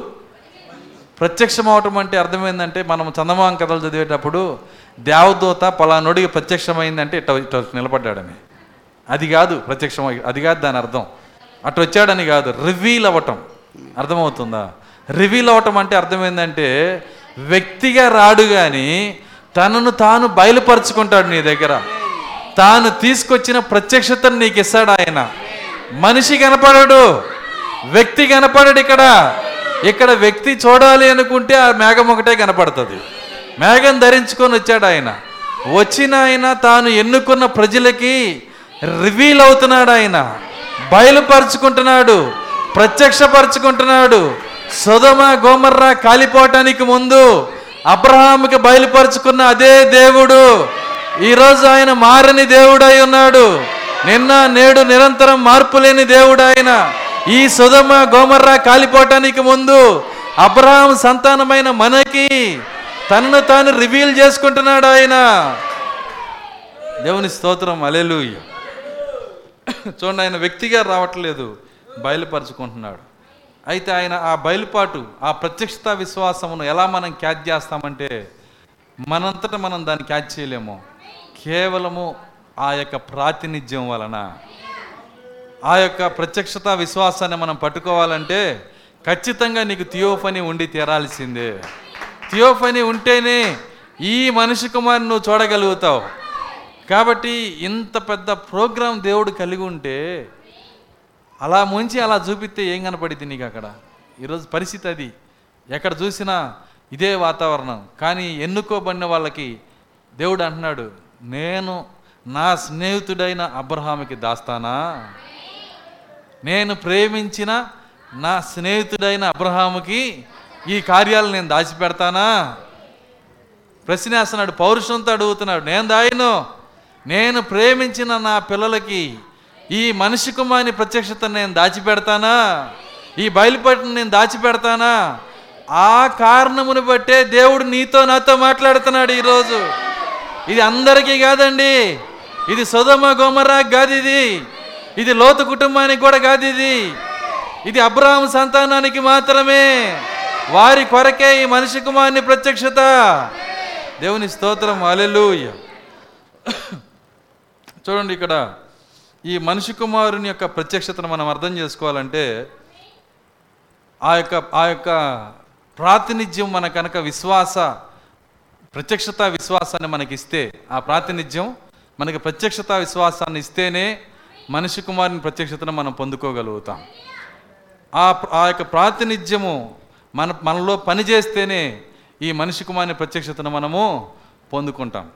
ప్రత్యక్షం అవటం అంటే అర్థమైందంటే మనం చందమామ కథలు చదివేటప్పుడు దేవదూత పలానోడికి ప్రత్యక్షమైందంటే ఇట్ట ఇట్ట నిలబడ్డాడని. అది కాదు ప్రత్యక్షం అది కాదు దాని అర్థం. అటు వచ్చాడని కాదు రివీల్ అవ్వటం. అర్థమవుతుందా? రివీల్ అవ్వటం అంటే అర్థమైందంటే వ్యక్తిగా రాడు కానీ తనను తాను బయలుపరుచుకుంటాడు నీ దగ్గర. తాను తీసుకొచ్చిన ప్రత్యక్షతను నీకు ఇస్తాడు ఆయన. మనిషి కనపడడు. వ్యక్తి కనపడడు ఇక్కడ. ఇక్కడ వ్యక్తి చూడాలి అనుకుంటే ఆ మేఘం ఒకటే కనపడుతుంది. మేఘం ధరించుకొని వచ్చాడు ఆయన. వచ్చిన ఆయన తాను ఎన్నుకున్న ప్రజలకి రివీల్ అవుతున్నాడు ఆయన. బయలుపరుచుకుంటున్నాడు ప్రత్యక్షపరుచుకుంటున్నాడు. సుధమ గోమర్రా కాలిపోవటానికి ముందు అబ్రహాంకి బయలుపరుచుకున్న అదే దేవుడు. ఈరోజు ఆయన మారని దేవుడై ఉన్నాడు. నిన్న నేడు నిరంతరం మార్పు లేని దేవుడు ఆయన. ఈ సుధమ గోమర్రా కాలిపోవటానికి ముందు అబ్రహాం సంతానమైన మనకి తనను తాను రివీల్ చేసుకుంటున్నాడు ఆయన. దేవుని స్తోత్రం అలెలు చూడండి ఆయన వ్యక్తిగా రావట్లేదు బయలుపరుచుకుంటున్నాడు. అయితే ఆయన ఆ బయలుపాటు ఆ ప్రత్యక్షత విశ్వాసమును ఎలా మనం క్యాచ్ చేస్తామంటే మనంతట మనం దాన్ని క్యాచ్ చేయలేము. కేవలము ఆ యొక్క ప్రాతినిధ్యం వలన. ఆ యొక్క ప్రత్యక్షత విశ్వాసాన్ని మనం పట్టుకోవాలంటే ఖచ్చితంగా నీకు థియోఫనీ ఉండి తీరాల్సిందే. థియోఫనీ ఉంటేనే ఈ మనిషి కుమారుని నువ్వు చూడగలుగుతావు. కాబట్టి ఇంత పెద్ద ప్రోగ్రాం దేవుడు కలిగి ఉంటే అలా ముంచి అలా చూపిస్తే ఏం కనపడింది నీకు అక్కడ? ఈరోజు పరిస్థితి అది. ఎక్కడ చూసినా ఇదే వాతావరణం. కానీ ఎన్నుకోబడిన వాళ్ళకి దేవుడు అంటున్నాడు నేను నా స్నేహితుడైన అబ్రహాముకి దాస్తానా? నేను ప్రేమించిన నా స్నేహితుడైన అబ్రహాముకి ఈ కార్యాలు నేను దాచిపెడతానా? ప్రశ్న వేస్తున్నాడు పౌరుషంతో అడుగుతున్నాడు నేను దాయను. నేను ప్రేమించిన నా పిల్లలకి ఈ మనిషి కుమారి ప్రత్యక్షత నేను దాచిపెడతానా? ఈ బయలుపడిన నేను దాచిపెడతానా? ఆ కారణమును బట్టే దేవుడు నీతో నాతో మాట్లాడుతున్నాడు ఈరోజు. ఇది అందరికీ కాదండి. ఇది సుధమ గోమరా కాదు ఇది. ఇది లోతు కుటుంబానికి కూడా కాదు ఇది. ఇది అబ్రాహం సంతానానికి మాత్రమే. వారి కొరకే ఈ మనిషి కుమారుని ప్రత్యక్షత. దేవుని స్తోత్రం అలెలుయ్య చూడండి ఇక్కడ ఈ మనిషి కుమారుని యొక్క ప్రత్యక్షతను మనం అర్థం చేసుకోవాలంటే ఆ యొక్క ఆ యొక్క ప్రాతినిధ్యం మన కనుక విశ్వాస ప్రత్యక్షత విశ్వాసాన్ని మనకి ఇస్తే ఆ ప్రాతినిధ్యం మనకి ప్రత్యక్షత విశ్వాసాన్ని ఇస్తేనే మనిషి కుమారుని ప్రత్యక్షతను మనం పొందుకోగలుగుతాం. ఆ ఆ యొక్క ప్రాతినిధ్యము మన మనలో పనిచేస్తేనే ఈ మనిషి కుమారుని ప్రత్యక్షతను మనము పొందుకుంటాం.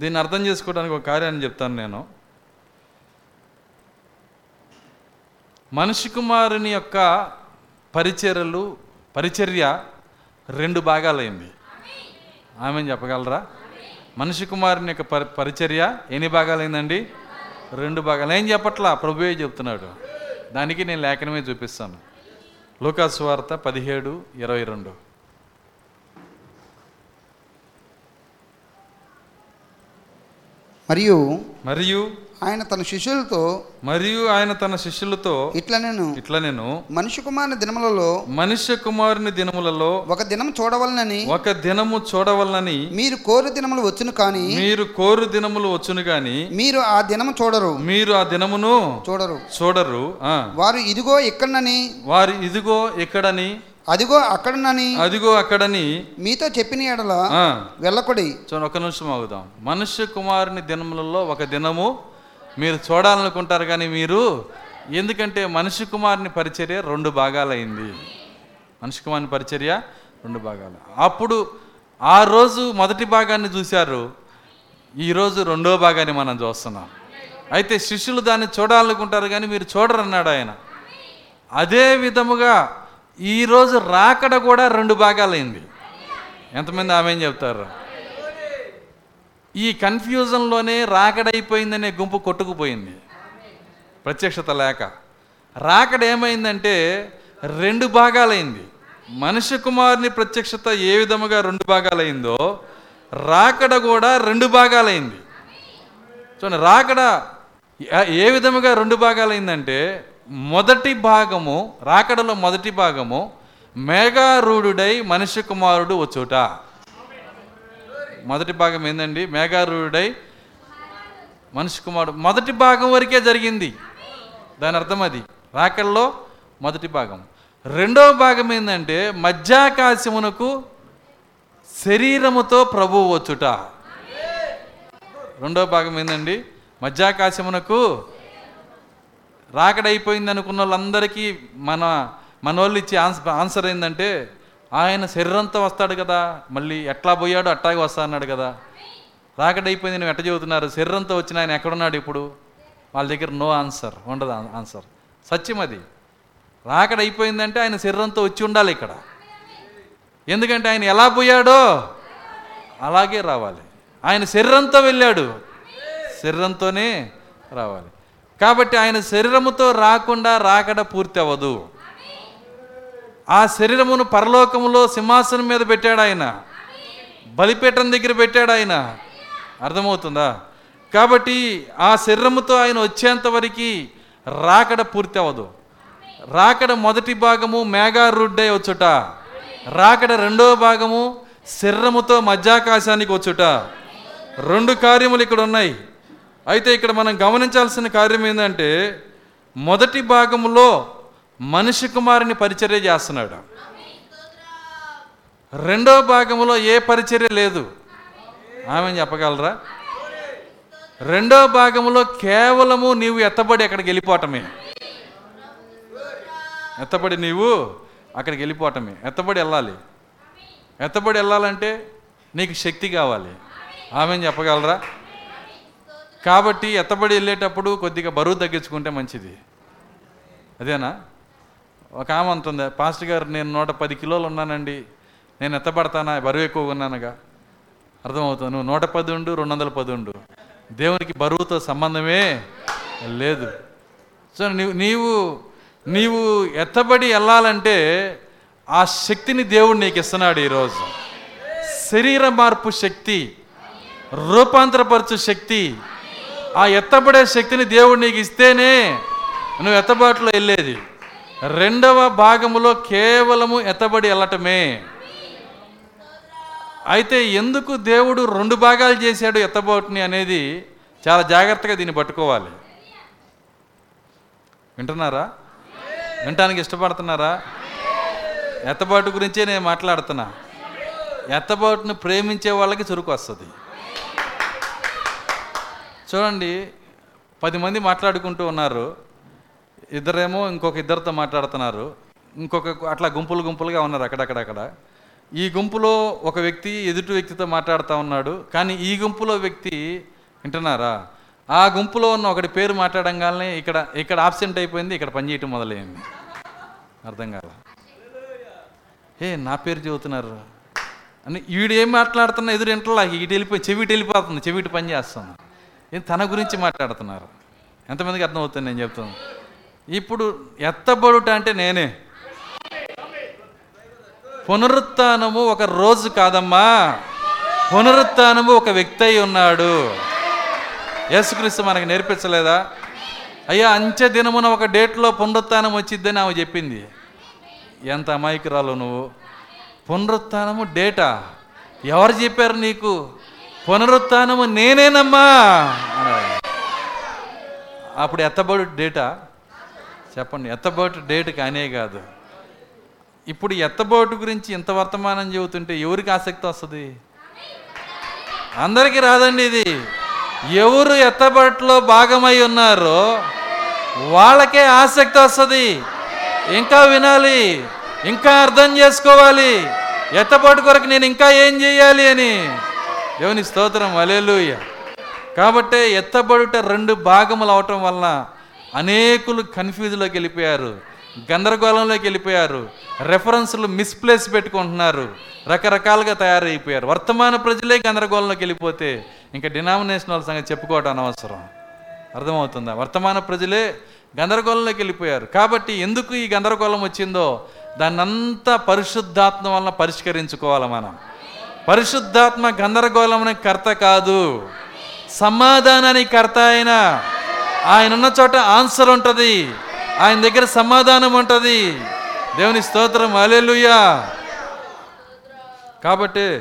దీన్ని అర్థం చేసుకోవడానికి ఒక కార్యాన్ని చెప్తాను నేను. మనిషి కుమారుని యొక్క పరిచర్యలు పరిచర్య రెండు భాగాలైంది. ఆమె చెప్పగలరా? మనిషి కుమారుని యొక్క పరిచర్య ఎన్ని భాగాలైందండి? రెండు భాగాలు. ఏం చెప్పట్లా ప్రభువే చెప్తున్నాడు. దానికి నేను లేఖనమే చూపిస్తాను. లూకాసు వార్త పదిహేడు ఇరవై రెండు. మరియు మరియు ఆయన తన శిష్యులతో మరియు ఆయన తన శిష్యులతో ఇట్లా నేను ఇట్లా నేను మనిషి కుమారుని దినములలో మనుష్య కుమారుని దినములలో ఒక దినం చూడవలనని ఒక దినము చూడవలనని మీరు కోరు దినములు వచ్చును కానీ మీరు కోరు దినములు వచ్చును గాని మీరు ఆ దినము చూడరు. మీరు ఆ దినమును చూడరు. చూడరు. వారు ఇదిగో ఇక్కడనని వారి ఇదిగో ఎక్కడని అదిగో అక్కడనని అదిగో అక్కడని మీతో చెప్పిన ఎడల వెళ్ళకొడి. చూడండి ఒక నిమిషం ఆగుదాం. మనుష్య కుమారుని దినములలో ఒక దినము మీరు చూడాలనుకుంటారు కానీ మీరు ఎందుకంటే మనిషి కుమారుని పరిచర్య రెండు భాగాలైంది. మనిషి కుమారుని పరిచర్య రెండు భాగాలు. అప్పుడు ఆ రోజు మొదటి భాగాన్ని చూశారు. ఈరోజు రెండో భాగాన్ని మనం చూస్తున్నాం. అయితే శిష్యులు దాన్ని చూడాలనుకుంటారు కానీ మీరు చూడరన్నాడు ఆయన. అదే విధముగా ఈరోజు రాకడ కూడా రెండు భాగాలైంది. ఎంతమంది ఆమె చెప్తారు? ఈ కన్ఫ్యూజన్లోనే రాకడైపోయిందనే గుంపు కొట్టుకుపోయింది. ప్రత్యక్షత లేక. రాకడ ఏమైందంటే రెండు భాగాలైంది. మనిషి కుమారుని ప్రత్యక్షత ఏ విధముగా రెండు భాగాలైందో రాకడ కూడా రెండు భాగాలైంది. చూడండి రాకడ ఏ- ఏ విధముగా రెండు భాగాలైందంటే మొదటి భాగము రాకడలో మొదటి భాగము మేఘారూఢుడై మనిషి కుమారుడు వచ్చుట. మొదటి భాగం ఏందండి? మేఘారూఢుడై మనిషి కుమారుడు. మొదటి భాగం వరకే జరిగింది. దాని అర్థం అది. రాకల్లో మొదటి భాగం. రెండవ భాగం ఏంటంటే మధ్యాకాశమునకు శరీరముతో ప్రభువు వచ్చుట. రెండవ భాగం ఏందండి? మధ్యాకాశమునకు రాకడైపోయింది అనుకున్న వాళ్ళందరికీ మన మన వాళ్ళు ఇచ్చే ఆన్సర్ ఆన్సర్ ఏంటంటే ఆయన శరీరంతో వస్తాడు కదా మళ్ళీ ఎట్లా పోయాడో అట్టాగే వస్తా అన్నాడు కదా. రాకడైపోయింది నువ్వు ఎట్ట చెబుతున్నారు? శరీరంతో వచ్చిన ఆయన ఎక్కడున్నాడు ఇప్పుడు? వాళ్ళ దగ్గర నో ఆన్సర్ ఉండదు ఆన్సర్ సత్యం అది. రాకడైపోయిందంటే ఆయన శరీరంతో వచ్చి ఉండాలి ఇక్కడ. ఎందుకంటే ఆయన ఎలా పోయాడో అలాగే రావాలి. ఆయన శరీరంతో వెళ్ళాడు శరీరంతోనే రావాలి. కాబట్టి ఆయన శరీరముతో రాకుండా రాకడ పూర్తి అవ్వదు ఆ శరీరమును పరలోకములో సింహాసనం మీద పెట్టాడు ఆయన. బలిపీఠం దగ్గర పెట్టాడు ఆయన. అర్థమవుతుందా? కాబట్టి ఆ శరీరముతో ఆయన వచ్చేంత వరకు రాకడ పూర్తి అవ్వదు రాకడ మొదటి భాగము మేఘారుడ్డై వచ్చుట. రాకడ రెండవ భాగము శరీరముతో మధ్యాకాశానికి వచ్చుట. రెండు కార్యములు ఇక్కడ ఉన్నాయి. అయితే ఇక్కడ మనం గమనించాల్సిన కార్యం ఏంటంటే మొదటి భాగములో మనిషి కుమారుని పరిచర్య చేస్తున్నాడు. రెండవ భాగంలో ఏ పరిచర్య లేదు. ఆమె చెప్పగలరా? రెండవ భాగంలో కేవలము నీవు ఎత్తబడి అక్కడికి వెళ్ళిపోవటమే. ఎత్తబడి నీవు అక్కడికి వెళ్ళిపోవటమే. ఎత్తబడి వెళ్ళాలి. ఎత్తబడి వెళ్ళాలంటే నీకు శక్తి కావాలి. ఆమె చెప్పగలరా? కాబట్టి ఎత్తబడి వెళ్ళేటప్పుడు కొద్దిగా బరువు తగ్గించుకుంటే మంచిది. అదేనా? ఒక ఆమె అంటుంది పాస్టర్ గారు నేను నూట పది కిలోలు ఉన్నానండి. నేను ఎత్తబడతానా? బరువు ఎక్కువగా ఉన్నానుగా. అర్థమవుతుంది నువ్వు నూట పది ఉండు రెండు వందల పది ఉండు. దేవునికి బరువుతో సంబంధమే లేదు. సో నీవు నీవు నీవు ఎత్తబడి వెళ్ళాలంటే ఆ శక్తిని దేవుడు నీకు ఇస్తున్నాడు ఈరోజు. శరీర మార్పు శక్తి రూపాంతరపరచు శక్తి ఆ ఎత్తబడే శక్తిని దేవుడు నీకు ఇస్తేనే నువ్వు ఎత్తబాటులో వెళ్ళేది. రెండవ భాగములో కేవలము ఎత్తబడి వెళ్ళటమే అయితే ఎందుకు దేవుడు రెండు భాగాలు చేశాడు ఎత్తబోటుని అనేది చాలా జాగ్రత్తగా దీన్ని పట్టుకోవాలి. వింటున్నారా? వినటానికి ఇష్టపడుతున్నారా? ఎత్తబాటు గురించే నేను మాట్లాడుతున్నా. ఎత్తబాటును ప్రేమించే వాళ్ళకి చురుకు వస్తుంది. చూడండి పది మంది మాట్లాడుకుంటూ ఉన్నారు. ఇద్దరేమో ఇంకొక ఇద్దరితో మాట్లాడుతున్నారు. ఇంకొక అట్లా గుంపులు గుంపులుగా ఉన్నారు అక్కడక్కడక్కడ ఈ గుంపులో ఒక వ్యక్తి ఎదుటి వ్యక్తితో మాట్లాడుతూ ఉన్నాడు. కానీ ఈ గుంపులో వ్యక్తి వింటున్నారా? ఆ గుంపులో ఉన్న ఒకటి పేరు మాట్లాడంగానే ఇక్కడ ఇక్కడ ఆబ్సెంట్ అయిపోయింది ఇక్కడ పనిచేయటం మొదలైంది. అర్థం కాల. ఏ నా పేరు చెబుతున్నారు. అని వీడు ఏం మాట్లాడుతున్నా ఎదురు ఇంట్లో ఇటు వెళ్ళిపోయి చెవిటి వెళ్ళిపోతుంది చెవిటి పని చేస్తుంది. ఏం తన గురించి మాట్లాడుతున్నారు. ఎంతమందికి అర్థమవుతుంది నేను చెప్తాను. ఇప్పుడు ఎత్తబడుట అంటే నేనే. పునరుత్నము ఒక రోజు కాదమ్మా. పునరుత్నము ఒక వ్యక్తి అయి ఉన్నాడు. యేసుక్రీస్తు మనకు నేర్పించలేదా? అయ్యా అంచె దినమున ఒక డేట్లో పునరుత్నం వచ్చిద్దని ఆమె చెప్పింది. ఎంత అమాయకురాలు నువ్వు. పునరుత్నము డేటా. ఎవరు చెప్పారు నీకు? పునరుత్నము నేనేనమ్మా. అప్పుడు ఎత్తబడు డేటా. చెప్పండి ఎత్తబోటు డేట్ కానే కాదు. ఇప్పుడు ఎత్తబోటు గురించి ఇంత వర్తమానం చెబుతుంటే ఎవరికి ఆసక్తి వస్తుంది? అందరికీ రాదండి ఇది. ఎవరు ఎత్తబట్లో భాగమై ఉన్నారో వాళ్ళకే ఆసక్తి వస్తుంది. ఇంకా వినాలి ఇంకా అర్థం చేసుకోవాలి. ఎత్తబాటు కొరకు నేను ఇంకా ఏం చేయాలి అని. దేవుని స్తోత్రం అలేలుయ్య కాబట్టే ఎత్తబడుట రెండు భాగములు అవటం వలన అనేకులు కన్ఫ్యూజ్లోకి వెళ్ళిపోయారు గందరగోళంలోకి వెళ్ళిపోయారు రెఫరెన్స్లు మిస్ప్లేస్ పెట్టుకుంటున్నారు రకరకాలుగా తయారైపోయారు. వర్తమాన ప్రజలే గందరగోళంలోకి వెళ్ళిపోతే ఇంకా డినామినేషన్ వాళ్ళ సంగతి చెప్పుకోవటం అనవసరం. అర్థమవుతుందా? వర్తమాన ప్రజలే గందరగోళంలోకి వెళ్ళిపోయారు. కాబట్టి ఎందుకు ఈ గందరగోళం వచ్చిందో దాన్నంతా పరిశుద్ధాత్మ వలన పరిష్కరించుకోవాలి మనం. పరిశుద్ధాత్మ గందరగోళమునికి కర్త కాదు. సమాధానానికి కర్త అయినా ఆయన ఉన్న చోట ఆన్సర్ ఉంటుంది. ఆయన దగ్గర సమాధానం ఉంటుంది. దేవుని స్తోత్రం అలెలుయా కాబట్టి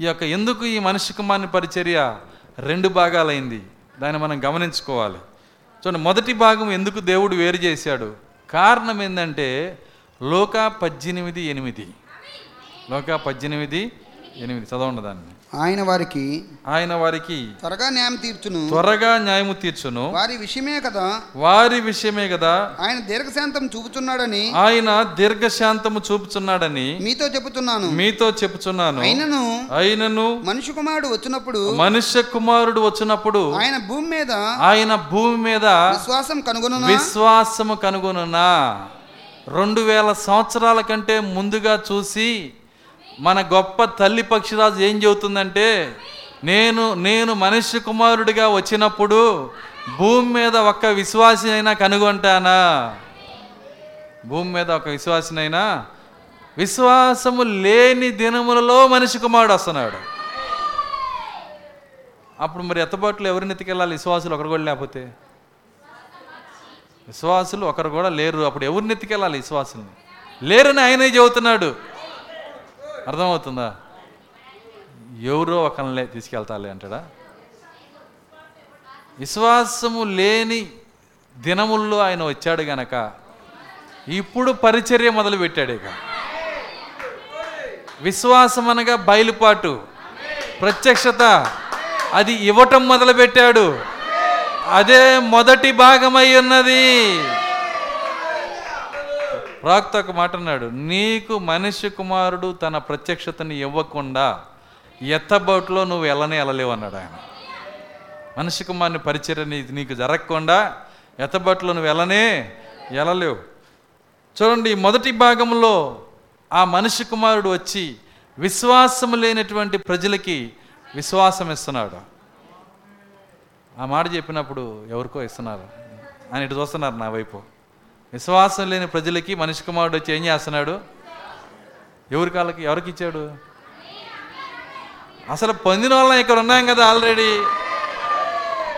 ఈ యొక్క ఎందుకు ఈ మనిషి కుమారుని పరిచర్య రెండు భాగాలైంది. దాన్ని మనం గమనించుకోవాలి. చూడండి మొదటి భాగం ఎందుకు దేవుడు వేరు చేశాడు? కారణం ఏంటంటే లోక పద్దెనిమిది ఎనిమిది. లోక పద్దెనిమిది ఎనిమిది. చదవండి దాన్ని. ఆయన వారికి ఆయన వారికి త్వరగా న్యాయం తీర్చును. త్వరగా న్యాయము తీర్చును. వారి విషయమే కదా. వారి విషయమే కదా. ఆయన దీర్ఘశాంతం చూపుచున్నాడని ఆయన దీర్ఘశాంతము చూపుచున్నాడని మీతో చెబుతున్నాను మీతో చెప్పుచున్నాను. అయినను అయినను మనిషి కుమారుడు వచ్చినప్పుడు మనుష్య కుమారుడు వచ్చినప్పుడు ఆయన భూమి మీద ఆయన భూమి మీద విశ్వాసం కనుగొను విశ్వాసము కనుగొనునా? రెండు వేల సంవత్సరాల కంటే ముందుగా చూసి మన గొప్ప తల్లి పక్షిరాజు ఏం చెబుతుందంటే నేను నేను మనుష్య కుమారుడిగా వచ్చినప్పుడు భూమి మీద ఒక్క విశ్వాసినైనా కనుగొంటానా? భూమి మీద ఒక విశ్వాసినైనా? విశ్వాసము లేని దినములలో మనిషి కుమారుడు వస్తున్నాడు. అప్పుడు మరి ఎత్తబాట్లు ఎవరిని ఎత్తుకెళ్ళాలి విశ్వాసులు ఒకరు కూడా లేకపోతే? విశ్వాసులు ఒకరు కూడా లేరు. అప్పుడు ఎవరిని ఎత్తుకెళ్ళాలి విశ్వాసుల్ని. లేరని ఆయనే చెబుతున్నాడు. అర్థమవుతుందా? ఎవరో ఒకరిని తీసుకెళ్తాలి అంటాడా? విశ్వాసము లేని దినముల్లో ఆయన వచ్చాడు గనక ఇప్పుడు పరిచర్య మొదలు పెట్టాడు ఇక. విశ్వాసం అనగా బయలుపాటు ప్రత్యక్షత. అది ఇవ్వటం మొదలుపెట్టాడు. అదే మొదటి భాగమై ఉన్నది. ప్రాక్త ఒక మాట అన్నాడు నీకు మనిషి కుమారుడు తన ప్రత్యక్షతని ఇవ్వకుండా ఎత్తబోట్లో నువ్వు వెళ్ళనే వెళ్ళలేవు అన్నాడు ఆయన. మనిషి కుమారుని పరిచర్య నీకు జరగకుండా ఎత్తబోట్లో నువ్వు వెళ్ళనే వెళ్ళలేవు చూడండి మొదటి భాగంలో ఆ మనిషి కుమారుడు వచ్చి విశ్వాసం లేనటువంటి ప్రజలకి విశ్వాసం ఇస్తున్నాడు. ఆ మాట చెప్పినప్పుడు ఎవరికో ఇస్తున్నారు. ఆయన ఇటు చూస్తున్నారు నా వైపు. విశ్వాసం లేని ప్రజలకి మనిషి కుమారుడు వచ్చి ఏం చేస్తున్నాడు? ఎవరి కాళ్ళకి ఎవరికి ఇచ్చాడు? అసలు పొందిన వాళ్ళం ఇక్కడ ఉన్నాం కదా ఆల్రెడీ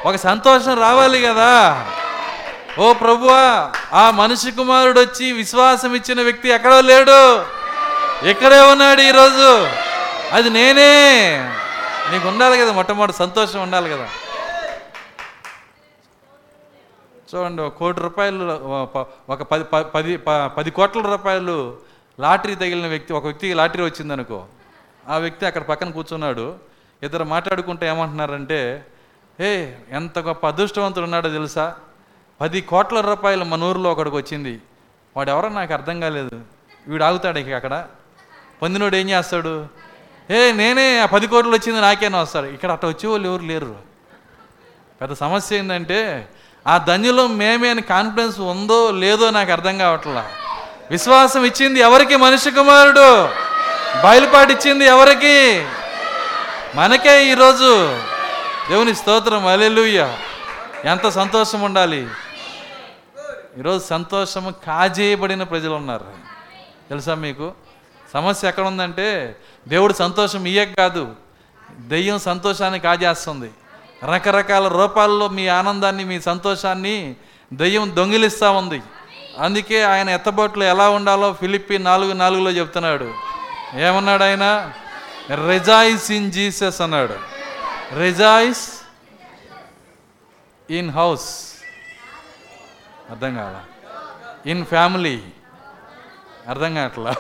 ఒక సంతోషం రావాలి కదా. ఓ ప్రభువా ఆ మనిషి కుమారుడు వచ్చి విశ్వాసం ఇచ్చిన వ్యక్తి ఎక్కడో లేడు. ఇక్కడే ఉన్నాడు ఈరోజు. అది నేనే. నీకు ఉండాలి కదా మొట్టమొదటి సంతోషం ఉండాలి కదా. చూడండి కోటి రూపాయలు ఒక- పది ప- పది పది కోట్ల రూపాయలు లాటరీ తగిలిన వ్యక్తి ఒక వ్యక్తికి లాటరీ వచ్చిందనుకో ఆ వ్యక్తి అక్కడ పక్కన కూర్చున్నాడు ఇద్దరు మాట్లాడుకుంటే ఏమంటున్నారంటే ఏ ఎంత గొప్ప అదృష్టవంతుడు ఉన్నాడో తెలుసా? పది కోట్ల రూపాయలు మన ఊరిలో ఒకడికి వచ్చింది వాడు ఎవరో నాకు అర్థం కాలేదు వీడు ఆగుతాడు ఇక అక్కడ పొందినోడు ఏం చేస్తాడు? ఏ నేనే ఆ పది కోట్లు వచ్చింది నాకేనా వస్తాడు ఇక్కడ అట్ట వచ్చే వాళ్ళు ఎవరు లేరు. పెద్ద సమస్య ఏంటంటే ఆ ధన్యులో మేమే అని కాన్ఫిడెన్స్ ఉందో లేదో నాకు అర్థం కావట్లా. విశ్వాసం ఇచ్చింది ఎవరికి మనిషి కుమారుడు? బయలుపాటిచ్చింది ఎవరికి? మనకే ఈరోజు. దేవుని స్తోత్రం అలెలుయ్య ఎంత సంతోషం ఉండాలి. ఈరోజు సంతోషము కాజేయబడిన ప్రజలు ఉన్నారు తెలుసా మీకు? సమస్య ఎక్కడ ఉందంటే దేవుడు సంతోషం ఇయ్యక కాదు. దెయ్యం సంతోషాన్ని కాజేస్తుంది. రకరకాల రూపాల్లో మీ ఆనందాన్ని మీ సంతోషాన్ని దెయ్యం దొంగిలిస్తూ ఉంది. అందుకే ఆయన ఎత్తబోట్లు ఎలా ఉండాలో ఫిలిప్పి నాలుగు నాలుగులో చెప్తున్నాడు. ఏమన్నాడు ఆయన రిజాయిస్ ఇన్ జీసస్ అన్నాడు. Rejoice in house. అర్థం కాల? In family. అర్థం కావట్లా?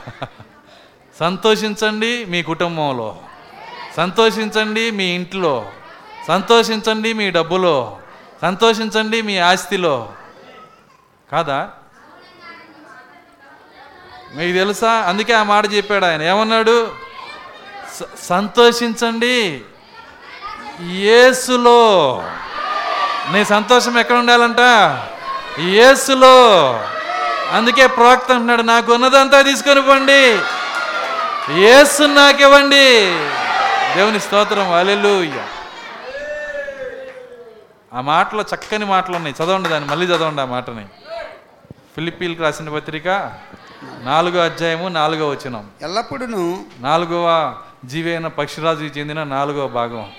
సంతోషించండి మీ కుటుంబంలో. సంతోషించండి మీ ఇంట్లో. సంతోషించండి మీ డబ్బులో సంతోషించండి మీ ఆస్తిలో. కాదా? మీకు తెలుసా? అందుకే ఆ మాట చెప్పాడు ఆయన. ఏమన్నాడు? "స- సంతోషించండి యేసులో. నీ సంతోషం ఎక్కడ ఉండాలంట? యేసులో. అందుకే ప్రవక్త అంటున్నాడు నాకు ఉన్నదంతా తీసుకొని పోండి. యేసు నాకివ్వండి. దేవుని స్తోత్రం. అలెలుయ్య ఆ మాటలో చక్కని మాటలు ఉన్నాయి. చదవండి దాన్ని మళ్ళీ చదవండి ఆ మాటని. ఫిలిప్పీలకు రాసిన పత్రిక నాలుగో అధ్యాయము నాలుగో వచనం. ఎల్లప్పుడూ నాలుగవ జీవైన పక్షిరాజుకి చెందిన నాలుగవ భాగం.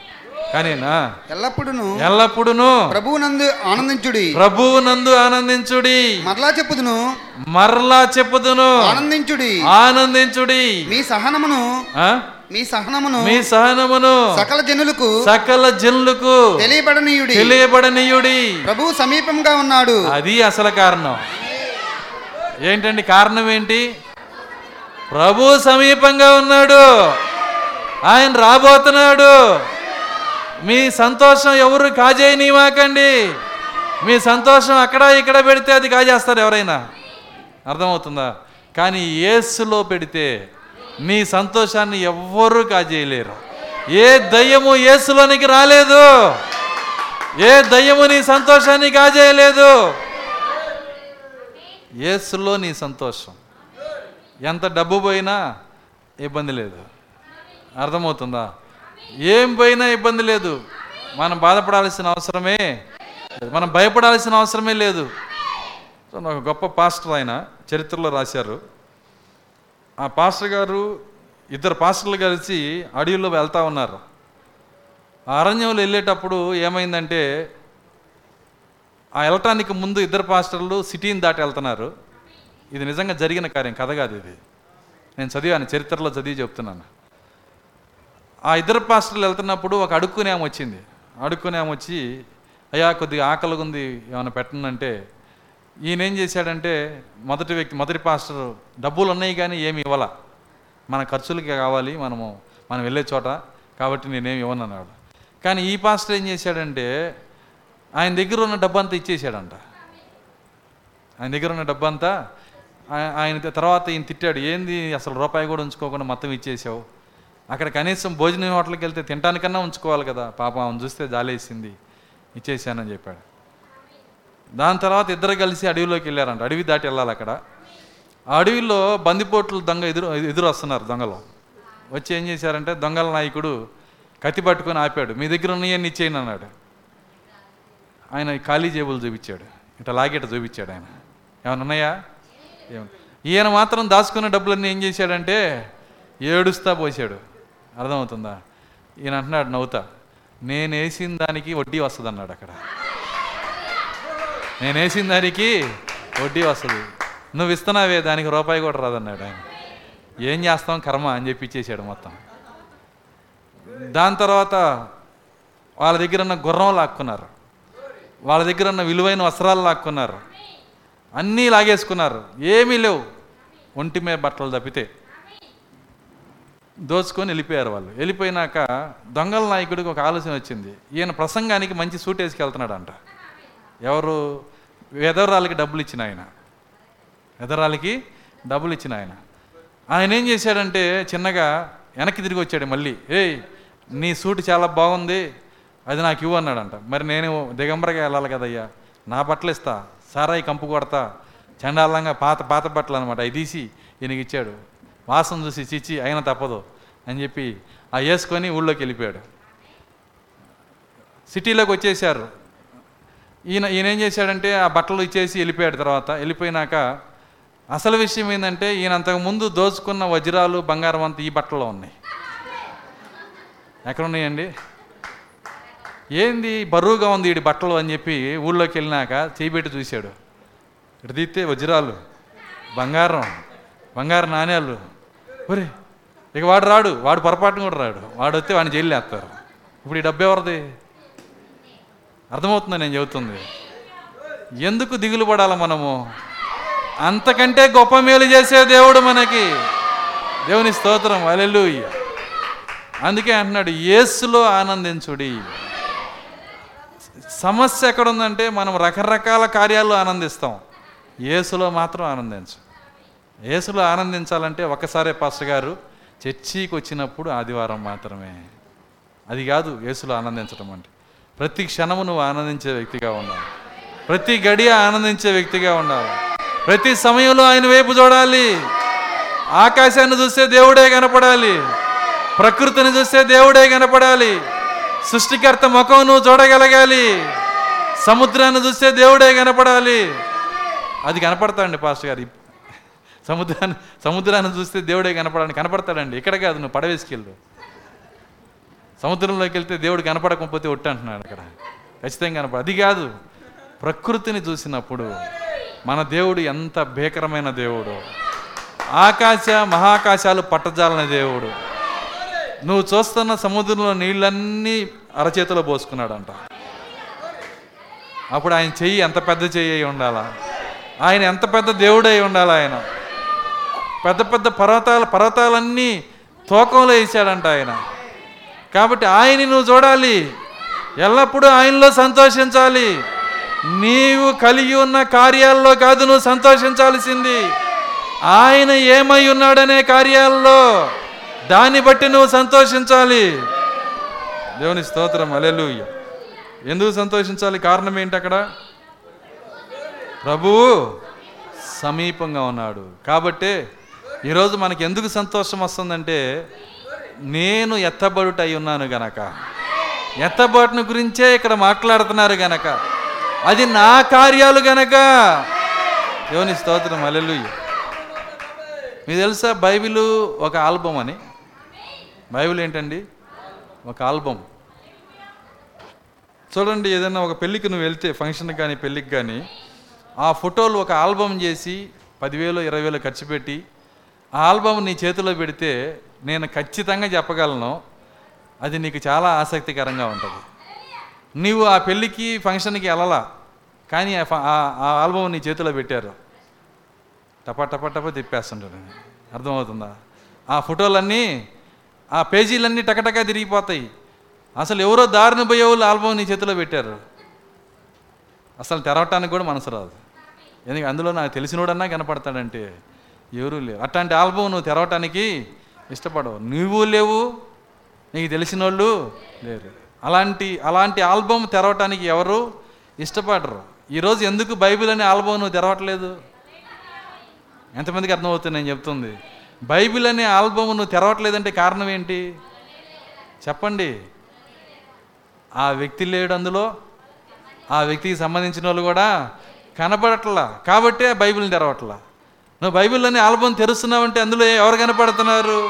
కానీనా ఎల్లప్పుడూ ఎల్లప్పుడును ప్రభువునందు ఆనందించుడి. ప్రభువు నందు ఆనందించుడి. మరలా చెప్పుదును. మరలా చెప్పుదును. ఆనందించుడి. ఆనందించుడి. మీ సహనమును? మీ సహనమును మీ సహనమును సకల జనులకు సకల జనులకు తెలియబడనీయుడి. తెలియబడనీయుడి. ప్రభువు సమీపంగా ఉన్నాడు. అది అసలు కారణం. ఏంటండి కారణం ఏంటి? ప్రభు సమీపంగా ఉన్నాడు. ఆయన రాబోతున్నాడు. మీ సంతోషం ఎవరు కాజేయనివ్వకండి మీ సంతోషం అక్కడ ఇక్కడ పెడితే అది కాజేస్తారు ఎవరైనా. అర్థమవుతుందా? కానీ యేసులో పెడితే నీ సంతోషాన్ని ఎవ్వరూ కాజేయలేరు. ఏ దయ్యము యేసులోనికి రాలేదు. ఏ దయ్యము నీ సంతోషాన్ని కాజేయలేదు. యేసులో నీ సంతోషం. ఎంత డబ్బు పోయినా ఇబ్బంది లేదు. అర్థమవుతుందా? ఏం పోయినా ఇబ్బంది లేదు. మనం బాధపడాల్సిన అవసరమే మనం భయపడాల్సిన అవసరమే లేదు. ఒక గొప్ప పాస్టర్ ఆయన చరిత్రలో రాశారు. ఆ పాస్టర్ గారు ఇద్దరు పాస్టర్లు కలిసి అడవిలో వెళ్తా ఉన్నారు. ఆ అరణ్యంలో వెళ్ళేటప్పుడు ఏమైందంటే ఆ వెళ్ళటానికి ముందు ఇద్దరు పాస్టర్లు సిటీని దాటి వెళ్తున్నారు. ఇది నిజంగా జరిగిన కార్యం కథ కాదు ఇది. నేను చదివాను చరిత్రలో చదివి చెప్తున్నాను. ఆ ఇద్దరు పాస్టర్లు వెళ్తున్నప్పుడు ఒక అడుక్కునే ఆమె వచ్చింది. అడుక్కునే ఆమె వచ్చి అయ్యా కొద్దిగా ఆకలిగా ఉంది ఏమైనా పెట్టనంటే ఈయన ఏం చేశాడంటే మొదటి వ్యక్తి మొదటి పాస్టర్ డబ్బులు ఉన్నాయి కానీ ఏమి ఇవ్వాల. మన ఖర్చులకి కావాలి మనము మనం వెళ్ళే చోట కాబట్టి నేనేమి ఇవ్వను అన్నాడు కానీ ఈ పాస్టర్ ఏం చేశాడంటే ఆయన దగ్గర ఉన్న డబ్బంతా ఇచ్చేసాడంట. ఆయన దగ్గర ఉన్న డబ్బంతా ఆయన తర్వాత ఈయన తిట్టాడు. ఏంది అసలు రూపాయి కూడా ఉంచుకోకుండా మొత్తం ఇచ్చేసావు? అక్కడ కనీసం భోజనం హోటల్కి వెళ్తే తినటానికన్నా ఉంచుకోవాలి కదా. పాప ఆమెను చూస్తే జాలేసింది. ఇచ్చేసానని చెప్పాడు. దాని తర్వాత ఇద్దరు కలిసి అడవిలోకి వెళ్ళారంట. అడవి దాటి వెళ్ళాలి అక్కడ. ఆ అడవిలో బందిపోట్లు దొంగ ఎదురు ఎదురు వస్తున్నారు దొంగలు. వచ్చి ఏం చేశారంటే దొంగల నాయకుడు కత్తి పట్టుకొని ఆపాడు. మీ దగ్గర ఉన్నాయని ఇచ్చేయండి అన్నాడు. ఆయన ఖాళీ జేబులు చూపించాడు. ఇట్లా లాగేట చూపించాడు ఆయన. ఏమైనా ఉన్నాయా? ఈయన మాత్రం దాచుకున్న డబ్బులన్నీ ఏం చేశాడంటే ఏడుస్తా పోసాడు అర్థమవుతుందా? ఈయన అంటున్నాడు నవ్వుతా. నేను వేసిన దానికి వడ్డీ వస్తుంది అన్నాడు అక్కడ. నేను వేసిన దానికి వడ్డీ వస్తుంది. నువ్వు ఇస్తున్నావే దానికి రూపాయి కూడా రాదన్నాడు ఆయన. ఏం చేస్తాం కర్మ అని చెప్పి ఇచ్చేసాడు మొత్తం. దాని తర్వాత వాళ్ళ దగ్గర ఉన్న గుర్రం లాక్కున్నారు. వాళ్ళ దగ్గర ఉన్న విలువైన వస్త్రాలు లాక్కున్నారు. అన్నీ లాగేసుకున్నారు. ఏమీ లేవు. ఒంటి మీద బట్టలు తప్పితే దోచుకొని వెళ్ళిపోయారు వాళ్ళు. వెళ్ళిపోయినాక దొంగల నాయకుడికి ఒక ఆలోచన వచ్చింది. ఈయన ప్రసంగానికి మంచి సూట్ వేసుకెళ్తున్నాడంట. ఎవరు ఎదవరాలకి డబ్బులు ఇచ్చిన ఆయన. ఎదవరాలకి డబ్బులు ఇచ్చిన ఆయన. ఆయన ఏం చేశాడంటే చిన్నగా వెనక్కి తిరిగి వచ్చాడు మళ్ళీ. ఏయ్ నీ సూట్ చాలా బాగుంది. అది నాకు ఇవ్వు అన్నాడంట. మరి నేను దిగంబరగా వెళ్ళాలి కదయ్యా. నా బట్టలు ఇస్తా. సారాయి కంపు కొడతా. చండాలంగా పాత పాత బట్టలు అనమాట అవి తీసి ఈయనకి ఇచ్చాడు. వాసన చూసి చిచ్చి అయినా తప్పదు అని చెప్పి ఆ వేసుకొని ఊళ్ళోకి వెళ్ళిపోయాడు. సిటీలోకి వచ్చేసారు ఈయన ఈయన ఏం చేశాడంటే ఆ బట్టలు ఇచ్చేసి వెళ్ళిపోయాడు తర్వాత. వెళ్ళిపోయినాక అసలు విషయం ఏంటంటే ఈయన అంతకుముందు దోచుకున్న వజ్రాలు బంగారం అంతా ఈ బట్టలో ఉన్నాయి. ఎక్కడ ఉన్నాయండి? ఏంది? బరువుగా ఉంది వీడి బట్టలు అని చెప్పి ఊళ్ళోకి వెళ్ళినాక చేయిబెట్టి చూశాడు. ఇటు తీస్తే వజ్రాలు బంగారం బంగారు నాణ్యాలు ఒరే ఇక వాడు రాడు వాడు పొరపాటును కూడా రాడు. వాడు వస్తే వాడిని జైలు వేస్తారు. ఇప్పుడు ఈ డబ్బు ఎవరిది? అర్థమవుతుందా నేను చెబుతుంది? ఎందుకు దిగులు పడాలి మనము? అంతకంటే గొప్ప మేలు చేసే దేవుడు మనకి. దేవుని స్తోత్రం అలెలుయ్య అందుకే అంటున్నాడు యేసులో ఆనందించుడి. సమస్య ఎక్కడ ఉందంటే మనం రకరకాల కార్యాలు ఆనందిస్తాం. యేసులో మాత్రం ఆనందించు. యేసులో ఆనందించాలంటే ఒకసారే పాస్టర్ గారు చర్చికి వచ్చినప్పుడు ఆదివారం మాత్రమే. అది కాదు యేసులో ఆనందించడం అంటే. ప్రతి క్షణము నువ్వు ఆనందించే వ్యక్తిగా ఉన్నావు ప్రతి గడియ ఆనందించే వ్యక్తిగా ఉన్నావు ప్రతి సమయంలో ఆయన వైపు చూడాలి. ఆకాశాన్ని చూస్తే దేవుడే కనపడాలి. ప్రకృతిని చూస్తే దేవుడే కనపడాలి. సృష్టికర్త ముఖం నువ్వు చూడగలగాలి. సముద్రాన్ని చూస్తే దేవుడే కనపడాలి. అది కనపడతాడండి పాస్టర్ గారు. సముద్రాన్ని సముద్రాన్ని చూస్తే దేవుడే కనపడాలని కనపడతాడండి. ఇక్కడ కాదు నువ్వు పడవేసుకెళ్ళు. సముద్రంలోకి వెళ్తే దేవుడు కనపడకపోతే ఒట్టు అంటున్నాడు అక్కడ. ఖచ్చితంగా కనపడ అది కాదు. ప్రకృతిని చూసినప్పుడు మన దేవుడు ఎంత భీకరమైన దేవుడు. ఆకాశ మహాకాశాలు పట్టజాలని దేవుడు. నువ్వు చూస్తున్న సముద్రంలో నీళ్ళన్నీ అరచేతిలో పోసుకున్నాడంట. అప్పుడు ఆయన చెయ్యి ఎంత పెద్ద చెయ్యి అయి ఉండాలా? ఆయన ఎంత పెద్ద దేవుడై ఉండాలా ఆయన? పెద్ద పెద్ద పర్వతాలు పర్వతాలన్నీ తూకంలో వేసాడంట ఆయన. కాబట్టి ఆయన్ని నువ్వు చూడాలి. ఎల్లప్పుడూ ఆయనలో సంతోషించాలి. నీవు కలిగి ఉన్న కార్యాల్లో కాదు నువ్వు సంతోషించాల్సింది. ఆయన ఏమై ఉన్నాడనే కార్యాల్లో దాన్ని బట్టి నువ్వు సంతోషించాలి. దేవుని స్తోత్రం. అలెలు ఎందుకు సంతోషించాలి? కారణం ఏంటి అక్కడ? ప్రభువు సమీపంగా ఉన్నాడు. కాబట్టే ఈరోజు మనకి ఎందుకు సంతోషం వస్తుందంటే నేను ఎత్తబడుట అయి ఉన్నాను గనక. ఎత్తబడుని గురించే ఇక్కడ మాట్లాడుతున్నారు గనక. అది నా కార్యాలు గనక. దేవుని స్తోత్రం అల్లెలు మీకు తెలుసా బైబిల్ ఒక ఆల్బమ్ అని? బైబిల్ ఏంటండి? ఒక ఆల్బమ్. చూడండి ఏదైనా ఒక పెళ్ళికి నువ్వు వెళ్తే ఫంక్షన్కి కానీ పెళ్ళికి కానీ ఆ ఫోటోలు ఒక ఆల్బమ్ చేసి పదివేలు ఇరవై వేలు ఖర్చు పెట్టి ఆ ఆల్బమ్ నీ చేతిలో పెడితే నేను ఖచ్చితంగా చెప్పగలను అది నీకు చాలా ఆసక్తికరంగా ఉంటుంది. నీవు ఆ పెళ్ళికి ఫంక్షన్కి వెళ్ళలా? కానీ ఆ ఆల్బమ్ నీ చేతిలో పెట్టారు. టపా టపా టపా తిప్పేస్తుంటాడు అర్థమవుతుందా? ఆ ఫోటోలన్నీ ఆ పేజీలన్నీ టకటకా తిరిగిపోతాయి. అసలు ఎవరో దారిని పోయే వాళ్ళు ఆల్బమ్ నీ చేతిలో పెట్టారు. అసలు తెరవటానికి కూడా మనసు రాదు. ఎందుకంటే అందులో నాకు తెలిసినోడన్నా కనపడతాడంటే ఎవరూ లేరు. అట్లాంటి ఆల్బమ్ నువ్వు తెరవటానికి ఇష్టపడవు. నువ్వు లేవు నీకు తెలిసిన వాళ్ళు లేరు. అలాంటి అలాంటి ఆల్బమ్ తెరవటానికి ఎవరు ఇష్టపడరు. ఈరోజు ఎందుకు బైబిల్ అనే ఆల్బమ్ నువ్వు తెరవట్లేదు? ఎంతమందికి అర్థమవుతుంది నేను చెప్తుంది? బైబిల్ అనే ఆల్బమ్ నువ్వు తెరవట్లేదంటే కారణం ఏంటి? చెప్పండి. ఆ వ్యక్తి లేడు అందులో ఆ వ్యక్తికి సంబంధించిన వాళ్ళు కూడా కనబడట్లా. కాబట్టే బైబిల్ని తెరవట్లా. నువ్వు బైబిల్లోని ఆల్బమ్ తెరుస్తున్నావంటే అందులో ఎవరు కనపడుతున్నారు?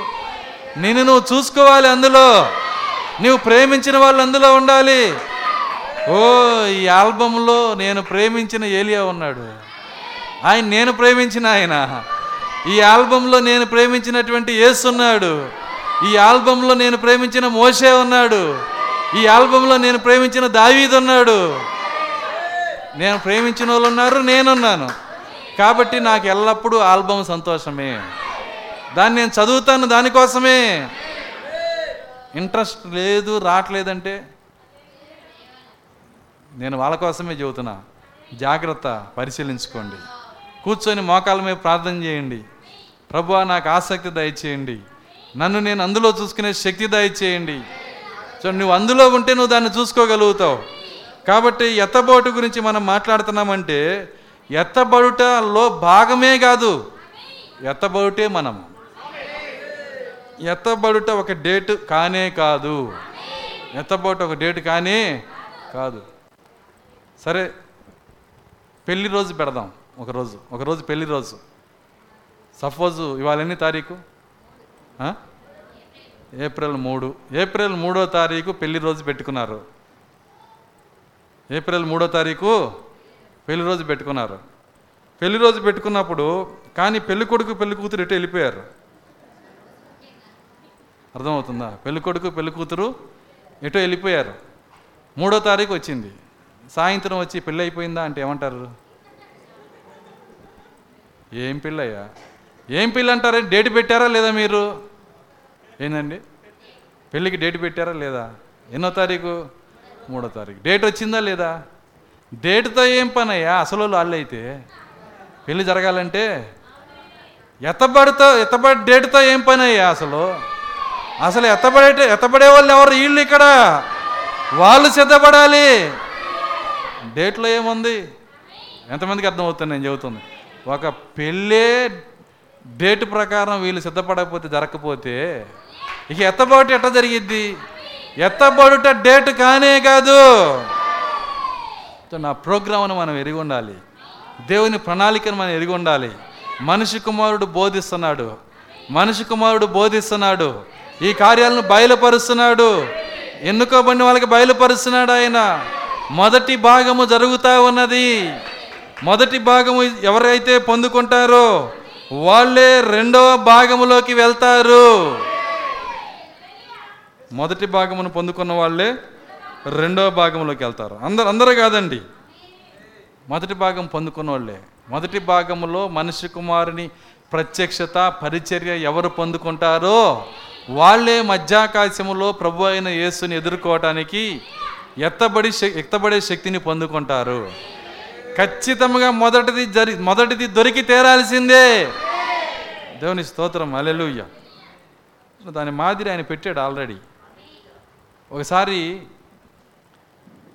నేను నువ్వు చూసుకోవాలి అందులో. నువ్వు ప్రేమించిన వాళ్ళు అందులో ఉండాలి. ఓ ఈ ఆల్బంలో నేను ప్రేమించిన ఏలియా ఉన్నాడు. ఆయన నేను ప్రేమించిన ఆయన. ఈ ఆల్బంలో నేను ప్రేమించినటువంటి ఉన్నాడు. ఈ ఆల్బంలో నేను ప్రేమించిన మోషే ఉన్నాడు. ఈ ఆల్బంలో నేను ప్రేమించిన దావీద్ ఉన్నాడు. నేను ప్రేమించిన వాళ్ళు ఉన్నారు నేనున్నాను. కాబట్టి నాకు ఎల్లప్పుడూ ఆల్బమ్ సంతోషమే. దాన్ని నేను చదువుతాను దానికోసమే. ఇంట్రెస్ట్ లేదు రావట్లేదంటే నేను వాళ్ళ కోసమే చెబుతున్నా. జాగ్రత్త పరిశీలించుకోండి. కూర్చొని మోకాల మీద ప్రార్థన చేయండి. ప్రభు నాకు ఆసక్తి దయచేయండి. నన్ను నేను అందులో చూసుకునే శక్తి దయచేయండి. సో నువ్వు అందులో ఉంటే నువ్వు దాన్ని చూసుకోగలుగుతావు. కాబట్టి ఎత్తబోటు గురించి మనం మాట్లాడుతున్నామంటే ఎత్తబడుటలో భాగమే కాదు. ఎత్తబడుటే మనం ఎత్తబడుట ఒక డేట్ కానే కాదు. ఎత్తబడుట ఒక డేట్ కానీ కాదు. సరే పెళ్ళి రోజు పెడదాం ఒకరోజు ఒకరోజు పెళ్ళి రోజు. సపోజు ఇవాళ ఎన్ని తారీఖు? ఏప్రిల్ మూడు. ఏప్రిల్ మూడో తారీఖు పెళ్ళి రోజు పెట్టుకున్నారు. ఏప్రిల్ మూడో తారీఖు పెళ్ళి రోజు పెట్టుకున్నారు. పెళ్ళి రోజు పెట్టుకున్నప్పుడు కానీ పెళ్ళి కొడుకు పెళ్ళి కూతురు ఎటు వెళ్ళిపోయారు? అర్థమవుతుందా? పెళ్ళి కొడుకు పెళ్ళి కూతురు ఎటో వెళ్ళిపోయారు? మూడో తారీఖు వచ్చింది. సాయంత్రం వచ్చి పెళ్ళి అయిపోయిందా అంటే ఏమంటారు? ఏం పెళ్ళయ్యా? ఏం పెళ్ళి అంటారా? డేట్ పెట్టారా లేదా మీరు? ఏందండి? పెళ్ళికి డేట్ పెట్టారా లేదా? ఎన్నో తారీఖు? మూడో తారీఖు. డేట్ వచ్చిందా లేదా? డేట్తో ఏం పనయ్యా? అసలు వాళ్ళు అయితే పెళ్ళి జరగాలంటే ఎత్తబడితో ఎత్తబడి డేట్తో ఏం పని అయ్యా అసలు? అసలు ఎత్తబడే ఎత్తబడే వాళ్ళు ఎవరు వీళ్ళు ఇక్కడ? వాళ్ళు సిద్ధపడాలి. డేట్లో ఏముంది? ఎంతమందికి అర్థమవుతుంది నేను చెబుతుంది. ఒక పెళ్ళే డేట్ ప్రకారం వీళ్ళు సిద్ధపడకపోతే జరగకపోతే ఇక ఎత్తబడి ఎట్ట జరిగిద్ది? ఎత్తబడుట డేట్ కానే కాదు. సో నా ప్రోగ్రామ్ను మనం ఎరిగి ఉండాలి. దేవుని ప్రణాళికను మనం ఎరిగి ఉండాలి. మనిషి కుమారుడు బోధిస్తున్నాడు. మనిషి కుమారుడు బోధిస్తున్నాడు. ఈ కార్యాలను బయలుపరుస్తున్నాడు. ఎన్నుకోబడిన వాళ్ళకి బయలుపరుస్తున్నాడు ఆయన. మొదటి భాగము జరుగుతూ ఉన్నది. మొదటి భాగము ఎవరైతే పొందుకుంటారో వాళ్ళే రెండవ భాగములోకి వెళ్తారు. మొదటి భాగమును పొందుకున్న వాళ్ళే రెండవ భాగంలోకి వెళ్తారు. అందరు అందరూ కాదండి. మొదటి భాగం పొందుకున్న వాళ్ళే మొదటి భాగంలో మనిషి కుమారుని ప్రత్యక్షత పరిచర్య ఎవరు పొందుకుంటారో వాళ్ళే మధ్యాకాశములో ప్రభు అయిన యేసుని ఎదుర్కోవటానికి ఎత్తబడి ఎత్తబడే శక్తిని పొందుకుంటారు. ఖచ్చితంగా మొదటిది జరి మొదటిది దొరికి తేరాల్సిందే. దేవుని స్తోత్రం. అలెలుయ్య దాని మాదిరి ఆయన పెట్టాడు ఆల్రెడీ. ఒకసారి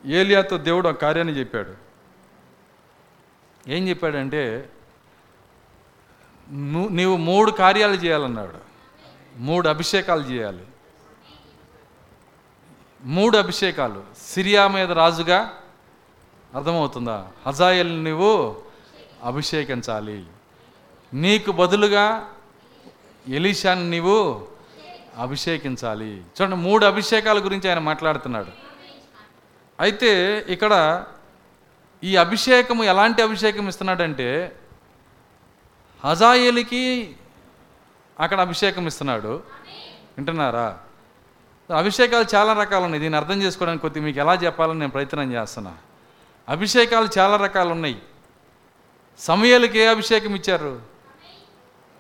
ఏలియాతో దేవుడు ఆ కార్యాన్ని చెప్పాడు. ఏం చెప్పాడంటే నీవు మూడు కార్యాలు చేయాలన్నాడు. మూడు అభిషేకాలు చేయాలి. మూడు అభిషేకాలు. సిరియా మీద రాజుగా అర్థమవుతుందా? హజాయల్ నువ్వు అభిషేకించాలి. నీకు బదులుగా ఎలీషాన్ని నీవు అభిషేకించాలి. చూడండి మూడు అభిషేకాల గురించి ఆయన మాట్లాడుతున్నాడు. అయితే ఇక్కడ ఈ అభిషేకము ఎలాంటి అభిషేకం ఇస్తున్నాడంటే హజాయేలికి అక్కడ అభిషేకం ఇస్తున్నాడు. వింటున్నారా? అభిషేకాలు చాలా రకాలు ఉన్నాయి దీన్ని అర్థం చేసుకోవడానికి కొద్దిగా మీకు ఎలా చెప్పాలని నేను ప్రయత్నం చేస్తున్నా. అభిషేకాలు చాలా రకాలు ఉన్నాయి సమయాలకి ఏ అభిషేకం ఇచ్చారు?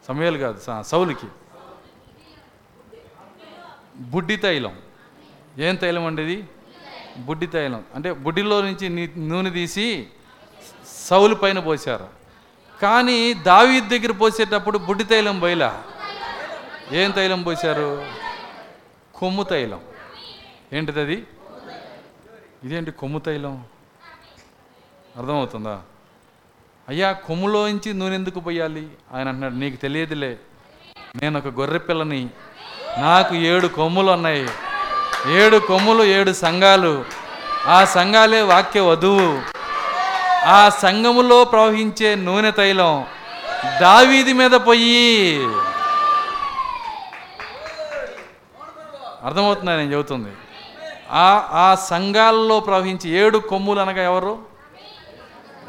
సమయాలు కాదు సౌలికి. బుడ్డి తైలం. ఏం తైలం అండి ఇది? బుడ్డి తైలం. అంటే బుడ్డిలో నుంచి నూనె తీసి సౌలు పైన పోసారు కానీ దావి దగ్గర పోసేటప్పుడు బుడ్డి తైలం బయలా. ఏం తైలం పోసారు కొమ్ము తైలం. ఏంటిది అది ఇదేంటి కొమ్ము తైలం? అర్థమవుతుందా? అయ్యా కొమ్ములోంచి నూనె ఎందుకు పోయాలి? ఆయన అంటున్నాడు నీకు తెలియదులే. నేను ఒక గొర్రె పిల్లని. నాకు ఏడు కొమ్ములు ఉన్నాయి. ఏడు కొమ్ములు ఏడు సంఘాలు. ఆ సంఘాలే వాక్య వధువు. ఆ సంఘములో ప్రవహించే నూనె తైలం దావీది మీద పొయ్యి. అర్థమవుతుందా నేను చెబుతుంది? ఆ ఆ సంఘాల్లో ప్రవహించి ఏడు కొమ్ములు అనగా ఎవరు?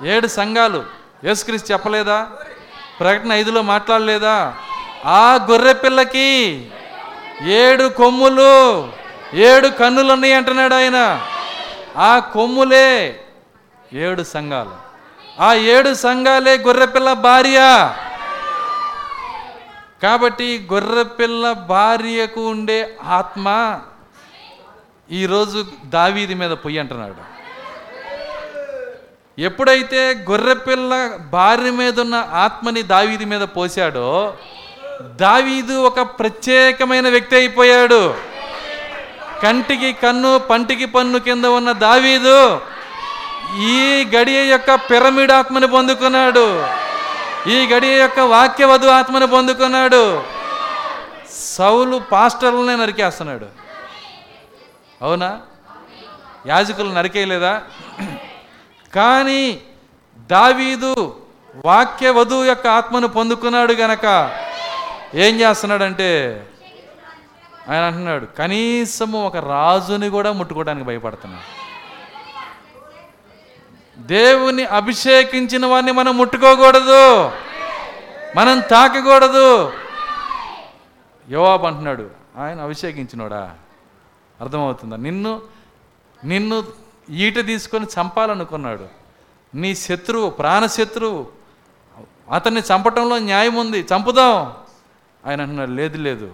ఏడు సంఘాలు. యేసుక్రీస్తు చెప్పలేదా? ప్రకటన ఐదులో మాట్లాడలేదా? ఆ గొర్రె పిల్లకి ఏడు కొమ్ములు. ఏడు కన్నులు ఉన్నాయి అంటున్నాడు ఆయన. ఆ కొమ్ములే ఏడు సంఘాలు. ఆ ఏడు సంఘాలే గొర్రెపిల్ల భార్య. కాబట్టి గొర్రెపిల్ల భార్యకు ఉండే ఆత్మ ఈరోజు దావీది మీద పొయ్యి అంటున్నాడు. ఎప్పుడైతే గొర్రెపిల్ల భార్య మీద ఉన్న ఆత్మని దావీది మీద పోశాడో దావీదు ఒక ప్రత్యేకమైన వ్యక్తి అయిపోయాడు. కంటికి కన్ను పంటికి పన్ను కింద ఉన్న దావీదు ఈ గడియ యొక్క పిరమిడ్ ఆత్మని పొందుకున్నాడు. ఈ గడియ యొక్క వాక్యవధు ఆత్మని పొందుకున్నాడు. సౌలు పాస్టర్లనే నరికేస్తున్నాడు. అవునా? యాజకులు నరికేయలేదా? కానీ దావీదు వాక్యవధు యొక్క ఆత్మను పొందుకున్నాడు గనక. ఏం చేస్తున్నాడంటే ఆయన అంటున్నాడు కనీసము ఒక రాజుని కూడా ముట్టుకోవడానికి భయపడుతున్నాడు దేవుని అభిషేకించిన వారిని మనం ముట్టుకోకూడదు. మనం తాకకూడదు. యోవాబు అంటున్నాడు ఆయన అభిషేకించినోడా? అర్థమవుతుందా? నిన్ను నిన్ను ఈట తీసుకొని చంపాలనుకున్నాడు. నీ శత్రువు ప్రాణశత్రువు అతన్ని చంపటంలో న్యాయం ఉంది చంపుదాం. ఆయన అంటున్నాడు లేదు లేదు.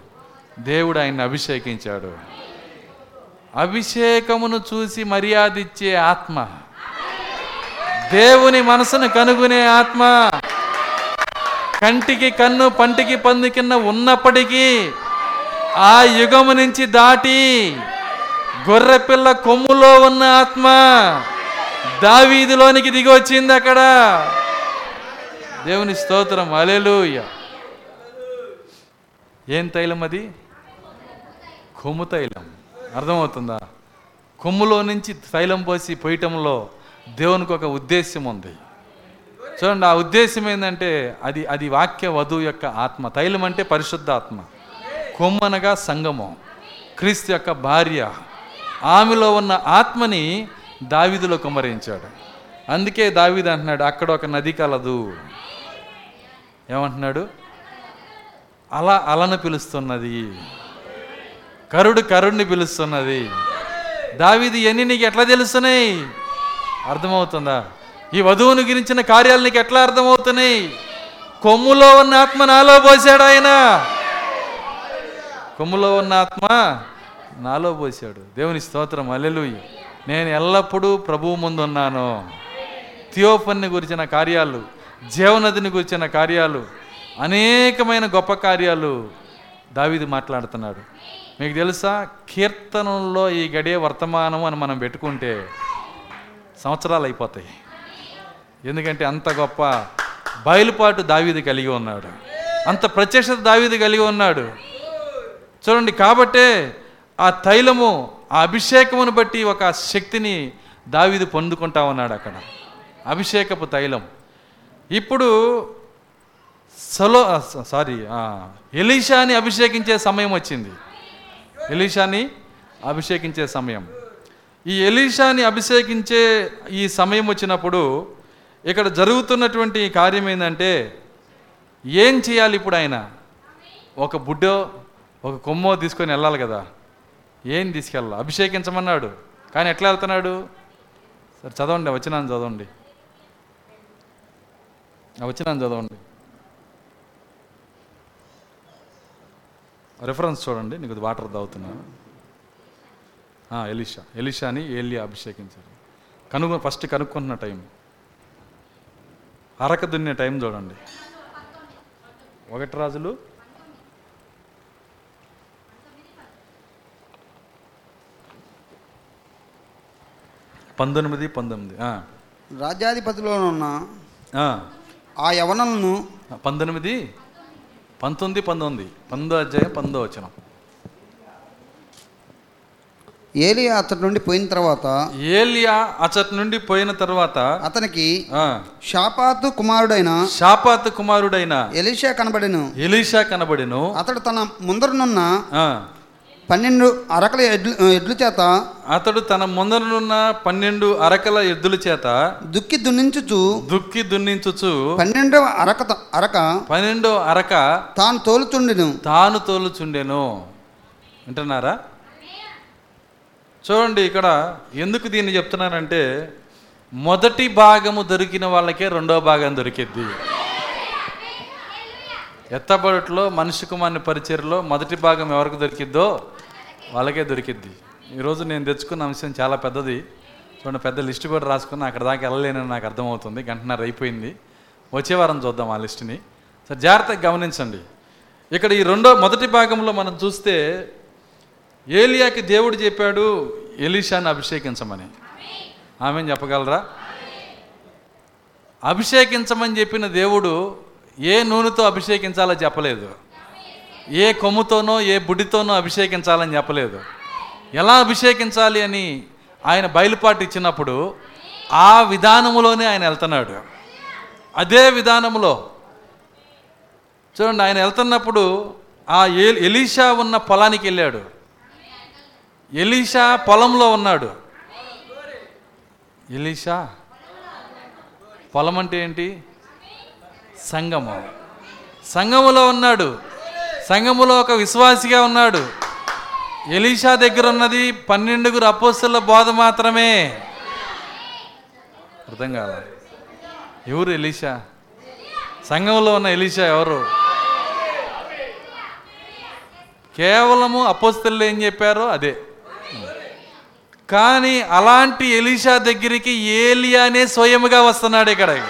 దేవుడు ఆయన్ని అభిషేకించాడు. అభిషేకమును చూసి మర్యాద ఇచ్చే ఆత్మ. దేవుని మనసును కనుగొనే ఆత్మ. కంటికి కన్ను పంటికి పంది కింద ఉన్నప్పటికీ ఆ యుగము నుంచి దాటి గొర్రెపిల్ల కొమ్ములో ఉన్న ఆత్మ దావీదిలోనికి దిగి వచ్చింది అక్కడ. దేవుని స్తోత్రం. అలెలుయ్య ఏం తైలం అది కొమ్ము తైలం. అర్థమవుతుందా? కొమ్ములో నుంచి తైలం పోసి పోయటంలో దేవునికి ఒక ఉద్దేశం ఉంది. చూడండి ఆ ఉద్దేశం ఏంటంటే అది అది వాక్య వధువు యొక్క ఆత్మ. తైలం అంటే పరిశుద్ధ ఆత్మ కొమ్మనగా సంగమం. క్రీస్తు యొక్క భార్య. ఆమెలో ఉన్న ఆత్మని దావీదులో కుమ్మరించాడు. అందుకే దావిది అంటున్నాడు అక్కడ ఒక నది కలదు. ఏమంటున్నాడు? అలా అలను పిలుస్తున్నది. కరుడు కరుణ్ణి పిలుస్తున్నది. దావీది ఎన్ని నీకు ఎట్లా తెలుస్తున్నాయి? అర్థమవుతుందా? ఈ వధువుని గురించిన కార్యాలు నీకు ఎట్లా అర్థమవుతున్నాయి? కొమ్ములో ఉన్న ఆత్మ నాలో పోసాడు ఆయన. కొమ్ములో ఉన్న ఆత్మ నాలో పోసాడు. దేవుని స్తోత్రం అల్లెలుయ్య నేను ఎల్లప్పుడూ ప్రభువు ముందున్నాను. థియోఫన్ని గురించిన కార్యాలు జీవనదిని గురించిన కార్యాలు అనేకమైన గొప్ప కార్యాలు దావీదు మాట్లాడుతున్నాడు. మీకు తెలుసా? కీర్తనల్లో ఈ గడియ వర్తమానం అని మనం పెట్టుకుంటే సంవత్సరాలు అయిపోతాయి. ఎందుకంటే అంత గొప్ప బయలుపాటు దావీది కలిగి ఉన్నాడు. అంత ప్రత్యక్షత దావీది కలిగి ఉన్నాడు. చూడండి కాబట్టే ఆ తైలము ఆ అభిషేకమును బట్టి ఒక శక్తిని దావీది పొందుకుంటా ఉన్నాడు అక్కడ. అభిషేకపు తైలం. ఇప్పుడు సలో సారీ ఎలీషాని అభిషేకించే సమయం వచ్చింది. ఎలీషాని అభిషేకించే సమయం. ఈ ఎలీషాని అభిషేకించే ఈ సమయం వచ్చినప్పుడు ఇక్కడ జరుగుతున్నటువంటి కార్యం ఏంటంటే ఏం చేయాలి ఇప్పుడు ఆయన? ఒక బుడ్డో ఒక కొమ్మో తీసుకొని వెళ్ళాలి కదా. ఏం తీసుకెళ్ళాలి? అభిషేకించమన్నాడు. కానీ ఎట్లా వెళ్తున్నాడు? సరే చదవండి వచ్చినాను చదవండి. వచ్చినాను చదవండి. రెఫరెన్స్ చూడండి నీకు వాటర్ తాగుతున్నాను ఎలీషా. ఎలీషాని ఏలియా అభిషేకించారు. కనుగొ ఫస్ట్ కనుక్కుంటున్న టైం అరక దున్నే టైం చూడండి. ఒకటి రాజులు. పంతొమ్మిది పంతొమ్మిది. రాజ్యాధిపతిలోనున్న ఆ, ఆ యవనలను పంతొమ్మిది పంతొమ్మిది పంతొమ్మిది. పందో అధ్యాయం పందో వచనం. ఏలి అతడి నుండి పోయిన తర్వాత ఏలియా అచట్ నుండి పోయిన తర్వాత అతనికి షాపాతు కుమారుడైన షాపాతు కుమారుడైన ఎలీషా కనబడెను. ఎలీషా కనబడెను. అతడు తన ముందరనున్న పన్నెండు అరకల ఎడ్లు ఎడ్ల చేత అతడు తన ముందరనున్న పన్నెండు అరకల ఎద్దుల చేత దుక్కి దున్నించుచు దుక్కి దున్నించుచు పన్నెండవ అరక అరక పన్నెండో అరక తాను తోలుచుండెను. తాను తోలుచుండెను. వింటున్నారా? చూడండి ఇక్కడ ఎందుకు దీన్ని చెప్తున్నానంటే మొదటి భాగము దొరికిన వాళ్ళకే రెండో భాగం దొరికిద్ది. ఎత్తబడుట్లో మనిషి కుమార్ని పరిచయలో మొదటి భాగం ఎవరికి దొరికిద్దో వాళ్ళకే దొరికిద్ది. ఈరోజు నేను తెచ్చుకున్న అంశం చాలా పెద్దది. చూడండి పెద్ద లిస్ట్ కూడా రాసుకున్నా అక్కడ దాకా వెళ్ళలేనని నాకు అర్థమవుతుంది. గంటన్నర అయిపోయింది. వచ్చే వారం చూద్దాం ఆ లిస్టుని. సరే జాగ్రత్తగా గమనించండి. ఇక్కడ ఈ రెండో మొదటి భాగంలో మనం చూస్తే ఏలియాకి దేవుడు చెప్పాడు ఎలీషాని అభిషేకించమని. ఆమె చెప్పగలరా? అభిషేకించమని చెప్పిన దేవుడు ఏ నూనెతో అభిషేకించాలో చెప్పలేదు. ఏ కొమ్ముతోనో ఏ బుడ్డితోనో అభిషేకించాలని చెప్పలేదు. ఎలా అభిషేకించాలి అని ఆయన బయలుపాటు ఇచ్చినప్పుడు ఆ విధానములోనే ఆయన వెళ్తున్నాడు. అదే విధానములో చూడండి ఆయన వెళ్తున్నప్పుడు ఆ ఎలీషా ఉన్న పొలానికి వెళ్ళాడు. ఎలీషా పొలంలో ఉన్నాడు. ఎలీషా పొలం అంటే ఏంటి? సంగమం. సంగములో ఉన్నాడు. సంఘములో ఒక విశ్వాసిగా ఉన్నాడు. ఎలీషా దగ్గర ఉన్నది పన్నెండుగురు అపోస్తుల బోధ మాత్రమే. అర్థం కాల? ఎవరు ఎలీషా? సంఘంలో ఉన్న ఎలీషా ఎవరు? కేవలము అపోస్తులు ఏం చెప్పారో అదే. కానీ అలాంటి ఎలీషా దగ్గరికి ఏలియానే స్వయముగా వస్తున్నాడు ఇక్కడ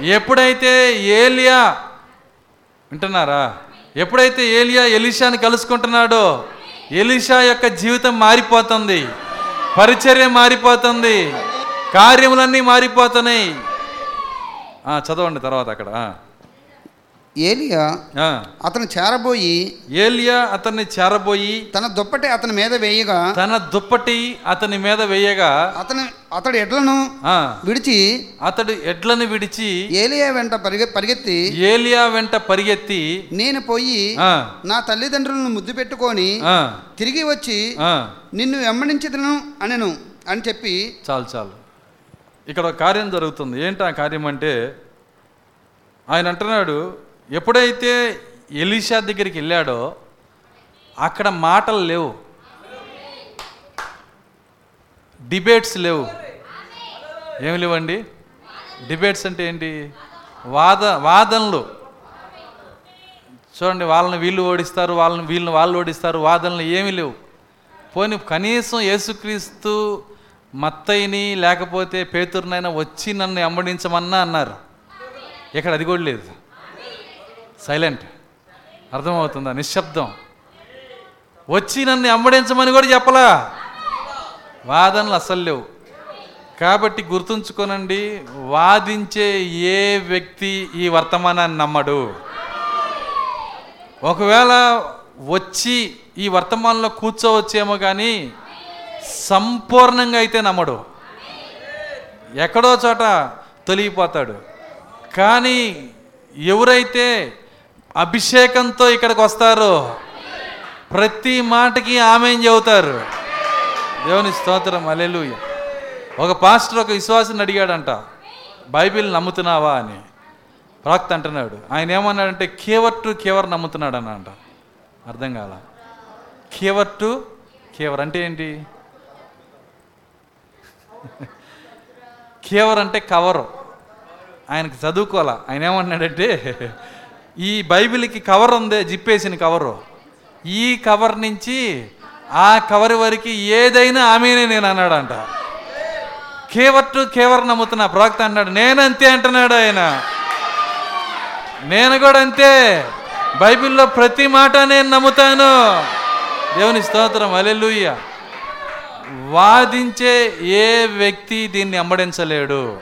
ఎప్పుడైతే ఏలియా వింటున్నారా? ఎప్పుడైతే ఏలియా ఎలీషాని కలుసుకుంటున్నాడో ఎలీషా యొక్క జీవితం మారిపోతుంది. పరిచర్య మారిపోతుంది. కార్యములన్నీ మారిపోతున్నాయి. చదవండి తర్వాత అక్కడ. ఏలియా. అతను చేరబోయి ఏలియా అతన్ని చేరబోయి తన దుప్పటి అతని మీద వేయగా తన దుప్పటి అతని మీద వేయగా అతని అతడి ఎడ్లను విడిచి అతడు ఎడ్లను విడిచి ఏలియా వెంట పరిగె పరిగెత్తి ఏలియా వెంట పరిగెత్తి నేను పోయి నా తల్లిదండ్రులను ముద్దు పెట్టుకొని తిరిగి వచ్చి. నిన్ను వెంబడించదను అనెను అని చెప్పి చాలు చాలు. ఇక్కడ ఒక కార్యం జరుగుతుంది. ఏంటి ఆ కార్యం అంటే ఆయన అంటున్నాడు ఎప్పుడైతే ఎలీషా దగ్గరికి వెళ్ళాడో అక్కడ మాటలు లేవు. డిబేట్స్ లేవు. ఏమి లేవండి? డిబేట్స్ అంటే ఏంటి? వాద వాదనలు. చూడండి వాళ్ళని వీళ్ళు ఓడిస్తారు వాళ్ళని వీళ్ళని వాళ్ళు ఓడిస్తారు వాదనలు ఏమీ లేవు. పోనీ కనీసం యేసుక్రీస్తు మత్తయిని లేకపోతే పేతురునైనా వచ్చి నన్ను వెంబడించమన్నా అన్నారు. ఇక్కడ అది కూడా లేదు. సైలెంట్. అర్థమవుతుందా? నిశ్శబ్దం. వచ్చి నన్ను అమ్మడించమని కూడా చెప్పలా? వాదనలు అస్సలు లేవు. కాబట్టి గుర్తుంచుకోనండి వాదించే ఏ వ్యక్తి ఈ వర్తమానాన్ని నమ్మడు. ఒకవేళ వచ్చి ఈ వర్తమానంలో కూర్చోవచ్చేమో కానీ సంపూర్ణంగా అయితే నమ్మడు. ఎక్కడో చోట తొలగిపోతాడు. కానీ ఎవరైతే అభిషేకంతో ఇక్కడికి వస్తారు. ప్రతి మాటకి ఆమె చెబుతారు? దేవుని స్తోత్రం అలెలుయ ఒక పాస్టర్ ఒక విశ్వాసిని అడిగాడంట బైబిల్ నమ్ముతున్నావా అని. ప్రాక్త అంటున్నాడు ఆయన ఏమన్నాడంటే కేవర్ టు కేవర్ నమ్ముతున్నాడు అన్నంట అర్థం కాల. కేవర్ టు కేవర్ అంటే ఏంటి? (laughs) కేవర్ అంటే కవరు. ఆయనకి చదువుకోవాలా. ఆయన ఏమన్నాడంటే ఈ బైబిల్కి కవర్ ఉందే జిప్పేసిన కవరు. ఈ కవర్ నుంచి ఆ కవర్ వరకు ఏదైనా ఆమెనే నేను అన్నాడంట. కేవర్ టు కేవర్ నమ్ముతున్నా ప్రవక్త అన్నాడు అంతే అంటున్నాడు ఆయన. నేను కూడా అంతే. బైబిల్లో ప్రతి మాట నేను నమ్ముతాను. దేవుని స్తోత్రం అలెలుయ్య వాదించే ఏ వ్యక్తి దీన్ని అంబడించలేడు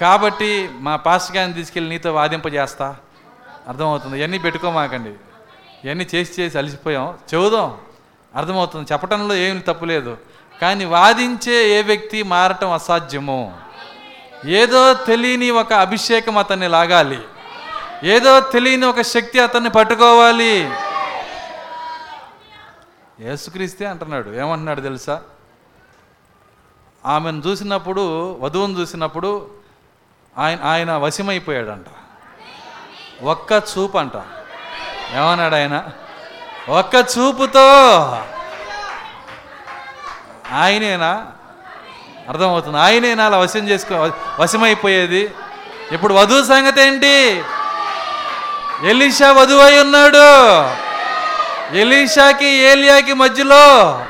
కాబట్టి మా పాస్ గారిని తీసుకెళ్ళి నీతో వాదింపజేస్తా. అర్థమవుతుంది. ఇవన్నీ పెట్టుకోమాకండి. ఇవన్నీ చేసి చేసి అలసిపోయాం. చెబుదాం అర్థమవుతుంది. చెప్పటంలో ఏమి తప్పులేదు కానీ వాదించే ఏ వ్యక్తి మారటం అసాధ్యము. ఏదో తెలియని ఒక అభిషేకం అతన్ని లాగాలి. ఏదో తెలియని ఒక శక్తి అతన్ని పట్టుకోవాలి. యేసుక్రీస్తే అంటున్నాడు. ఏమంటున్నాడు తెలుసా? ఆమెను చూసినప్పుడు వధువును చూసినప్పుడు ఆయన ఆయన వశమైపోయాడంట. ఒక్క చూపు అంట. ఏమన్నాడు ఆయన? ఒక్క చూపుతో. ఆయనేనా? అర్థమవుతుంది. ఆయనేనా అలా వశం చేసుకో వశమైపోయేది? ఇప్పుడు వధువు సంగతి ఏంటి? ఎలీషా వధువు అయి ఉన్నాడు. ఎలీషాకి ఏలియాకి మధ్యలో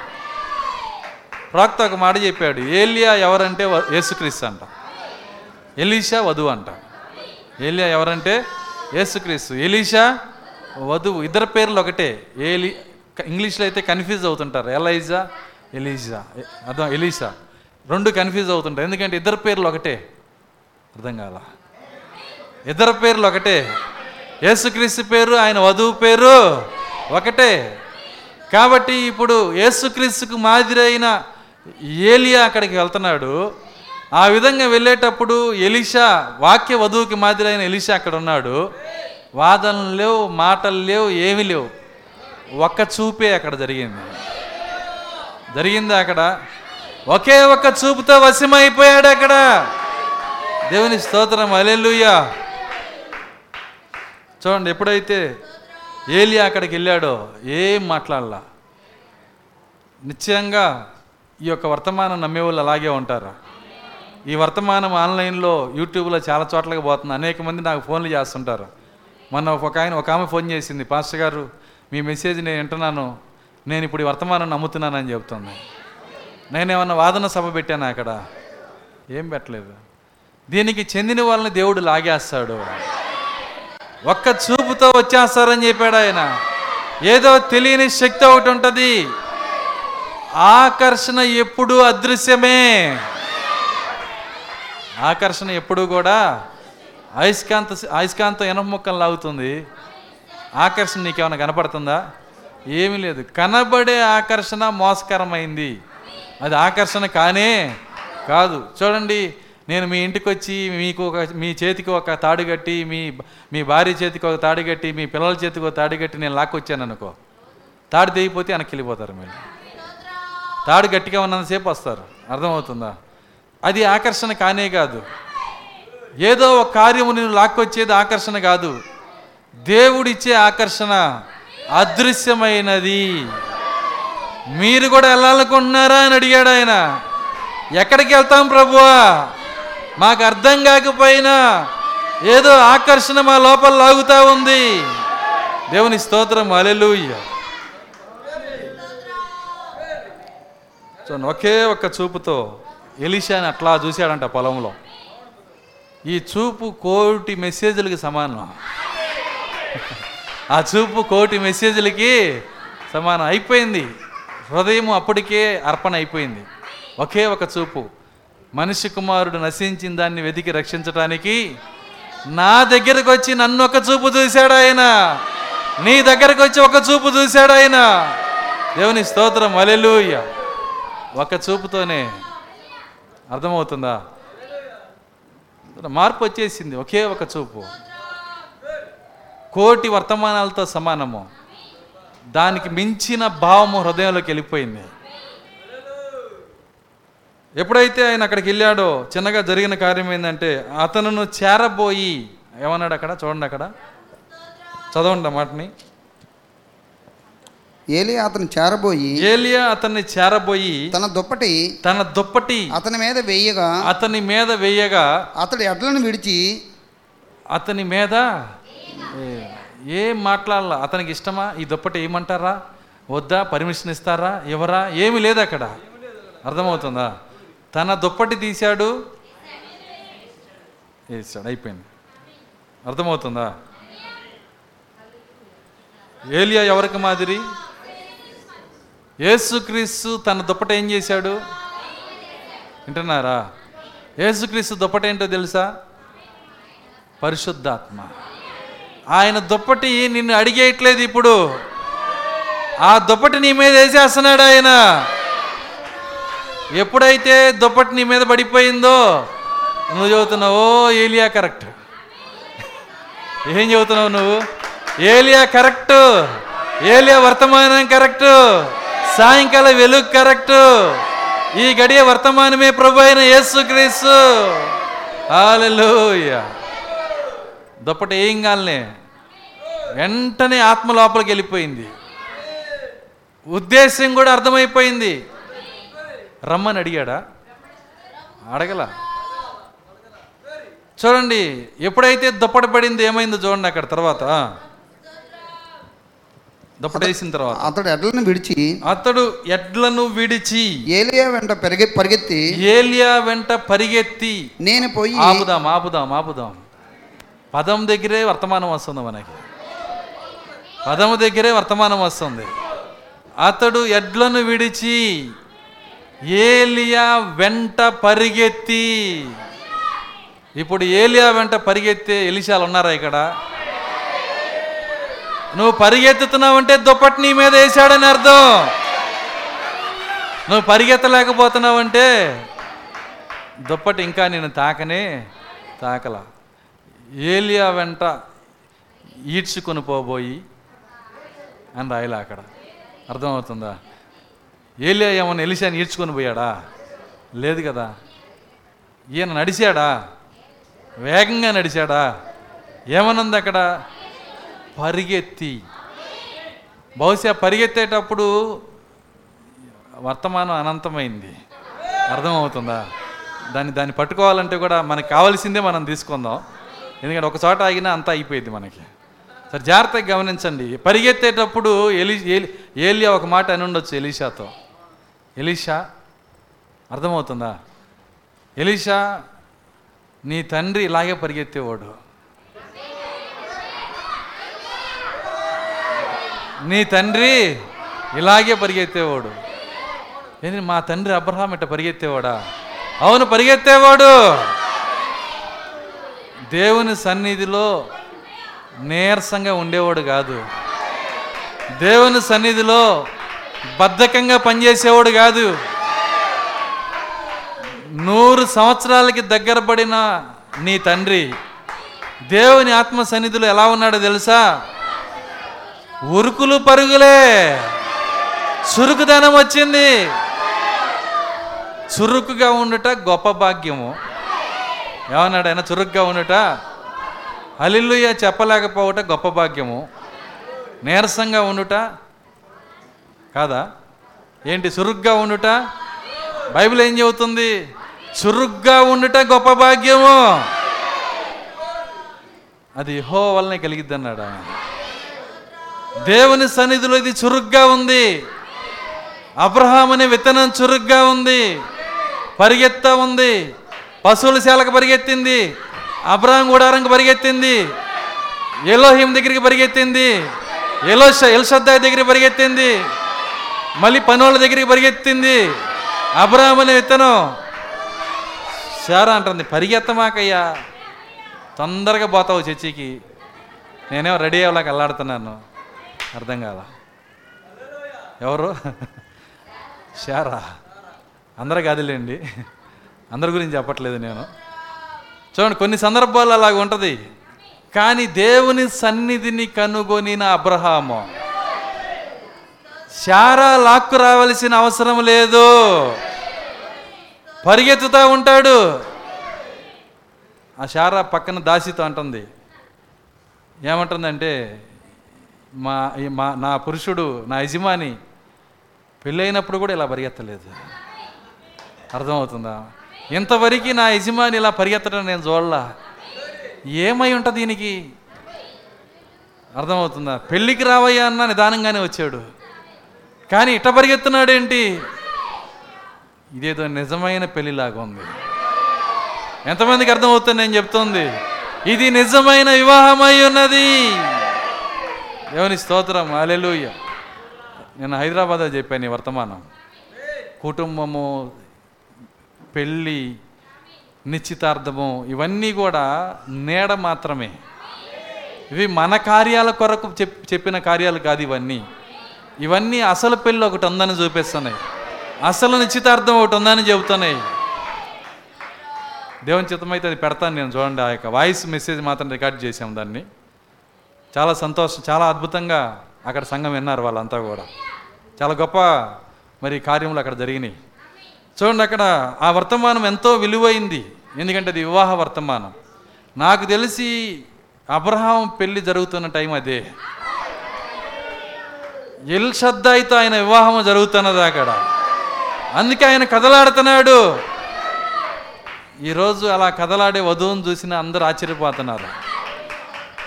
ప్రాక్త ఒక మాట చెప్పాడు. ఏలియా ఎవరంటే యేసుక్రీస్తు అంట. ఎలీషా వధువు అంట. ఏలియా ఎవరంటే యేసుక్రీస్తు. ఎలీషా? వధువు. ఇద్దరు పేర్లు ఒకటే. ఏలి క- ఇంగ్లీష్లో అయితే కన్ఫ్యూజ్ అవుతుంటారు. Elijah Elijah. అర్థం ఎలీషా. రెండు కన్ఫ్యూజ్ అవుతుంటారు. ఎందుకంటే ఇద్దరు పేర్లు ఒకటే. అర్థం కాల. ఇద్దరు పేర్లు ఒకటే. యేసుక్రీస్తు పేరు ఆయన వధువు పేరు ఒకటే. కాబట్టి ఇప్పుడు యేసుక్రీస్తుకు మాదిరైన ఏలియా అక్కడికి వెళ్తున్నాడు. ఆ విధంగా వెళ్ళేటప్పుడు ఎలిషా వాక్య వధువుకి మాదిరి అయిన అక్కడ ఉన్నాడు. వాదనలు లేవు మాటలు లేవు ఏమీ లేవు. ఒక్క చూపే అక్కడ జరిగింది. జరిగింది అక్కడ. ఒకే ఒక్క చూపుతో వశమైపోయాడు అక్కడ. దేవుని స్తోత్రం. అలెలుయ్యా చూడండి ఎప్పుడైతే ఏలియా అక్కడికి వెళ్ళాడో ఏం మాట్లాడలా. నిశ్చయంగా ఈ యొక్క వర్తమానం నమ్మేవాళ్ళు అలాగే ఉంటారు. ఈ వర్తమానం ఆన్లైన్లో యూట్యూబ్లో చాలా చోట్లకి పోతుంది. అనేక మంది నాకు ఫోన్లు చేస్తుంటారు. మొన్న ఒక ఆయన ఒక ఆమె ఫోన్ చేసింది పాస్టర్ గారు మీ మెసేజ్ నేను వింటున్నాను. నేను ఇప్పుడు ఈ వర్తమానం నమ్ముతున్నానని చెబుతుంది నేనేమన్నా వాదన సభ పెట్టాను అక్కడ? ఏం పెట్టలేదు. దీనికి చెందిన వాళ్ళని దేవుడు లాగేస్తాడు. ఒక్క చూపుతో వచ్చేస్తారని చెప్పాడు ఆయన. ఏదో తెలియని శక్తి ఒకటి ఉంటుంది. ఆకర్షణ ఎప్పుడు అదృశ్యమే. ఆకర్షణ ఎప్పుడు కూడా అయస్కాంత అయస్కాంత ఎనప ముక్కలు లాగుతుంది. ఆకర్షణ నీకేమైనా కనపడుతుందా? ఏమీ లేదు. కనబడే ఆకర్షణ మోసకరమైంది. అది ఆకర్షణ కానే కాదు. చూడండి నేను మీ ఇంటికి వచ్చి మీకు ఒక మీ చేతికి ఒక తాడు కట్టి మీ మీ భార్య చేతికి ఒక తాడు కట్టి మీ పిల్లల చేతికి ఒక తాడు కట్టి నేను లాక్కొచ్చాను అనుకో తాడు తెగిపోతే వెనక్కి వెళ్ళిపోతారు మీరు. తాడు గట్టిగా ఉన్నంతసేపు వస్తారు. అర్థమవుతుందా? అది ఆకర్షణ కానే కాదు. ఏదో ఒక కార్యము నేను లాక్కొచ్చేది ఆకర్షణ కాదు. దేవుడిచ్చే ఆకర్షణ అదృశ్యమైనది. మీరు కూడా వెళ్ళాలనుకుంటున్నారా అని అడిగాడు ఆయన. ఎక్కడికి వెళ్తాం ప్రభువా? మాకు అర్థం కాకపోయినా ఏదో ఆకర్షణ మా లోపల లాగుతా ఉంది. దేవుని స్తోత్రం అలెలుయ్య చూడండి ఒకే ఒక్క చూపుతో ఎలిషాని అట్లా చూశాడంట పొలంలో. ఈ చూపు కోటి మెసేజ్లకి సమానం. ఆ చూపు కోటి మెసేజ్లకి సమానం. అయిపోయింది. హృదయం అప్పటికే అర్పణ అయిపోయింది. ఒకే ఒక చూపు. మనిషి కుమారుడు నశించిన దాన్ని వెతికి రక్షించటానికి నా దగ్గరకు వచ్చి నన్ను ఒక చూపు చూశాడు ఆయన. నీ దగ్గరకు వచ్చి ఒక చూపు చూశాడు ఆయన. దేవుని స్తోత్రం. అలెలుయ్య ఒక చూపుతోనే అర్థమవుతుందా? మార్పు వచ్చేసింది ఒకే ఒక చూపు. కోటి వర్తమానాలతో సమానము. దానికి మించిన భావము హృదయంలోకి వెళ్ళిపోయింది. ఎప్పుడైతే ఆయన అక్కడికి వెళ్ళాడో చిన్నగా జరిగిన కార్యం ఏంటంటే అతనును చేరబోయి ఏమన్నాడు అక్కడ? చూడండి అక్కడ. చదవండి ఆ మాటని. ఏలి అతను చేరబోయి ఏలియా అతన్ని చేరబోయి తన దుప్పటి తన దుప్పటి అతని మీద వేయగా అతని మీద వేయగా అతడు ఎడ్లను విడిచి అతని మీద ఏ- ఏం మాట్లాడాల? అతనికి ఇష్టమా? ఈ దుప్పటి ఏమంటారా? వద్దా? పర్మిషన్ ఇస్తారా? ఎవరా? ఏమి లేదు అక్కడ. అర్థమవుతుందా? తన దుప్పటి తీశాడు. వేసాడు అయిపోయింది. అర్థమవుతుందా? ఏలియా ఎవరికి మాదిరి? యేసుక్రీస్తు తన దుప్పట ఏం చేశాడు? వింటున్నారా? యేసుక్రీస్తు దుప్పట ఏంటో తెలుసా? పరిశుద్ధాత్మ. ఆయన దుప్పటి నిన్ను అడిగేయట్లేదు ఇప్పుడు. ఆ దుప్పటి నీ మీద వేసేస్తున్నాడు ఆయన. ఎప్పుడైతే దుప్పటి నీ మీద పడిపోయిందో నువ్వు చదువుతున్నావు ఓ ఏలియా కరెక్ట్. ఏం చదువుతున్నావు నువ్వు? ఏలియా కరెక్ట్. ఏలియా వర్తమానం కరెక్ట్. సాయంకాల వెలుగు కరెక్ట్. ఈ గడియ వర్తమానమే ప్రభు అయిన యేసుక్రీస్తు హల్లెలూయా. దుప్పటి ఏం కాలనే? వెంటనే ఆత్మ లోపలికి వెళ్ళిపోయింది. ఉద్దేశం కూడా అర్థమైపోయింది. రమ్మని అడిగాడా? అడగల. చూడండి ఎప్పుడైతే దుప్పటి పడింది ఏమైందో చూడండి అక్కడ తర్వాత. దుప్పటి వేసిన తర్వాత. అతడు ఎడ్లను విడిచి అతడు ఎడ్లను విడిచి ఏలియా వెంట పెరిగి పరిగెత్తి ఏలియా వెంట పరిగెత్తి నేను పోయి ఆపుదాం ఆపుదాం ఆపుదాం. పదం దగ్గరే వర్తమానం వస్తుంది మనకి. పదము దగ్గరే వర్తమానం వస్తుంది. అతడు ఎడ్లను విడిచి ఏలియా వెంట పరిగెత్తి. ఇప్పుడు ఏలియా వెంట పరిగెత్తే ఎలిశాలు ఉన్నారా ఇక్కడ? నువ్వు పరిగెత్తుతున్నావంటే దుప్పటి నీ మీద వేసాడని అర్థం. నువ్వు పరిగెత్తలేకపోతున్నావంటే దుప్పటి ఇంకా నేను తాకనే తాకల. ఏలియా వెంట ఈడ్చుకొని పోబోయి అని రాయలే అక్కడ. అర్థమవుతుందా? ఏలియా ఏమన్నా ఎలిసాని ఈడ్చుకొని పోయాడా? లేదు కదా. ఈయన నడిచాడా? వేగంగా నడిచాడా? ఏమనుంది అక్కడ? పరిగెత్తి. బహుశా పరిగెత్తేటప్పుడు వర్తమానం అనంతమైంది. అర్థమవుతుందా? దాన్ని దాన్ని పట్టుకోవాలంటే కూడా మనకు కావాల్సిందే మనం తీసుకుందాం. ఎందుకంటే ఒక చోట ఆగినా అంతా అయిపోయింది మనకి. సరే జాగ్రత్తగా గమనించండి. పరిగెత్తేటప్పుడు ఎలి ఏలి- ఏలియా ఒక మాట అని ఉండొచ్చు ఎలీషాతో. ఎలీషా అర్థమవుతుందా? ఎలీషా నీ తండ్రి ఇలాగే పరిగెత్తేవాడు. నీ తండ్రి ఇలాగే పరిగెత్తేవాడు. ఏంది మా తండ్రి అబ్రహాం ఇట్ట పరిగెత్తేవాడా? అవును పరిగెత్తేవాడు. దేవుని సన్నిధిలో నీరసంగా ఉండేవాడు కాదు. దేవుని సన్నిధిలో బద్ధకంగా పనిచేసేవాడు కాదు. నూరు సంవత్సరాలకి దగ్గర పడిన నీ తండ్రి దేవుని ఆత్మ సన్నిధిలో ఎలా ఉన్నాడో తెలుసా? ఉరుకులు పరుగులే. చురుకుదనం వచ్చింది. చురుకుగా ఉండుట గొప్ప భాగ్యము. ఏమన్నాడు ఆయన? చురుగ్గా ఉండుట. హలిల్లుయ చెప్పలేకపోవట గొప్ప భాగ్యము. నీరసంగా ఉండుట కాదా? ఏంటి? చురుగ్గా ఉండుట? బైబిల్ ఏం చెబుతుంది? చురుగ్గా ఉండుట గొప్ప భాగ్యము. అది హో వల్లనే కలిగిద్ది అన్నాడు ఆయన. దేవుని సన్నిధిలో ఇది చురుగ్గా ఉంది. అబ్రహాం అనే విత్తనం చురుగ్గా ఉంది. పరిగెత్తా ఉంది. పశువుల శాలకు పరిగెత్తింది. అబ్రహాం గుడారంకి పరిగెత్తింది. ఎలోహిం దగ్గరికి పరిగెత్తింది. ఎలో ఎల్షద్దాయ్ దగ్గరికి పరిగెత్తింది. మళ్ళీ పనుల దగ్గరికి పరిగెత్తింది. అబ్రహాం అనే విత్తనం. శారా అంటుంది పరిగెత్తమాకయ్యా. తొందరగా పోతావు చర్చికి. నేనేమో రెడీ అవ్వలేక అల్లాడుతున్నాను. అర్థం కాదా ఎవరు? షారా. అందరూ కాదులేండి. అందరి గురించి చెప్పట్లేదు నేను. చూడండి కొన్ని సందర్భాలు అలాగ ఉంటుంది. కానీ దేవుని సన్నిధిని కనుగొనిన అబ్రహాము. శారా లాక్కు రావలసిన అవసరం లేదు. పరిగెత్తుతూ ఉంటాడు. ఆ శారా పక్కన దాసితో అంటుంది. ఏమంటుందంటే మా మా నా పురుషుడు నా యజమాని పెళ్ళైనప్పుడు కూడా ఇలా పరిగెత్తలేదు. అర్థమవుతుందా? ఇంతవరకు నా యజమాని ఇలా పరిగెత్తడం నేను చూడలా. ఏమై ఉంటుంది దీనికి? అర్థమవుతుందా? పెళ్ళికి రావయ్యా అన్న నిదానంగానే వచ్చాడు. కానీ ఇట్ట పరిగెత్తున్నాడేంటి? ఇదేదో నిజమైన పెళ్ళిలాగా ఉంది. ఎంతమందికి అర్థమవుతుంది నేను చెప్తుంది? ఇది నిజమైన వివాహమై ఉన్నది. దేవుని స్తోత్రం అలెలుయ్య నేను హైదరాబాద్లో చెప్పాను ఈ వర్తమానం. కుటుంబము పెళ్ళి నిశ్చితార్థము ఇవన్నీ కూడా నీడ మాత్రమే. ఇవి మన కార్యాల కొరకు చెప్ చెప్పిన కార్యాలు కాదు ఇవన్నీ. ఇవన్నీ అసలు పెళ్ళి ఒకటి ఉందని చూపిస్తున్నాయి. అసలు నిశ్చితార్థం ఒకటి ఉందని చెబుతున్నాయి. దేవుని చిత్తమైతే అది పెడతాను నేను చూడండి ఆ యొక్క వాయిస్ మెసేజ్ మాత్రం రికార్డ్ చేసాం దాన్ని. చాలా సంతోషం చాలా అద్భుతంగా అక్కడ సంఘం విన్నారు వాళ్ళంతా కూడా. చాలా గొప్ప మరి కార్యములు అక్కడ జరిగినాయి. చూడండి అక్కడ ఆ వర్తమానం ఎంతో విలువైంది. ఎందుకంటే అది వివాహ వర్తమానం. నాకు తెలిసి అబ్రహాం పెళ్ళి జరుగుతున్న టైం అదే. ఎల్ షద్దాయితో ఆయన వివాహం జరుగుతున్నది అక్కడ. అందుకే ఆయన కదలాడుతున్నాడు. ఈరోజు అలా కదలాడే వధువును చూసిన అందరూ ఆశ్చర్యపోతున్నారు.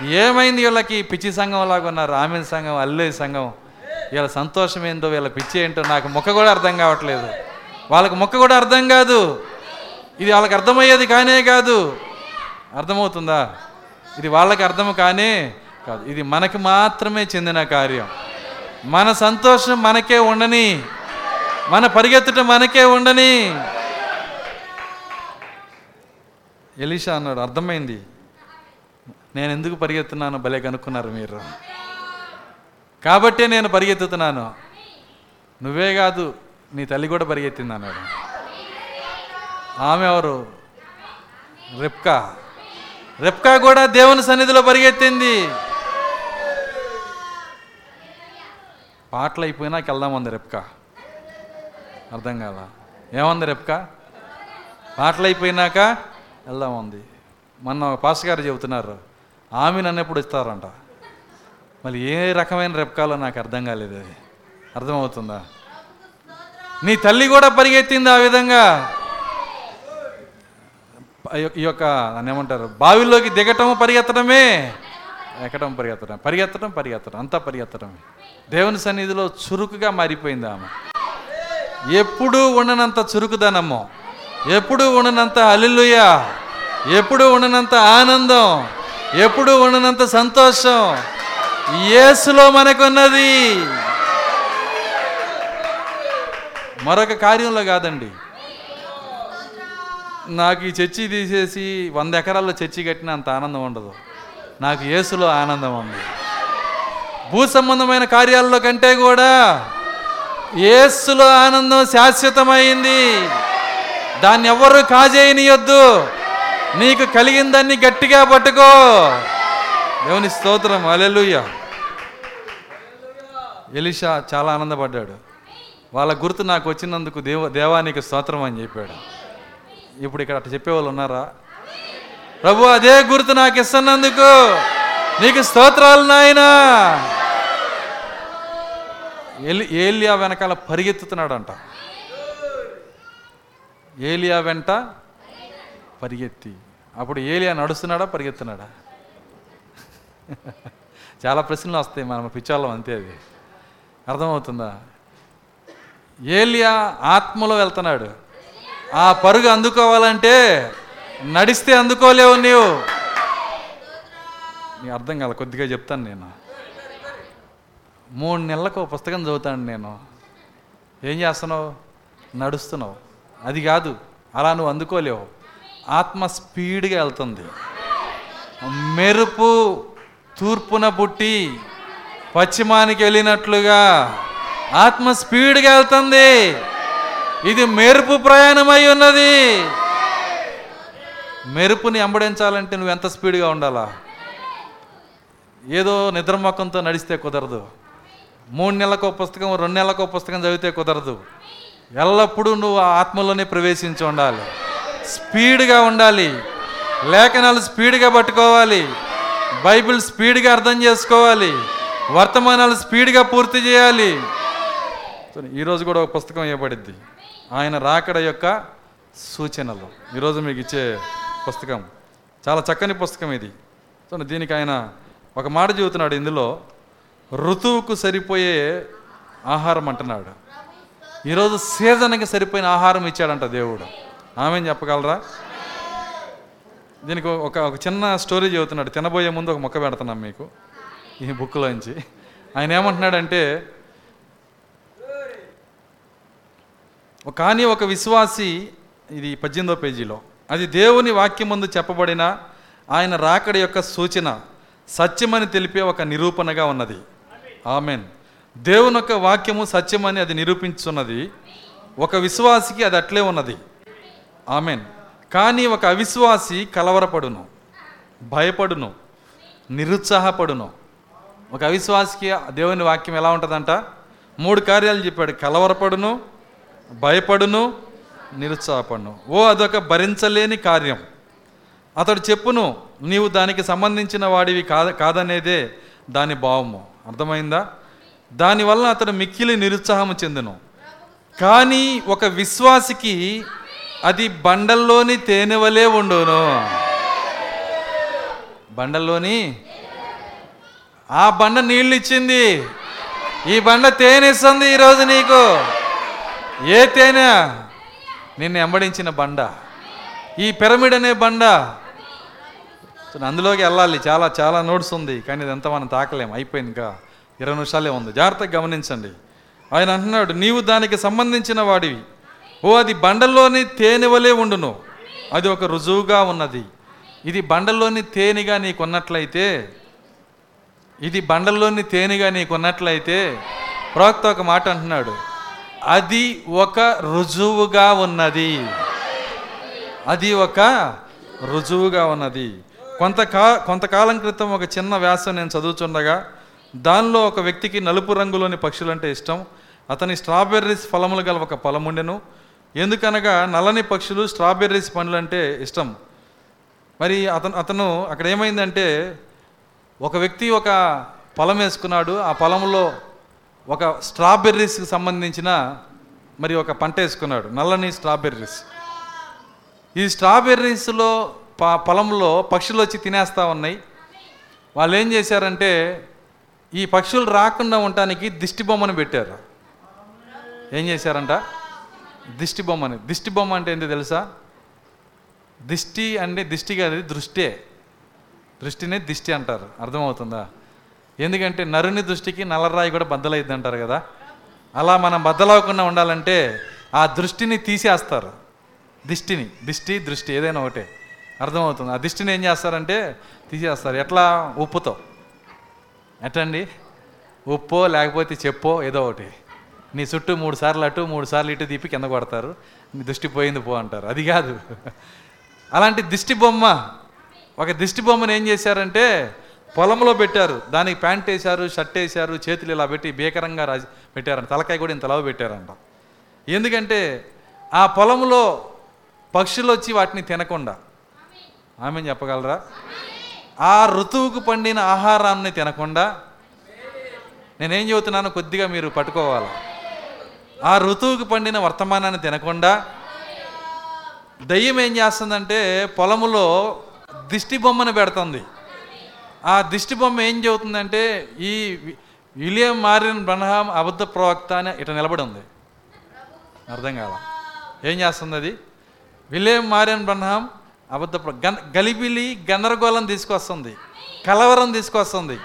ఏమైంది వీళ్ళకి? పిచ్చి సంఘం లాగా ఉన్నారు ఆమె సంఘం అల్లే సంఘం. వీళ్ళ సంతోషం ఏందో వీళ్ళ పిచ్చి ఏంటో నాకు మొక్క కూడా అర్థం కావట్లేదు. వాళ్ళకి మొక్క కూడా అర్థం కాదు. ఇది వాళ్ళకి అర్థమయ్యేది కానే కాదు. అర్థమవుతుందా? ఇది వాళ్ళకి అర్థం కానే కాదు. ఇది మనకి మాత్రమే చెందిన కార్యం. మన సంతోషం మనకే ఉండని మన పరిగెత్తుట మనకే ఉండని. ఎలీషా అన్నాడు అర్థమైంది. నేను ఎందుకు పరిగెత్తున్నాను భలే కనుక్కున్నారు మీరు. కాబట్టే నేను పరిగెత్తుతున్నాను. నువ్వే కాదు నీ తల్లి కూడా పరిగెత్తింది అన్నాడు ఆమె ఎవరు? రెప్కా. రెప్కా కూడా దేవుని సన్నిధిలో పరిగెత్తింది. పాటలు అయిపోయినాక వెళ్దామంది రెప్కా. అర్థం కాల. ఏమంది రెప్కా? పాటలు అయిపోయినాక వెళ్దామంది మొన్న ఒక పాస్ గారు చెబుతున్నారు. ఆమె నన్ను ఎప్పుడు ఇస్తారంట? మళ్ళీ ఏ రకమైన రెప్కాలో నాకు అర్థం కాలేదు అది. అర్థమవుతుందా? నీ తల్లి కూడా పరిగెత్తింది ఆ విధంగా. ఈ యొక్క దాన్ని ఏమంటారు? బావిలోకి దిగటం పరిగెత్తడమే. ఎక్కడం పరిగెత్తడం? పరిగెత్తడం పరిగెత్తడం. అంతా పరిగెత్తడమే. దేవుని సన్నిధిలో చురుకుగా మారిపోయింది ఆమె. ఎప్పుడూ ఉండనంత చురుకుదనము. ఎప్పుడూ ఉండనంత అల్లుయ ఎప్పుడూ ఉండనంత ఆనందం. ఎప్పుడు ఉండనంత సంతోషం. యేసులో మనకున్నది. మరొక కార్యంలో కాదండి. నాకు ఈ చర్చి తీసేసి వంద ఎకరాల్లో చర్చి కట్టిన అంత ఆనందం ఉండదు. నాకు యేసులో ఆనందం ఉంది. భూ సంబంధమైన కార్యాల్లో కంటే కూడా యేసులో ఆనందం శాశ్వతమైంది. దాన్ని ఎవ్వరూ కాజేయనియొద్దు. నీకు కలిగిందాన్ని గట్టిగా పట్టుకో. దేవుని స్తోత్రం. అలెలుయ్య ఎలిషా చాలా ఆనందపడ్డాడు. వాళ్ళ గుర్తు నాకు వచ్చినందుకు దేవ దేవానికి స్తోత్రం అని చెప్పాడు. ఇప్పుడు ఇక్కడ అట్లా చెప్పేవాళ్ళు ఉన్నారా? ప్రభు అదే గుర్తు నాకు ఇస్తున్నందుకు. నీకు స్తోత్రాలు నాయనా. ఏలి ఏలియా వెనకాల పరిగెత్తుతున్నాడంట. ఏలియా వెంట పరిగెత్తి. అప్పుడు ఏలియా నడుస్తున్నాడా పరిగెత్తున్నాడా? చాలా ప్రశ్నలు వస్తాయి మనం పిచ్చాళ్ళం అంతే అది. అర్థమవుతుందా? ఏలియా ఆత్మలో వెళ్తున్నాడు. ఆ పరుగు అందుకోవాలంటే నడిస్తే అందుకోలేవు నీవు. నీ అర్థం కాల కొద్దిగా చెప్తాను నేను. మూడు నెలలకు ఒక పుస్తకం చదువుతాను నేను. ఏం చేస్తున్నావు? నడుస్తున్నావు. అది కాదు అలా నువ్వు అందుకోలేవు. ఆత్మ స్పీడ్గా వెళ్తుంది. మెరుపు తూర్పున పుట్టి పశ్చిమానికి వెళ్ళినట్లుగా ఆత్మ స్పీడ్గా వెళ్తుంది. ఇది మెరుపు ప్రయాణమై ఉన్నది. మెరుపుని అంబడించాలంటే నువ్వు ఎంత స్పీడ్గా ఉండాలా? ఏదో నిద్రమొక్కంతో నడిస్తే కుదరదు. మూడు నెలలకు పుస్తకం రెండు నెలలకు పుస్తకం చదివితే కుదరదు. ఎల్లప్పుడూ నువ్వు ఆత్మలోనే ప్రవేశించి ఉండాలి. స్పీడ్గా ఉండాలి. లేఖనాలు స్పీడ్గా పట్టుకోవాలి. బైబిల్ స్పీడ్గా అర్థం చేసుకోవాలి. వర్తమానాలు స్పీడ్గా పూర్తి చేయాలి. ఈరోజు కూడా ఒక పుస్తకం ఇవ్వబడింది ఆయన రాకడ యొక్క సూచనలు. ఈరోజు మీకు ఇచ్చే పుస్తకం. చాలా చక్కని పుస్తకం ఇది. చూడండి దీనికి ఆయన ఒక మాట చెబుతున్నాడు ఇందులో. ఋతువుకు సరిపోయే ఆహారం అంటున్నాడు. ఈరోజు సీజన్కి సరిపోయిన ఆహారం ఇచ్చాడంట దేవుడు. ఆమె చెప్పగలరా? దీనికి ఒక ఒక చిన్న స్టోరీ చెబుతున్నాడు. తినబోయే ముందు ఒక మొక్క పెడుతున్నాం మీకు. ఈ బుక్లోంచి ఆయన ఏమంటున్నాడంటే కానీ ఒక విశ్వాసి ఇది పద్దెనిమిదో పేజీలో అది దేవుని వాక్యం ముందు చెప్పబడిన ఆయన రాకడ యొక్క సూచన సత్యమని తెలిపే ఒక నిరూపణగా ఉన్నది. ఆమెన్. దేవుని యొక్క వాక్యము సత్యమని అది నిరూపించున్నది. ఒక విశ్వాసికి అది అట్లే ఉన్నది. ఆమెన్. కానీ ఒక అవిశ్వాసి కలవరపడును భయపడును నిరుత్సాహపడును. ఒక అవిశ్వాసికి దేవుని వాక్యం ఎలా ఉంటుందంట? మూడు కార్యాలు చెప్పాడు. కలవరపడును భయపడును నిరుత్సాహపడును. ఓ అదొక భరించలేని కార్యం. అతడు చెప్పును నీవు దానికి సంబంధించిన వాడివి కాద కాదనేదే దాని భావము. అర్థమైందా? దానివల్ల అతడు మిక్కిలి నిరుత్సాహము చెందును. కానీ ఒక విశ్వాసికి అది బండల్లోని తేనె వలె ఉండును. బండల్లోని? ఆ బండ నీళ్ళు ఇచ్చింది ఈ బండ తేనె ఇస్తుంది ఈరోజు నీకు. ఏ తేనె? నిన్ను ఎంబడించిన బండ. ఈ పిరమిడ్ అనే బండ. అందులోకి వెళ్ళాలి. చాలా చాలా నోట్స్ ఉంది. కానీ ఇదంతా మనం తాకలేం. అయిపోయింది ఇంకా. ఇరవై నిమిషాలే ఉంది. జాగ్రత్తగా గమనించండి. ఆయన అంటున్నాడు నీవు దానికి సంబంధించిన వాడివి. ఓ అది బండల్లోని తేనె వలె ఉండును. అది ఒక రుజువుగా ఉన్నది. ఇది బండల్లోని తేనెగా నీకున్నట్లయితే ఇది బండల్లోని తేనెగా నీకున్నట్లయితే ప్రవక్త ఒక మాట అంటున్నాడు. అది ఒక రుజువుగా ఉన్నది. అది ఒక రుజువుగా ఉన్నది. కొంతకా కొంతకాలం క్రితం ఒక చిన్న వ్యాసం నేను చదువుతుండగా దానిలో ఒక వ్యక్తికి నలుపు రంగులోని పక్షులంటే ఇష్టం. అతని స్ట్రాబెర్రీస్ ఫలములు గల ఒక పొలముండెను ఎందుకనగా నల్లని పక్షులు స్ట్రాబెర్రీస్ పండ్లు అంటే ఇష్టం. మరి అతను అతను అక్కడ ఏమైందంటే ఒక వ్యక్తి ఒక పొలం వేసుకున్నాడు. ఆ పొలంలో ఒక స్ట్రాబెర్రీస్కి సంబంధించిన మరి ఒక పంట వేసుకున్నాడు. నల్లని స్ట్రాబెర్రీస్. ఈ స్ట్రాబెర్రీస్లో ప పొలంలో పక్షులు వచ్చి తినేస్తూ ఉన్నాయి. వాళ్ళు ఏం చేశారంటే ఈ పక్షులు రాకుండా ఉండటానికి దిష్టి బొమ్మను పెట్టారు. ఏం చేశారంట? దిష్టి బొమ్మని దిష్టి బొమ్మ అంటే ఏంటి తెలుసా? దిష్టి అంటే దిష్టి కాదు దృష్టే. దృష్టినే దిష్టి అంటారు. అర్థమవుతుందా? ఎందుకంటే నరుని దృష్టికి నల్లరాయి కూడా బద్దలైద్ది అంటారు కదా. అలా మనం బద్దలవకుండా ఉండాలంటే ఆ దృష్టిని తీసేస్తారు. దిష్టిని. దిష్టి దృష్టి ఏదైనా ఒకటే. అర్థమవుతుంది. ఆ దిష్టిని ఏం చేస్తారంటే తీసేస్తారు. ఎట్లా? ఉప్పుతో. ఎట్టండి? ఉప్పో లేకపోతే చెప్పో ఏదో ఒకటి. నీ చుట్టూ మూడు సార్లు అటు మూడు సార్లు ఇటు తీపి కింద కొడతారు. నీ దిష్టి పోయింది పో అంటారు. అది కాదు. అలాంటి దిష్టి బొమ్మ ఒక దిష్టి బొమ్మను ఏం చేశారంటే పొలంలో పెట్టారు. దానికి ప్యాంట్ వేశారు షర్ట్ వేశారు చేతులు ఇలా పెట్టి భీకరంగా రాజి పెట్టారంట. తలకాయ కూడా ఇంత పెట్టారంట. ఎందుకంటే ఆ పొలంలో పక్షులు వచ్చి వాటిని తినకుండా. ఆమె చెప్పగలరా? ఆ ఋతువుకు పండిన ఆహారాన్ని తినకుండా. నేనేం చెబుతున్నానో కొద్దిగా మీరు పట్టుకోవాలి? ఆ ఋతువుకు పండిన వర్తమానాన్ని తినకుండా దయ్యం ఏం చేస్తుందంటే పొలములో దిష్టి బొమ్మను పెడుతుంది. ఆ దిష్టి బొమ్మ ఏం చెబుతుందంటే ఈ విలియం మారిన బ్రహ్మ అబద్ధ ప్రవక్త అని ఇట నిలబడి ఉంది అర్థం కాల ఏం చేస్తుంది అది? విలియం మారిన బ్రహ్మ అబద్ధ గన్ గలిబిలి గందరగోళం తీసుకొస్తుంది. కలవరం తీసుకొస్తుంది.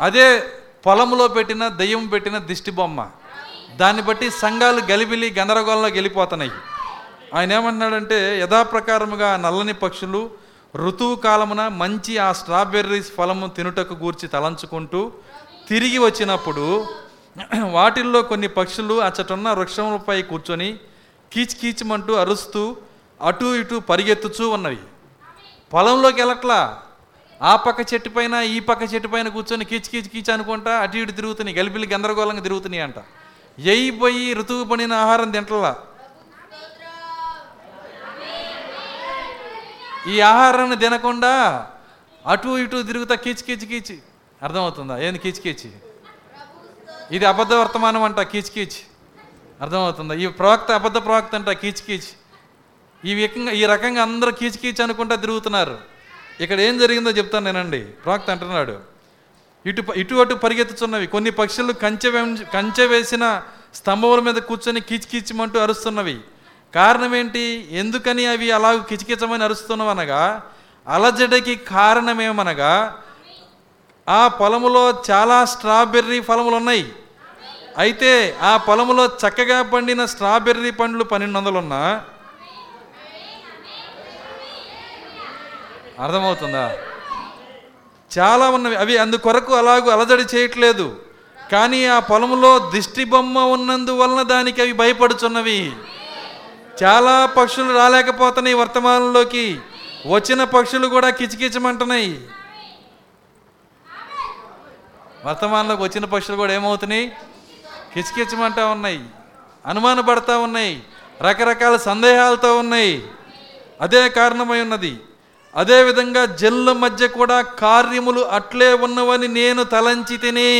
అదే పొలంలో పెట్టిన దయ్యం పెట్టిన దిష్టి బొమ్మ. దాన్ని బట్టి సంఘాలు గలిబిలి గందరగోళంలో గెలిపోతున్నాయి. ఆయన ఏమంటున్నాడంటే యథాప్రకారముగా నల్లని పక్షులు ఋతువు కాలమున మంచి ఆ స్ట్రాబెర్రీస్ ఫలము తినుటకు గూర్చి తలంచుకుంటూ తిరిగి వచ్చినప్పుడు వాటిల్లో కొన్ని పక్షులు అచ్చటున్న వృక్షములపై కూర్చొని కీచ్ కీచమంటూ అరుస్తూ అటు ఇటు పరిగెత్తుచూ ఉన్నవి. పొలంలోకి వెళ్ళట్లా. ఆ పక్క చెట్టు పైన ఈ పక్క చెట్టు పైన కూర్చొని కీచ్ కీచ్ కీచ్ అనుకుంటా అటు ఇటు తిరుగుతున్నాయి గలిపిలి గందరగోళంగా తిరుగుతున్నాయి అంట. ఎయి పోయి ఋతువు పడిన ఆహారం తింటలా ఈ ఆహారాన్ని తినకుండా అటు ఇటు తిరుగుతా కీచి కీచి కీచి. అర్థమవుతుందా? ఏంది కీచి కీచి? ఇది అబద్ధ వర్తమానం అంట కీచి కీచి. అర్థమవుతుందా? ఈ ప్రవక్త అబద్ధ ప్రవక్త అంట కీచి కీచి. ఈ విధంగా ఈ రకంగా అందరూ కీచి కీచి అనుకుంటా తిరుగుతున్నారు. ఇక్కడ ఏం జరిగిందో చెప్తాను నేనండి. ప్రవక్త అంటున్నాడు ఇటు ఇటు అటు పరిగెత్తుతున్నవి. కొన్ని పక్షులు కంచె కంచె వేసిన స్తంభముల మీద కూర్చొని కీచ్ అరుస్తున్నవి. కారణం ఏంటి ఎందుకని అవి అలా కిచకిచమని అరుస్తున్నవనగా అలజడికి కారణమేమనగా ఆ పొలములో చాలా స్ట్రాబెర్రీ ఫలములు ఉన్నాయి అయితే ఆ పొలములో చక్కగా పండిన స్ట్రాబెర్రీ పండ్లు పన్నెండు వందలున్నా అర్థమవుతుందా? చాలా ఉన్నవి. అవి అందుకొరకు అలాగూ అలజడి చేయట్లేదు. కానీ ఆ పొలంలో దిష్టి బొమ్మ ఉన్నందువలన దానికి అవి భయపడుచున్నవి. చాలా పక్షులు రాలేకపోతున్నాయి వర్తమానంలోకి. వచ్చిన పక్షులు కూడా కిచకిచమంటున్నాయి. వర్తమానంలోకి వచ్చిన పక్షులు కూడా ఏమవుతున్నాయి? కిచకిచమంటా ఉన్నాయి. అనుమానపడతా ఉన్నాయి. రకరకాల సందేహాలతో ఉన్నాయి. అదే కారణమై ఉన్నది. అదేవిధంగా జనుల మధ్య కూడా కార్యములు అట్లే ఉన్నవని నేను తలంచి తిని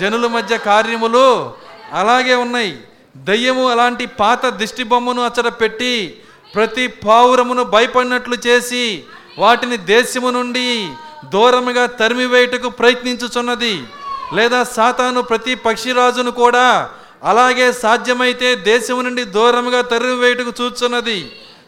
జనుల మధ్య కార్యములు అలాగే ఉన్నాయి. దయ్యము అలాంటి పాత దిష్టి బొమ్మను అచ్చట పెట్టి ప్రతి పావురమును భయపడినట్లు చేసి వాటిని దేశము నుండి దూరముగా తరిమివేయటకు ప్రయత్నించుచున్నది. లేదా సాతాను ప్రతి పక్షిరాజును కూడా అలాగే సాధ్యమైతే దేశము నుండి దూరముగా తరిమివేయటకు చూచున్నది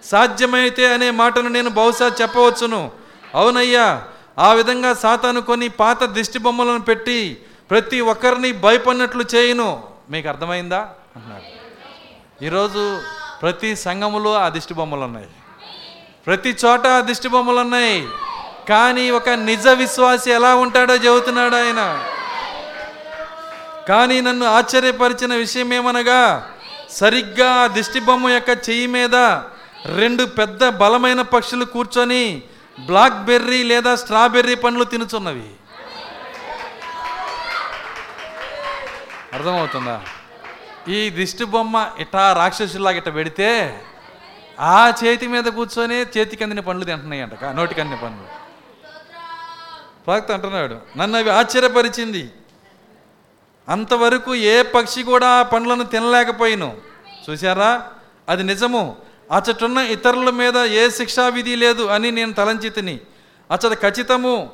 సాధ్యమైతే అనే మాటను నేను బహుశా చెప్పవచ్చును. అవునయ్యా ఆ విధంగా సాతాను కొన్ని పాత దిష్టి బొమ్మలను పెట్టి ప్రతి ఒక్కరిని భయపడినట్లు చేయను. మీకు అర్థమైందా? అన్నాడు ఈరోజు ప్రతి సంఘములో ఆ దిష్టి బొమ్మలు ఉన్నాయి. ప్రతి చోట ఆ దిష్టి బొమ్మలు ఉన్నాయి. కానీ ఒక నిజ విశ్వాసి ఎలా ఉంటాడో చెబుతున్నాడు ఆయన. కానీ నన్ను ఆశ్చర్యపరిచిన విషయం ఏమనగా సరిగ్గా ఆ దిష్టి బొమ్మ యొక్క చెయ్యి మీద రెండు పెద్ద బలమైన పక్షులు కూర్చొని బ్లాక్ బెర్రీ లేదా స్ట్రాబెర్రీ పండ్లు తినుచున్నవి. అర్థమవుతుందా? ఈ దిష్టి బొమ్మ ఇటా రాక్షసులాగా ఇట్ట పెడితే ఆ చేతి మీద కూర్చొని చేతికి అందిన పండ్లు తింటున్నాయి అంట కా- నోటికి అందిన పండ్లు. ప్రవక్త అంటున్నాడు నన్ను అవి ఆశ్చర్యపరిచింది. అంతవరకు ఏ పక్షి కూడా ఆ పండ్లను తినలేకపోయిను. చూసారా అది నిజము. అచ్చటున్న ఇతరుల మీద ఏ శిక్షా విధి లేదు అని నేను తలంచి తిని. అచ్చట ఖచ్చితము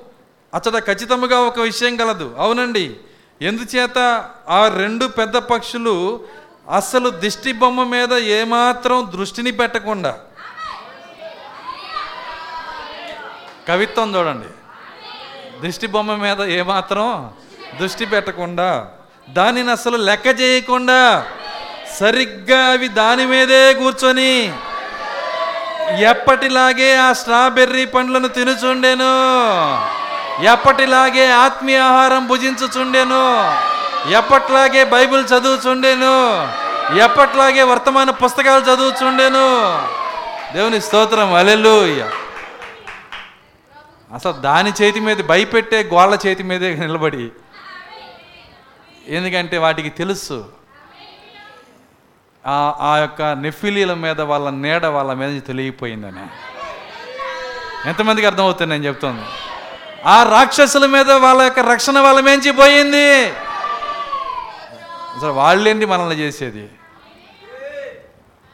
అచ్చట ఖచ్చితముగా ఒక విషయం కలదు అవునండి. ఎందుచేత ఆ రెండు పెద్ద పక్షులు అసలు దిష్టి బొమ్మ మీద ఏమాత్రం దృష్టిని పెట్టకుండా. కవిత్వం చూడండి. దిష్టి బొమ్మ మీద ఏమాత్రం దృష్టి పెట్టకుండా దానిని అసలు లెక్క చేయకుండా సరిగ్గా అవి దాని మీదే కూర్చొని ఎప్పటిలాగే ఆ స్ట్రాబెర్రీ పండ్లను తినుచుండెను. ఎప్పటిలాగే ఆత్మీయ ఆహారం భుజించుచుండెను. ఎప్పట్లాగే బైబిల్ చదువుచుండెను. ఎప్పట్లాగే వర్తమాన పుస్తకాలు చదువుచుండెను. దేవుని స్తోత్రం అలెలుయ్య అసలు దాని చేతి మీద భయపెట్టే గోళ్ళ చేతి మీదే నిలబడి. ఎందుకంటే వాటికి తెలుసు ఆ యొక్క నెఫిలీల మీద వాళ్ళ నీడ వాళ్ళ మీద నుంచి ఎంతమందికి అర్థమవుతుంది నేను చెప్తాను ఆ రాక్షసుల మీద వాళ్ళ యొక్క రక్షణ వాళ్ళ మేంచి పోయింది. అసలు వాళ్ళేంటి మనల్ని చేసేది?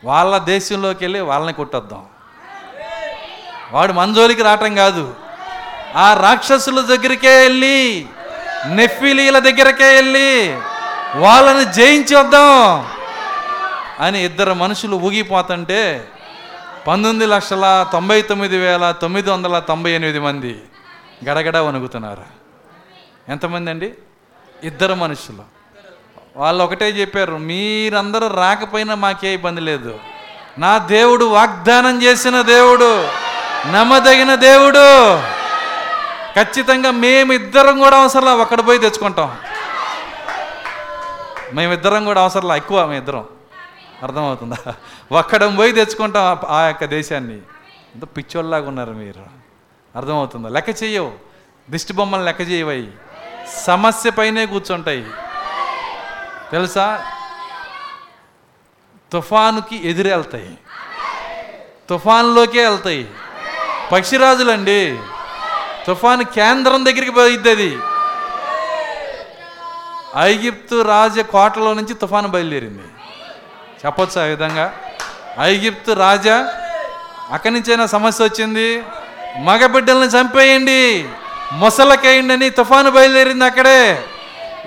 వాళ్ళ దేశంలోకి వెళ్ళి వాళ్ళని కొట్టొద్దాం. వాడు మంజోలికి రావటం కాదు. ఆ రాక్షసుల దగ్గరికే వెళ్ళి నెఫిలీల దగ్గరకే వెళ్ళి వాళ్ళని జయించి వద్దాం. అని ఇద్దరు మనుషులు ఊగిపోతుంటే పంతొమ్మిది లక్షల తొంభై తొమ్మిది వేల తొమ్మిది వందల తొంభై ఎనిమిది మంది గడగడ వణుకుతున్నారు. ఎంతమంది అండి? ఇద్దరు మనుషులు. వాళ్ళు ఒకటే చెప్పారు మీరందరూ రాకపోయినా మాకే ఇబ్బంది లేదు. నా దేవుడు వాగ్దానం చేసిన దేవుడు నమ్మదగిన దేవుడు. ఖచ్చితంగా మేమిద్దరం కూడా అవసరంలా ఒక్కడ పోయి తెచ్చుకుంటాం. మేమిద్దరం కూడా అవసరంలా ఎక్కువ మేమిద్దరం. అర్థమవుతుందా? ఒక్కడం పోయి తెచ్చుకుంటాం ఆ- యొక్క దేశాన్ని. ఎంత పిచ్చోళ్ళలాగా ఉన్నారు మీరు. అర్థమవుతుందా? లెక్క చేయవు. దిష్టి బొమ్మలు లెక్క చేయవై. సమస్య పైనే కూర్చుంటాయి. తెలుసా? తుఫానుకి ఎదురెళ్తాయి తుఫాన్లోకే వెళ్తాయి. పక్షిరాజులండి. తుఫాను కేంద్రం దగ్గరికి పోయిద్ది అది ఐగిప్తు రాజ కోటలో నుంచి తుఫాను బయలుదేరింది. చెప్పొచ్చు ఆ విధంగా. ఐగిప్తు రాజా అక్కడి నుంచైనా సమస్య వచ్చింది. మగబిడ్డల్ని చంపేయండి. ముసలకేయండి అని తుఫాను బయలుదేరింది అక్కడే.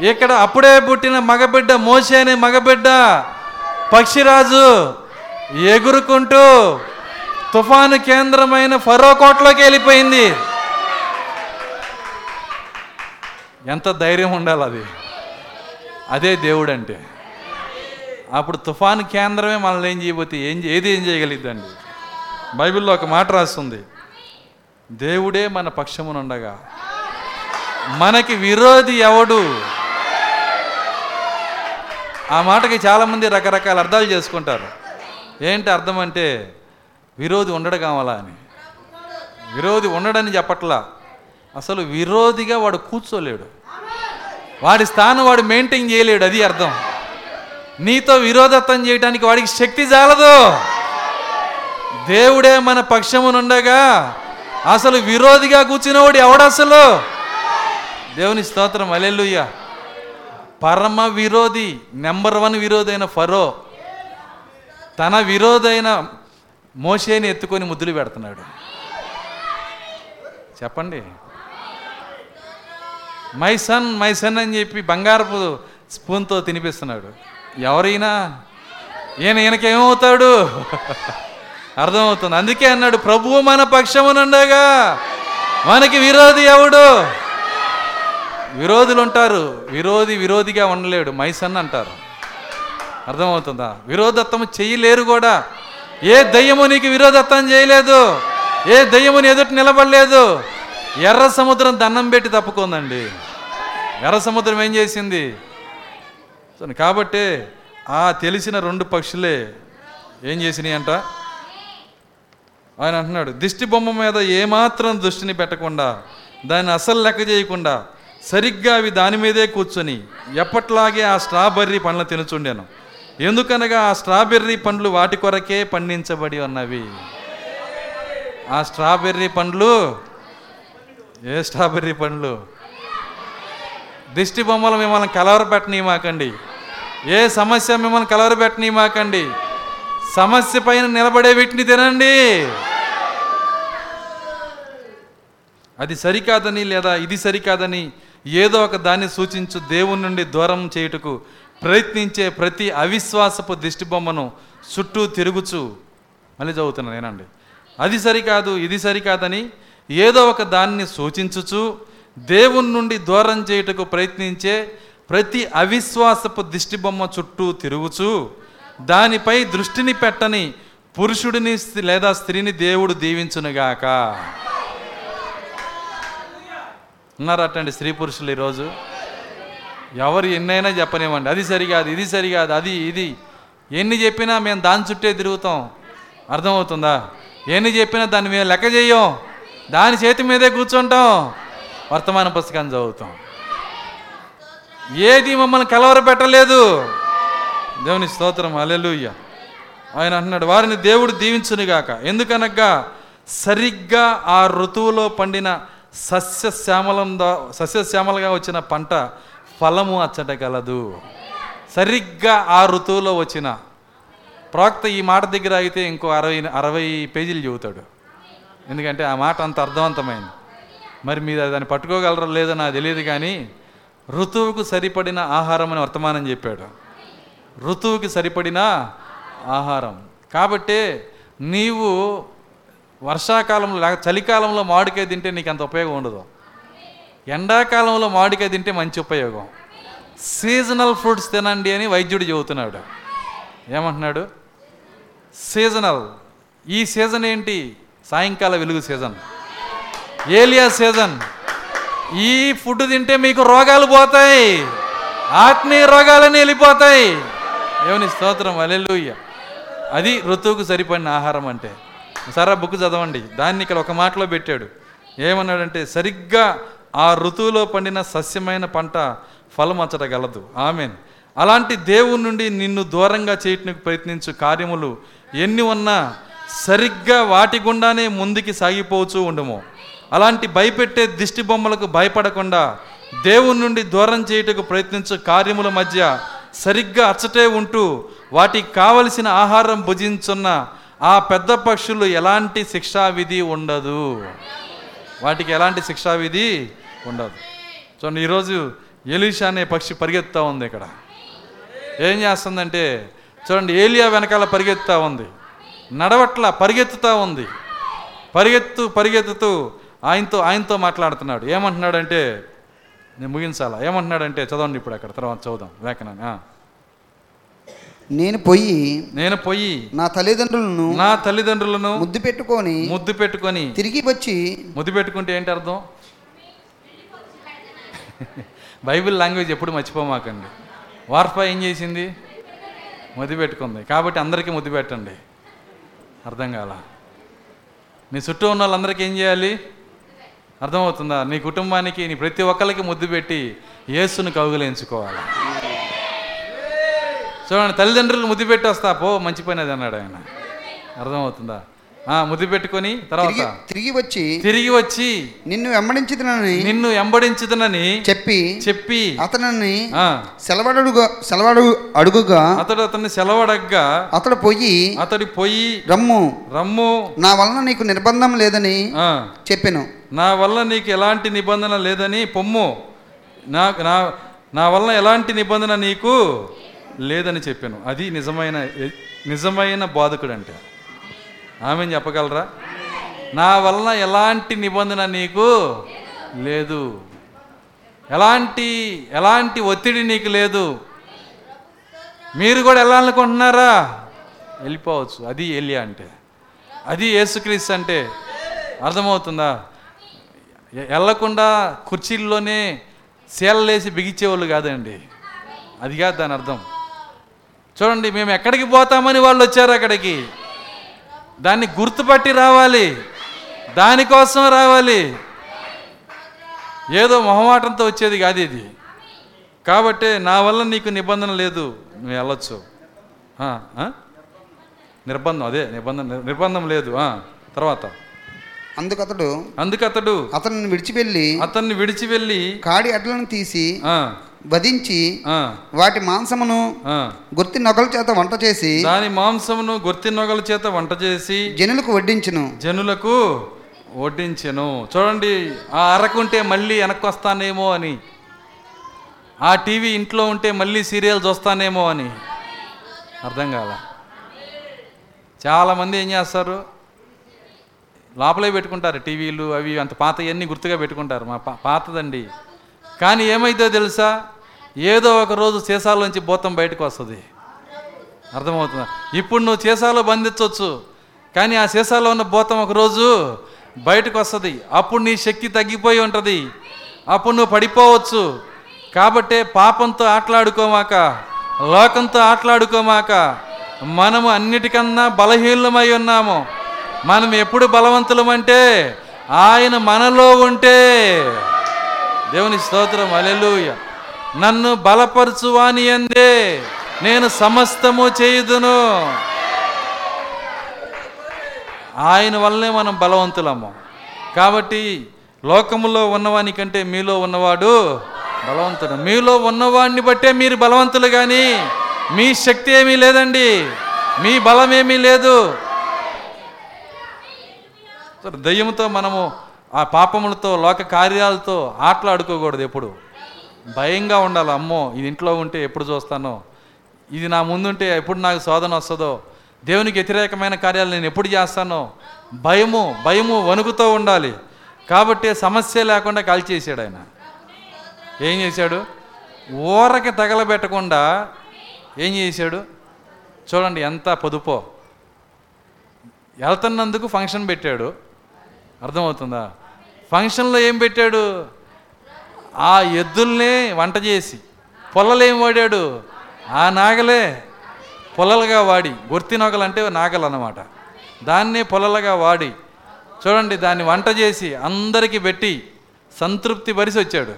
ఇక్కడ అప్పుడే పుట్టిన మగబిడ్డ మోసే అనే మగబిడ్డ పక్షిరాజు ఎగురుకుంటూ తుఫాను కేంద్రమైన ఫరో కోటలోకి వెళ్ళిపోయింది. ఎంత ధైర్యం ఉండాలి అది. అదే దేవుడు అంటే అప్పుడు తుఫాను కేంద్రమే మనల్ని ఏం చేయబోతే ఏం ఏది ఏం చేయగలిగిద్దండి? బైబిల్లో ఒక మాట రాస్తుంది. దేవుడే మన పక్షమునుండగా మనకి విరోధి ఎవడు? ఆ మాటకి చాలామంది రకరకాల అర్థాలు చేసుకుంటారు. ఏంటి అర్థం అంటే విరోధి ఉండడు కావాలా అని. విరోధి ఉండడని చెప్పట్లా. అసలు విరోధిగా వాడు కూర్చోలేడు. వాడి స్థానం వాడు మెయింటైన్ చేయలేడు అది అర్థం. నీతో విరోధత్వం చేయడానికి వాడికి శక్తి చాలదు. దేవుడే మన పక్షమునుండగా అసలు విరోధిగా కూర్చున్నవాడు ఎవడు అసలు? దేవుని స్తోత్రం అలెలుయ్య పరమ విరోధి నెంబర్ వన్ విరోధైన ఫరో తన విరోధైన మోషేని ఎత్తుకొని ముద్దులు పెడుతున్నాడు. చెప్పండి. మై సన్ మై సన్ అని చెప్పి బంగారపు స్పూన్తో తినిపిస్తున్నాడు. ఎవరైనా? ఈయన ఈయనకేమవుతాడు అర్థమవుతుంది. అందుకే అన్నాడు ప్రభువు మన పక్షమునుండగా మనకి విరోధి ఎవడు? విరోధులు ఉంటారు విరోధి విరోధిగా ఉండలేడు. మైసన్ అంటారు. అర్థమవుతుందా? విరోధత్వం చేయలేరు కూడా. ఏ దయ్యము నీకు విరోధత్వం చేయలేదు? ఏ దయ్యము ఎదుటి నిలబడలేదు? ఎర్ర సముద్రం దండం పెట్టి తప్పుకుందండి. ఎర్ర సముద్రం ఏం చేసింది? కాబట్టి ఆ తెలిసిన రెండు పక్షులే ఏం చేసినాయి అంట? ఆయన అంటున్నాడు దిష్టి బొమ్మ మీద ఏమాత్రం దృష్టిని పెట్టకుండా దాన్ని అసలు లెక్క చేయకుండా సరిగ్గా అవి దాని మీదే కూర్చొని ఎప్పట్లాగే ఆ స్ట్రాబెర్రీ పండ్లు తినుచుండాను. ఎందుకనగా ఆ స్ట్రాబెర్రీ పండ్లు వాటి కొరకే పండించబడి ఉన్నవి. ఆ స్ట్రాబెర్రీ పండ్లు? ఏ స్ట్రాబెర్రీ పండ్లు? దిష్టి బొమ్మలు మిమ్మల్ని కలవరపెట్టనీయమాకండి. ఏ సమస్య మిమ్మల్ని కలవరపెట్టనీయమాకండి. సమస్య పైన నిలబడే వీటిని తినండి. అది సరికాదని లేదా ఇది సరికాదని ఏదో ఒక దాన్ని సూచించు దేవుని నుండి దూరం చేయుటకు ప్రయత్నించే ప్రతి అవిశ్వాసపు దిష్టి బొమ్మను చుట్టూ తిరుగుచు. మళ్ళీ చదువుతున్నాను నేనండి. అది సరికాదు ఇది సరికాదని ఏదో ఒక దాన్ని సూచించుచు దేవుని నుండి దూరం చేయుటకు ప్రయత్నించే ప్రతి అవిశ్వాసపు దిష్టిబొమ్మ చుట్టూ తిరుగుచు దానిపై దృష్టిని పెట్టని పురుషుడిని స్త్రీ- లేదా స్త్రీని దేవుడు దీవించునుగాక. ఉన్నారటండి స్త్రీ పురుషులు ఈరోజు? ఎవరు ఎన్నైనా చెప్పనివ్వండి. అది సరికాదు ఇది సరికాదు అది ఇది. ఎన్ని చెప్పినా మేము దాని చుట్టే తిరుగుతాం. అర్థమవుతుందా? ఎన్ని చెప్పినా దాన్ని మేము లెక్క చేయం దాని చేతి మీదే కూర్చుంటాం. వర్తమాన పుస్తకాన్ని చదువుతాం. ఏది మమ్మల్ని కలవర పెట్టలేదు దేవుని స్తోత్రం అలెలుయ్య ఆయన అంటున్నాడు వారిని దేవుడు దీవించునుగాక. ఎందుకనగా సరిగ్గా ఆ ఋతువులో పండిన సస్యశ్యామలం దా- సస్యశ్యామలుగా వచ్చిన పంట ఫలము అచ్చటగలదు సరిగ్గా ఆ ఋతువులో వచ్చిన ప్రవక్త ఈ మాట దగ్గర అయితే ఇంకో అరవై అరవై పేజీలు చెబుతాడు. ఎందుకంటే ఆ మాట అంత అర్థవంతమైంది. మరి మీరు దాన్ని పట్టుకోగలరో లేదో నాకు తెలియదు కానీ ఋతువుకు సరిపడిన ఆహారం అని వర్తమానం చెప్పాడు. ఋతువుకి సరిపడిన ఆహారం. కాబట్టి నీవు వర్షాకాలంలో లేక చలికాలంలో మామిడికాయ తింటే నీకు అంత ఉపయోగం ఉండదు. ఎండాకాలంలో మామిడికాయ తింటే మంచి ఉపయోగం. సీజనల్ ఫ్రూట్స్ తినండి అని వైద్యుడు చెబుతున్నాడు. ఏమంటున్నాడు? సీజనల్ ఈ సీజన్ ఏంటి? సాయంకాల వెలుగు సీజన్ ఏలియా సీజన్. ఈ ఫుడ్ తింటే మీకు రోగాలు పోతాయి. ఆత్మీయ రోగాలన్నీ వెళ్ళిపోతాయి. ఏమని స్తోత్రం అలెలుయ్య అది ఋతువుకు సరిపడిన ఆహారం అంటే. సరే బుక్ చదవండి. దాన్ని ఇక్కడ ఒక మాటలో పెట్టాడు. ఏమన్నాడంటే సరిగ్గా ఆ ఋతువులో పండిన సస్యమైన పంట ఫలమచ్చటగలదు ఆమెన్. అలాంటి దేవుని నుండి నిన్ను దూరంగా చేయటానికి ప్రయత్నించు కార్యములు ఎన్ని ఉన్నా సరిగ్గా వాటి గుండానే ముందుకి సాగిపోవచ్చు ఉండము. అలాంటి భయపెట్టే దిష్టి బొమ్మలకు భయపడకుండా దేవుని నుండి దూరం చేయుటకు ప్రయత్నించే కార్యముల మధ్య సరిగ్గా అచ్చటే ఉంటూ వాటికి కావలసిన ఆహారం భుజించున్న ఆ పెద్ద పక్షులు ఎలాంటి శిక్షా విధి ఉండదు. వాటికి ఎలాంటి శిక్షా విధి ఉండదు. చూడండి ఈరోజు ఎలీషా అనే పక్షి పరిగెత్తా ఉంది ఇక్కడ. ఏం చేస్తుందంటే చూడండి ఏలియా వెనకాల పరిగెత్తుతా ఉంది. నడవట్ల పరిగెత్తుతా ఉంది. పరిగెత్తు పరిగెత్తుతూ ఆయనతో ఆయనతో మాట్లాడుతున్నాడు. ఏమంటున్నాడంటే నేను ముగించాలా? ఏమంటున్నాడంటే చదవండి ఇప్పుడు అక్కడ తర్వాత చదువుదాం. లేఖనాన్ని. నేను పోయి నేను పోయి నా తల్లిదండ్రులను నా తల్లిదండ్రులను ముద్దు పెట్టుకొని ముద్దు పెట్టుకొని తిరిగి వచ్చి ముద్దు పెట్టుకుంటే ఏంటి అర్థం? బైబిల్ లాంగ్వేజ్ ఎప్పుడు మర్చిపోమాకండి. వార్ఫా ఏం చేసింది? ముద్దు పెట్టుకుంది. కాబట్టి అందరికీ ముద్దు పెట్టండి. అర్థం కాల? నీ చుట్టూ ఉన్న వాళ్ళందరికీ ఏం చేయాలి? అర్థమవుతుందా? నీ కుటుంబానికి నీ ప్రతి ఒక్కరికి ముద్దు పెట్టి యేసును కౌగులించుకోవాలి. చూడండి తల్లిదండ్రులు ముద్దు పెట్టి వస్తా పో మంచి పని అది అన్నాడు ఆయన. అర్థమవుతుందా? ముద్దు పెట్టుకొని తర్వాత తిరిగి వచ్చి తిరిగి వచ్చి నిన్ను వెంబడించుదనని నిన్ను ఎంబడించుదనని చెప్పి చెప్పి అతనిని ఆ, సెలవడుగా సెలవడు అడుగుగా అతడు అతన్ని సెలవడగ్గా అతడు పోయి అతడి పొయ్యి రమ్ము. రమ్ము. నా వలన నీకు నిర్బంధం లేదని చెప్పెను. నా వల్ల నీకు ఎలాంటి నిబంధన లేదని పొమ్ము. నా నా నా వల్ల ఎలాంటి నిబంధన నీకు లేదని చెప్పాను. అది నిజమైన నిజమైన బోధకుడు అంటే ఆమె చెప్పగలరా? నా వలన ఎలాంటి నిబంధన నీకు లేదు. ఎలాంటి ఎలాంటి ఒత్తిడి నీకు లేదు. మీరు కూడా వెళ్ళాలనుకుంటున్నారా? వెళ్ళిపోవచ్చు. అది ఎలియా అంటే. అది యేసుక్రీస్తు అంటే. అర్థమవుతుందా? వెళ్ళకుండా కుర్చీల్లోనే సీలలేసి బిగించేవాళ్ళు కాదండి. అది కాదు దాని అర్థం. చూడండి మేము ఎక్కడికి పోతామని వాళ్ళు వచ్చారు అక్కడికి. దాన్ని గుర్తుపట్టి రావాలి. దానికోసం రావాలి. ఏదో మొహమాటంతో వచ్చేది కాదు ఇది. కాబట్టి నా వల్ల నీకు నిబంధన లేదు. నువ్వు వెళ్ళొచ్చు? నిర్బంధం అదే నిబంధన నిర్బంధం లేదు. తర్వాత. అందుకతడు అందుకతడు అతనిని విడిచిపెళ్ళి అతన్ని విడిచి వెళ్ళి కాడి అడ్లను తీసి వధించి వాటి మాంసమును. గుర్తి నొకల చేత వంట చేసి దాని మాంసమును గొర్తి నొగల చేత వంట చేసి జనులకు వడ్డించును. జనులకు వడ్డించెను. చూడండి ఆ అరకుంటే మళ్ళీ వెనక్కి వస్తానేమో అని. ఆ టీవీ ఇంట్లో ఉంటే మళ్ళీ సీరియల్ చూస్తానేమో అని. అర్థం కాల. చాలామంది ఏం చేస్తారు? లోపలే పెట్టుకుంటారు టీవీలు అవి అంత పాతవన్నీ గుర్తుగా పెట్టుకుంటారు. మా పా- పాతదండి. కానీ ఏమైందో తెలుసా? ఏదో ఒక రోజు సీసాలోంచి భూతం బయటకు వస్తుంది. అర్థమవుతుందా? ఇప్పుడు నువ్వు సీసాలో బంధించవచ్చు కానీ ఆ సీసాలో ఉన్న భూతం ఒక రోజు బయటకు వస్తుంది. అప్పుడు నీ శక్తి తగ్గిపోయి ఉంటుంది. అప్పుడు నువ్వు పడిపోవచ్చు. కాబట్టే పాపంతో ఆటలాడుకోమాక లోకంతో ఆటలాడుకోమాక మనము అన్నిటికన్నా బలహీనమై ఉన్నాము. మనం ఎప్పుడు బలవంతులమంటే ఆయన మనలో ఉంటే. దేవుని స్తోత్రం అలెలుయ నన్ను బలపరచువాని అందే నేను సమస్తము చేయుదును. ఆయన వల్లనే మనం బలవంతులము. కాబట్టి లోకములో ఉన్నవాని కంటే మీలో ఉన్నవాడు బలవంతుడు. మీలో ఉన్నవాడిని బట్టే మీరు బలవంతులు కానీ మీ శక్తి ఏమీ లేదండి. మీ బలం ఏమీ లేదు దయ్యంతో మనము ఆ పాపములతో లోక కార్యాలతో ఆటలాడుకోకూడదు ఎప్పుడు. భయంగా ఉండాలి అమ్మో ఇది ఇంట్లో ఉంటే ఎప్పుడు చూస్తానో. ఇది నా ముందుంటే ఎప్పుడు నాకు శోధన వస్తుందో. దేవునికి వ్యతిరేకమైన కార్యాలు నేను ఎప్పుడు చేస్తానో. భయము భయము వణుకుతో ఉండాలి. కాబట్టి సమస్య లేకుండా కాల్చేసాడు ఆయన. ఏం చేశాడు? ఊరకి తగలబెట్టకుండా ఏం చేశాడు? చూడండి ఎంత పొదుపో. వెళ్తున్నందుకు ఫంక్షన్ పెట్టాడు. అర్థమవుతుందా? ఫంక్షన్లో ఏం పెట్టాడు? ఆ ఎద్దుల్నే వంట చేసి పొల్లలు ఏం వాడాడు? ఆ నాగలే పొలలుగా వాడి గుర్తి నొగలు అంటే నాగలు అన్నమాట దాన్నే పొలలుగా వాడి చూడండి దాన్ని వంట చేసి అందరికీ పెట్టి సంతృప్తి భరిసి వచ్చాడు.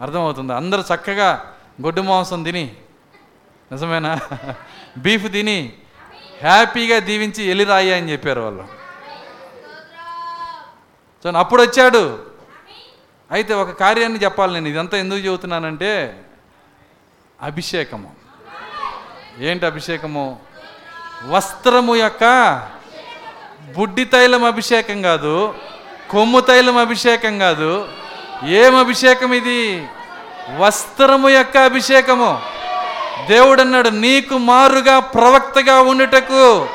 అర్థమవుతుంది? అందరూ చక్కగా గొడ్డు మాంసం తిని నిజమేనా? (laughs) బీఫ్ తిని హ్యాపీగా దీవించి ఎలిరాయి అని చెప్పారు వాళ్ళు. సో అప్పుడు వచ్చాడు. అయితే ఒక కార్యాన్ని చెప్పాలి నేను. ఇదంతా ఎందుకు చెబుతున్నానంటే అభిషేకము. ఏంటి అభిషేకము? వస్త్రము యొక్క బుడ్డి తైలం అభిషేకం కాదు కొమ్ము తైలం అభిషేకం కాదు. ఏం అభిషేకం ఇది? వస్త్రము యొక్క అభిషేకము. దేవుడు అన్నాడు నీకు మారుగా ప్రవక్తగా ఉండుటకు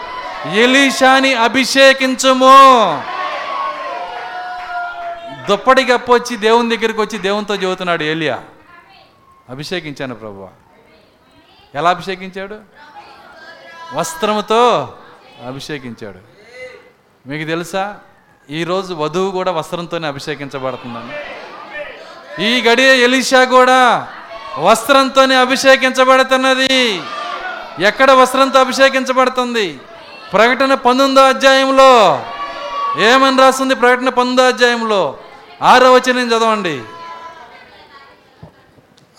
ఎలీషాని అభిషేకించము. దుప్పటి గప్పొచ్చి దేవుని దగ్గరికి వచ్చి దేవునితో చెబుతున్నాడు ఏలియా అభిషేకించాను ప్రభు ఎలా అభిషేకించాడు? వస్త్రముతో అభిషేకించాడు. మీకు తెలుసా? ఈరోజు వధువు కూడా వస్త్రంతోనే అభిషేకించబడుతుందని. ఈ గడియ ఎలీషా కూడా వస్త్రంతోనే అభిషేకించబడుతున్నది. ఎక్కడ వస్త్రంతో అభిషేకించబడుతుంది? ప్రకటన పంతొమ్మిదో అధ్యాయంలో. ఏమని రాస్తుంది ప్రకటన పంతొమ్మిదో అధ్యాయంలో? ఆరో వచనం చదవండి.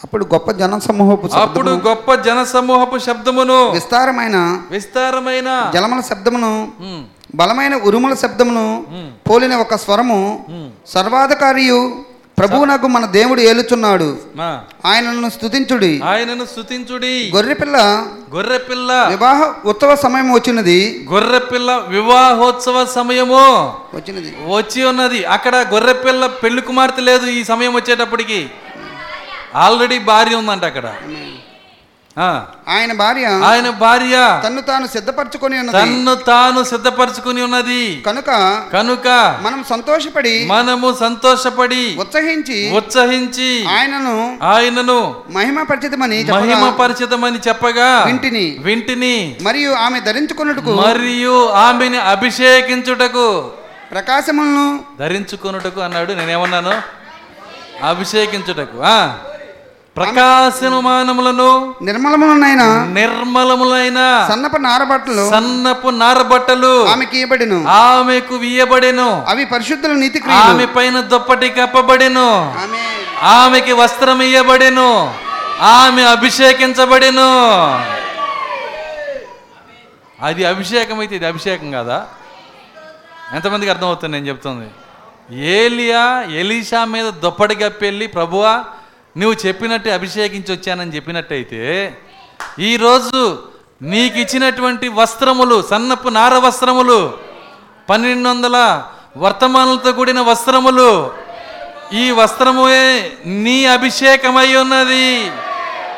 అప్పుడు గొప్ప జన సమూహపు అప్పుడు గొప్ప జన సమూహపు శబ్దమును విస్తారమైన విస్తారమైన జలముల శబ్దమును బలమైన ఉరుముల శబ్దమును పోలిన ఒక స్వరము సర్వాధికారియు ప్రభువునకు మన దేవుడు ఏలుచున్నాడు. ఆయనను స్తుతించుడి. ఆయనను స్తుతించుడి. గొర్రెపిల్ల గొర్రె పిల్ల వివాహ ఉత్సవ సమయం వచ్చినది. గొర్రె పిల్ల వివాహోత్సవ సమయము వచ్చినది. వచ్చి ఉన్నది. అక్కడ గొర్రె పిల్ల పెళ్ళి కుమార్తె లేదు ఈ సమయం వచ్చేటప్పటికి. ఆల్రెడీ భార్య ఉందంట అక్కడ. ఆయన భార్య ఆయన భార్య తన్ను తాను సిద్ధపరచుకొని ఉన్నది. తన్ను తాను సిద్ధపరచుకుని ఉన్నది. కనుక కనుక మనం సంతోషపడి మనము సంతోషపడి ఉత్సహించి ఉత్సహించి ఆయనను ఆయనను మహిమ పరిచితమని మహిమ పరిచితమని చెప్పగా వింటిని. వింటిని మరియు ఆమె ధరించుకున్నట్టుకు మరియు ఆమెని అభిషేకించుటకు ప్రకాశములను ధరించుకొనుటకు అన్నాడు. నేనేమన్నాను? అభిషేకించుటకు. ఆ ప్రకాశమానములను నిర్మలములనైన నిర్మలములైన సన్నప నారబట్టలు సన్నపు నారబట్టలు ఆమెకి ఇవ్వబడిను ఆమెకు వీయబడెను అవి పరిశుద్ధుల నీతి ఆమె పైన దుప్పటి కప్పబడెను. ఆమె ఆమెకి వస్త్రం ఇయ్యబడెను. ఆమె అభిషేకించబడెను. అది అభిషేకం అయితే ఇది అభిషేకం కాదా? ఎంతమందికి అర్థమవుతుంది నేను చెప్తుంది? ఏలియా ఎలీషా మీద దుప్పటి కప్పెళ్ళి ప్రభువా నువ్వు చెప్పినట్టు అభిషేకించి వచ్చానని చెప్పినట్టయితే ఈరోజు నీకు ఇచ్చినటువంటి వస్త్రములు సన్నపు నార వస్త్రములు పన్నెండు వందల వర్తమానులతో కూడిన వస్త్రములు ఈ వస్త్రమే నీ అభిషేకమై ఉన్నది.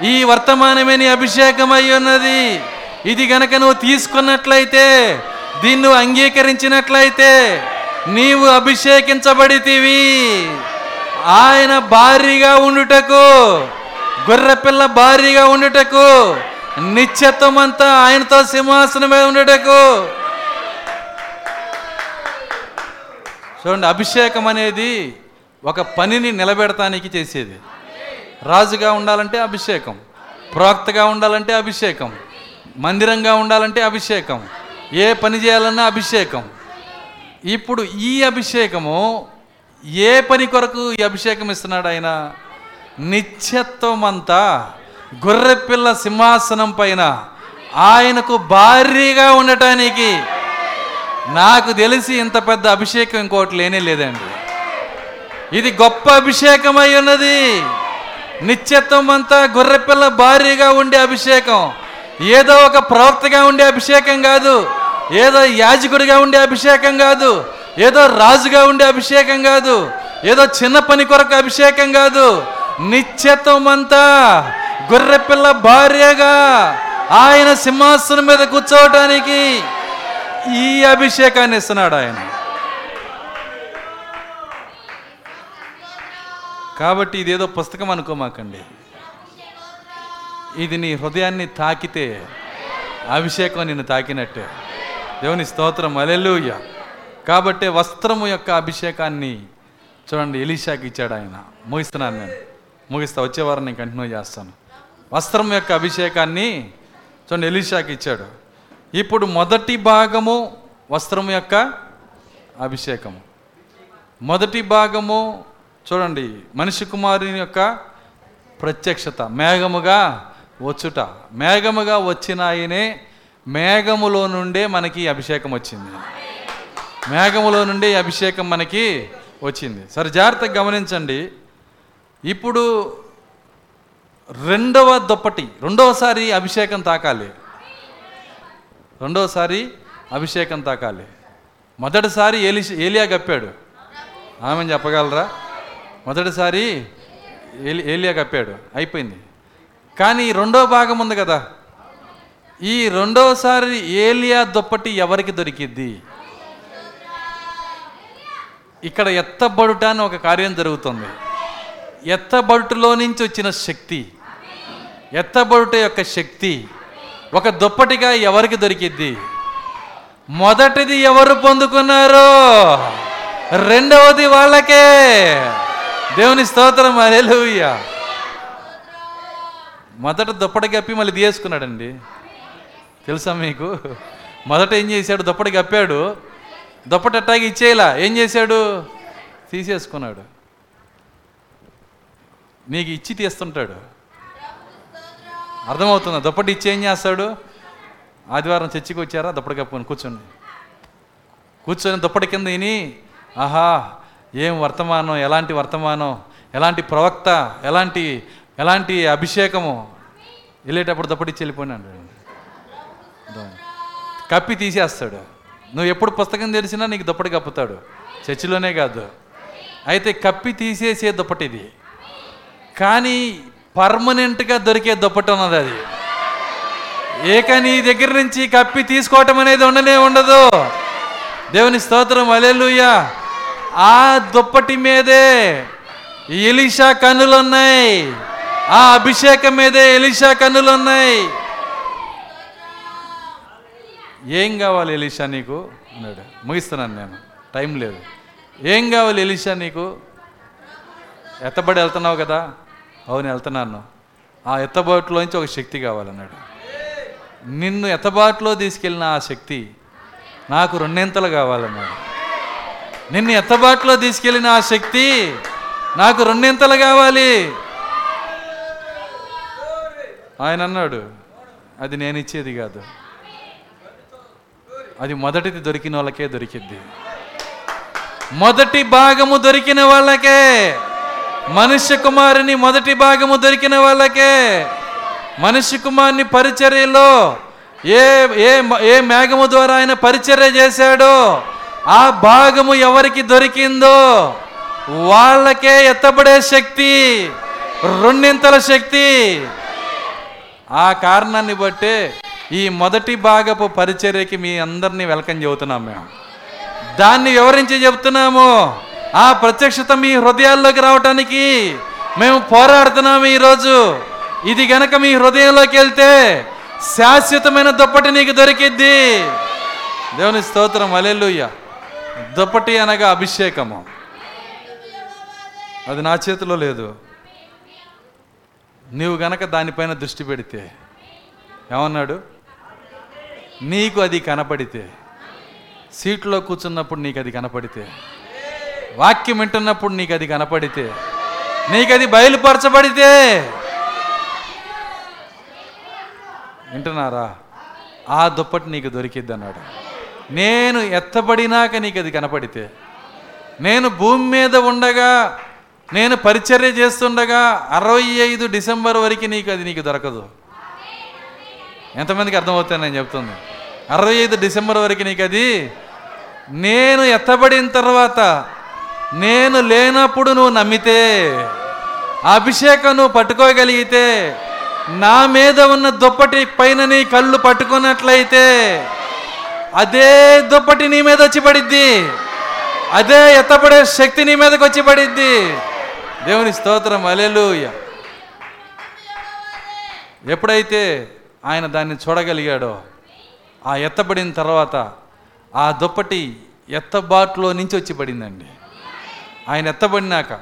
ఈ వర్తమానమే నీ అభిషేకమై ఉన్నది. ఇది గనక నువ్వు తీసుకున్నట్లయితే దీన్ని అంగీకరించినట్లయితే నీవు అభిషేకించబడితివి. ఆయన భారీగా ఉండుటకు గొర్రెపిల్ల భారీగా ఉండుటకు నిత్యత్వం అంతా ఆయనతో సింహాసనమే ఉండుటకు. చూడండి అభిషేకం అనేది ఒక పనిని నిలబెడటానికి చేసేది. రాజుగా ఉండాలంటే అభిషేకం ప్రోక్తగా ఉండాలంటే అభిషేకం మందిరంగా ఉండాలంటే అభిషేకం ఏ పని చేయాలన్నా అభిషేకం. ఇప్పుడు ఈ అభిషేకము ఏ పని కొరకు ఈ అభిషేకం ఇస్తున్నాడు ఆయన? నిత్యత్వం అంతా గొర్రెపిల్ల సింహాసనం పైన ఆయనకు భారీగా ఉండటానికి నాకు తెలిసి ఇంత పెద్ద అభిషేకం ఇంకోటి లేనే లేదండి. ఇది గొప్ప అభిషేకం అయి ఉన్నది. నిత్యత్వం అంతా గొర్రెపిల్ల భారీగా ఉండే అభిషేకం. ఏదో ఒక ప్రవక్తగా ఉండే అభిషేకం కాదు. ఏదో యాజకుడిగా ఉండే అభిషేకం కాదు. ఏదో రాజుగా ఉండే అభిషేకం కాదు ఏదో చిన్న పని కొరకు అభిషేకం కాదు. నిత్యత్వం అంతా గొర్రెపిల్ల భార్యగా ఆయన సింహాసనం మీద కూర్చోవటానికి ఈ అభిషేకాన్ని ఇస్తున్నాడు ఆయన. కాబట్టి ఇదేదో పుస్తకం అనుకోమాకండి. ఇది నీ హృదయాన్ని తాకితే అభిషేకం నిన్ను తాకినట్టే. దేవుని స్తోత్రం. అలెలుయ్యా కాబట్టి వస్త్రము యొక్క అభిషేకాన్ని చూడండి ఎలీషాకి ఇచ్చాడు ఆయన. ముగిస్తున్నాను నేను. ముగిస్తా వచ్చేవారం నేను కంటిన్యూ చేస్తాను. వస్త్రం యొక్క అభిషేకాన్ని చూడండి ఎలీషాకి ఇచ్చాడు. ఇప్పుడు మొదటి భాగము వస్త్రం యొక్క అభిషేకము. మొదటి భాగము చూడండి మనిషి కుమారుని యొక్క ప్రత్యక్షత మేఘముగా వచ్చుట. మేఘముగా వచ్చిన ఆయనే మేఘములో నుండే మనకి అభిషేకం వచ్చింది. మేఘములో నుండి అభిషేకం మనకి వచ్చింది. సరే జాగ్రత్తగా గమనించండి. ఇప్పుడు రెండవ దుప్పటి రెండవసారి అభిషేకం తాకాలి. రెండవసారి అభిషేకం తాకాలి. మొదటిసారి ఏలి ఏలియా కప్పాడు. ఆమె చెప్పగలరా? మొదటిసారి ఏలి ఏలియా కప్పాడు. అయిపోయింది. కానీ రెండవ రెండో భాగం ఉంది కదా. ఈ రెండవసారి ఏలియా దుప్పటి ఎవరికి దొరికిద్ది? ఇక్కడ ఎత్తబడుట అని ఒక కార్యం జరుగుతుంది. ఎత్తబడుటలో నుంచి వచ్చిన శక్తి ఎత్తబడుట యొక్క శక్తి ఒక దుప్పటిగా ఎవరికి దొరికిద్ది? మొదటిది ఎవరు పొందుకున్నారు? రెండవది వాళ్ళకే. దేవుని స్తోత్రం అలెలుయ్య మొదట దుప్పటి కప్పి మళ్ళీ తీసుకున్నాడండి తెలుసా మీకు? మొదట ఏం చేశాడు? దుప్పటి కప్పాడు. దుప్పటి అట్టాగి ఇచ్చేయలా. ఏం చేశాడు? తీసేసుకున్నాడు. నీకు ఇచ్చి తీస్తుంటాడు. అర్థమవుతుందా? దుప్పటి ఇచ్చి ఏం చేస్తాడు? ఆదివారం చర్చికి వచ్చారా? దుప్పటి కప్పుకొని కూర్చోండి. కూర్చొని దుప్పటి కింద విని ఆహా ఏం వర్తమానం? ఎలాంటి వర్తమానం? ఎలాంటి ప్రవక్త? ఎలాంటి ఎలాంటి అభిషేకము? వెళ్ళేటప్పుడు దుప్పటిచ్చి వెళ్ళిపోయినాడు. కప్పి తీసేస్తాడు. నువ్వు ఎప్పుడు పుస్తకం తెరిచినా నీకు దుప్పటి కప్పుతాడు. చర్చిలోనే కాదు. అయితే కప్పి తీసేసే దుప్పటి ఇది. కానీ పర్మనెంట్గా దొరికే దుప్పటి ఉన్నది అది. ఏక నీ దగ్గర నుంచి కప్పి తీసుకోవటం అనేది ఉండనే ఉండదు. దేవుని స్తోత్రం అలెలుయ్యా ఆ దుప్పటి మీదే ఎలిషా కన్నులు ఉన్నాయి ఆ అభిషేకం మీదే ఎలిషా కన్నులు ఉన్నాయి ఏం కావాలి ఎలిషా నీకు? అన్నాడు. ముగిస్తున్నాను నేను. టైం లేదు. ఏం కావాలి ఎలీషా నీకు? ఎత్తబడి వెళ్తున్నావు కదా? అవును వెళ్తున్నాను. ఆ ఎత్తబాటులోంచి ఒక శక్తి కావాలన్నాడు. నిన్ను ఎత్తబాటులో తీసుకెళ్ళిన ఆ శక్తి నాకు రెండింతలు కావాలన్నాడు. నిన్ను ఎత్తబాటులో తీసుకెళ్ళిన ఆ శక్తి నాకు రెండింతలు కావాలి? ఆయన అన్నాడు. అది నేను ఇచ్చేది కాదు. అది మొదటిది దొరికిన వాళ్ళకే దొరికిద్ది. మొదటి భాగము దొరికిన వాళ్ళకే. మనుష్య కుమారుని మొదటి భాగము దొరికిన వాళ్ళకే. మనుష్య కుమారుని పరిచర్యలో ఏ ఏ ఏ మేఘము ద్వారా ఆయన పరిచర్య చేశాడో ఆ భాగము ఎవరికి దొరికిందో వాళ్ళకే ఎత్తబడే శక్తి రెండింతల శక్తి. ఆ కారణాన్ని బట్టే ఈ మొదటి భాగపు పరిచర్యకి మీ అందరినీ వెల్కమ్ చెబుతున్నాం మేము. దాన్ని వివరించి చెప్తున్నాము ఆ ప్రత్యక్షత మీ హృదయాల్లోకి రావటానికి మేము పోరాడుతున్నాము ఈరోజు. ఇది గనక మీ హృదయంలోకి వెళ్తే శాశ్వతమైన దుప్పటి నీకు దొరికిద్ది. దేవుని స్తోత్రం అలెలుయ్య దుప్పటి అనగా అభిషేకము. అది నా చేతిలో లేదు. నీవు గనక దానిపైన దృష్టి పెడితే ఏమన్నాడు? నీకు అది కనపడితే సీట్లో కూర్చున్నప్పుడు నీకు అది కనపడితే వాక్యం వింటున్నప్పుడు నీకు అది కనపడితే నీకు అది బయలుపరచబడితే. వింటున్నారా? ఆ దుప్పటి నీకు దొరికిద్ది అన్నాడు నేను ఎత్తబడినాక నీకు అది కనపడితే నేను భూమి మీద ఉండగా నేను పరిచర్య చేస్తుండగా అరవై ఐదు డిసెంబర్ వరకు నీకు అది నీకు దొరకదు. ఎంతమందికి అర్థమవుతుంది నేను చెప్తుంది? అరవై ఐదు డిసెంబర్ వరకు నీకు అది. నేను ఎత్తబడిన తర్వాత నేను లేనప్పుడు నువ్వు నమ్మితే అభిషేకం నువ్వు పట్టుకోగలిగితే నా మీద ఉన్న దుప్పటి పైన నీ కళ్ళు పట్టుకున్నట్లయితే అదే దుప్పటి నీ మీద వచ్చి పడిద్ది. అదే ఎత్తపడే శక్తి నీ మీదకి వచ్చి పడిద్ది. దేవుని స్తోత్రం అలెలుయ ఎప్పుడైతే ఆయన దాన్ని చూడగలిగాడో ఆ ఎత్తబడిన తర్వాత ఆ దుప్పటి ఎత్తబాటులో నుంచి వచ్చి పడిందండి. ఆయన ఎత్తబడినాక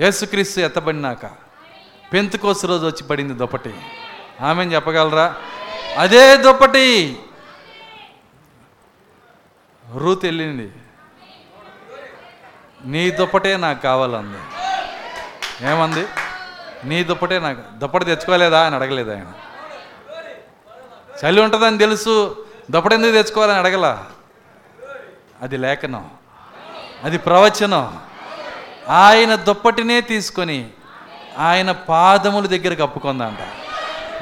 యేసుక్రీస్తు ఎత్తబడినాక పెంతుకోసు రోజు వచ్చి పడింది దుప్పటి. ఆమె చెప్పగలరా? అదే దుప్పటి. రూత్ వెళ్ళింది. నీ దుప్పటే నాకు కావాలంది. ఏమంది? నీ దుప్పటే నాకు దుప్పటి తెచ్చుకోలేదా అని అడగలేదు ఆయన. చలి ఉంటుందని తెలుసు. దుప్పటి ఎందుకు తెచ్చుకోవాలని అడగల. అది లేఖనం. అది ప్రవచనం. ఆయన దుప్పటినే తీసుకొని ఆయన పాదముల దగ్గర కప్పుకుందంట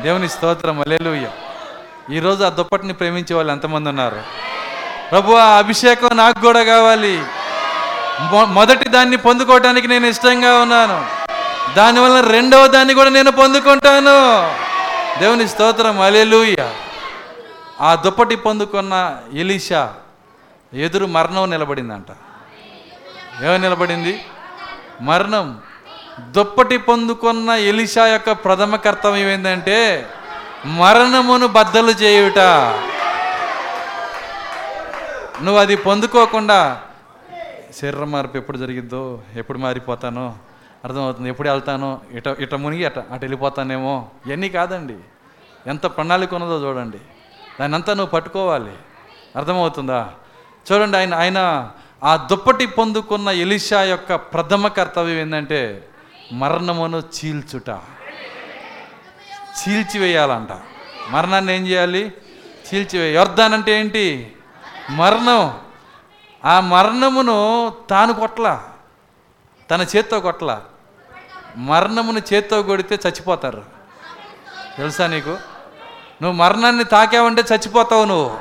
దేవుని స్తోత్రం. అలెలుయ్య ఈరోజు ఆ దుప్పటిని ప్రేమించే వాళ్ళు ఎంతమంది ఉన్నారు? ప్రభు ఆ అభిషేకం నాకు కూడా కావాలి. మొ- మొదటి దాన్ని పొందుకోవటానికి నేను ఇష్టంగా ఉన్నాను. దానివల్ల రెండవ దాన్ని కూడా నేను పొందుకుంటాను. దేవుని స్తోత్రం. అలెలుయ్య ఆ దుప్పటి పొందుకున్న ఎలీషా ఎదురు మరణం నిలబడిందంట. ఏమో నిలబడింది? మరణం. దుప్పటి పొందుకున్న ఎలిషా యొక్క ప్రథమ కర్తవ్యం ఏంటంటే మరణమును బద్దలు చేయుట. నువ్వు అది పొందుకోకుండా శరీరం మార్పు ఎప్పుడు జరిగిద్దో ఎప్పుడు మారిపోతానో అర్థమవుతుంది ఎప్పుడు వెళ్తానో ఇట ఇట మునిగి అట అటు వెళ్ళిపోతానేమో ఇవన్నీ కాదండి. ఎంత ప్రణాళిక ఉన్నదో చూడండి. దాన్ని అంతా నువ్వు పట్టుకోవాలి. అర్థమవుతుందా? చూడండి ఆయన ఆయన ఆ దుప్పటి పొందుకున్న ఎలిషా యొక్క ప్రథమ కర్తవ్యం ఏంటంటే మరణమును చీల్చుట. చీల్చివేయాలంట. మరణాన్ని ఏం చేయాలి? చీల్చివే. యొర్దాన్ అంటే ఏంటి? మరణం. ఆ మరణమును తాను కొట్ల. తన చేత్తో కొట్ల. మరణమును చేత్తో కొడితే చచ్చిపోతారు. తెలుసా నీకు? నువ్వు మరణాన్ని తాకావంటే చచ్చిపోతావు నువ్వు.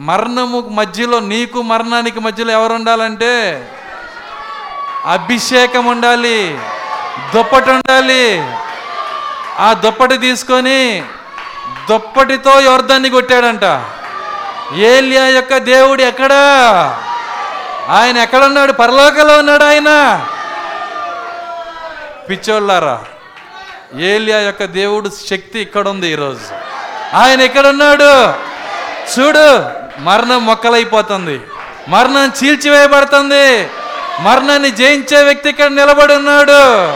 మరణము మధ్యలో నీకు మరణానికి మధ్యలో ఎవరు ఉండాలంటే? అభిషేకం ఉండాలి. దుప్పటి ఉండాలి. ఆ దుప్పటి తీసుకొని దుప్పటితో యోర్ధాన్ని కొట్టాడంట. ఏలియా యొక్క దేవుడు ఎక్కడా? ఆయన ఎక్కడున్నాడు? పరలోకంలో ఉన్నాడు ఆయన? పిచ్చోళ్ళారా? ఏలియా యొక్క దేవుడు శక్తి ఇక్కడ ఉంది ఈరోజు. ఆయన ఎక్కడున్నాడు? చూడు మరణం మొక్కలైపోతుంది. మరణం చీల్చివేయబడుతుంది. మరణాన్ని జయించే వ్యక్తి ఇక్కడ నిలబడి ఉన్నాడు.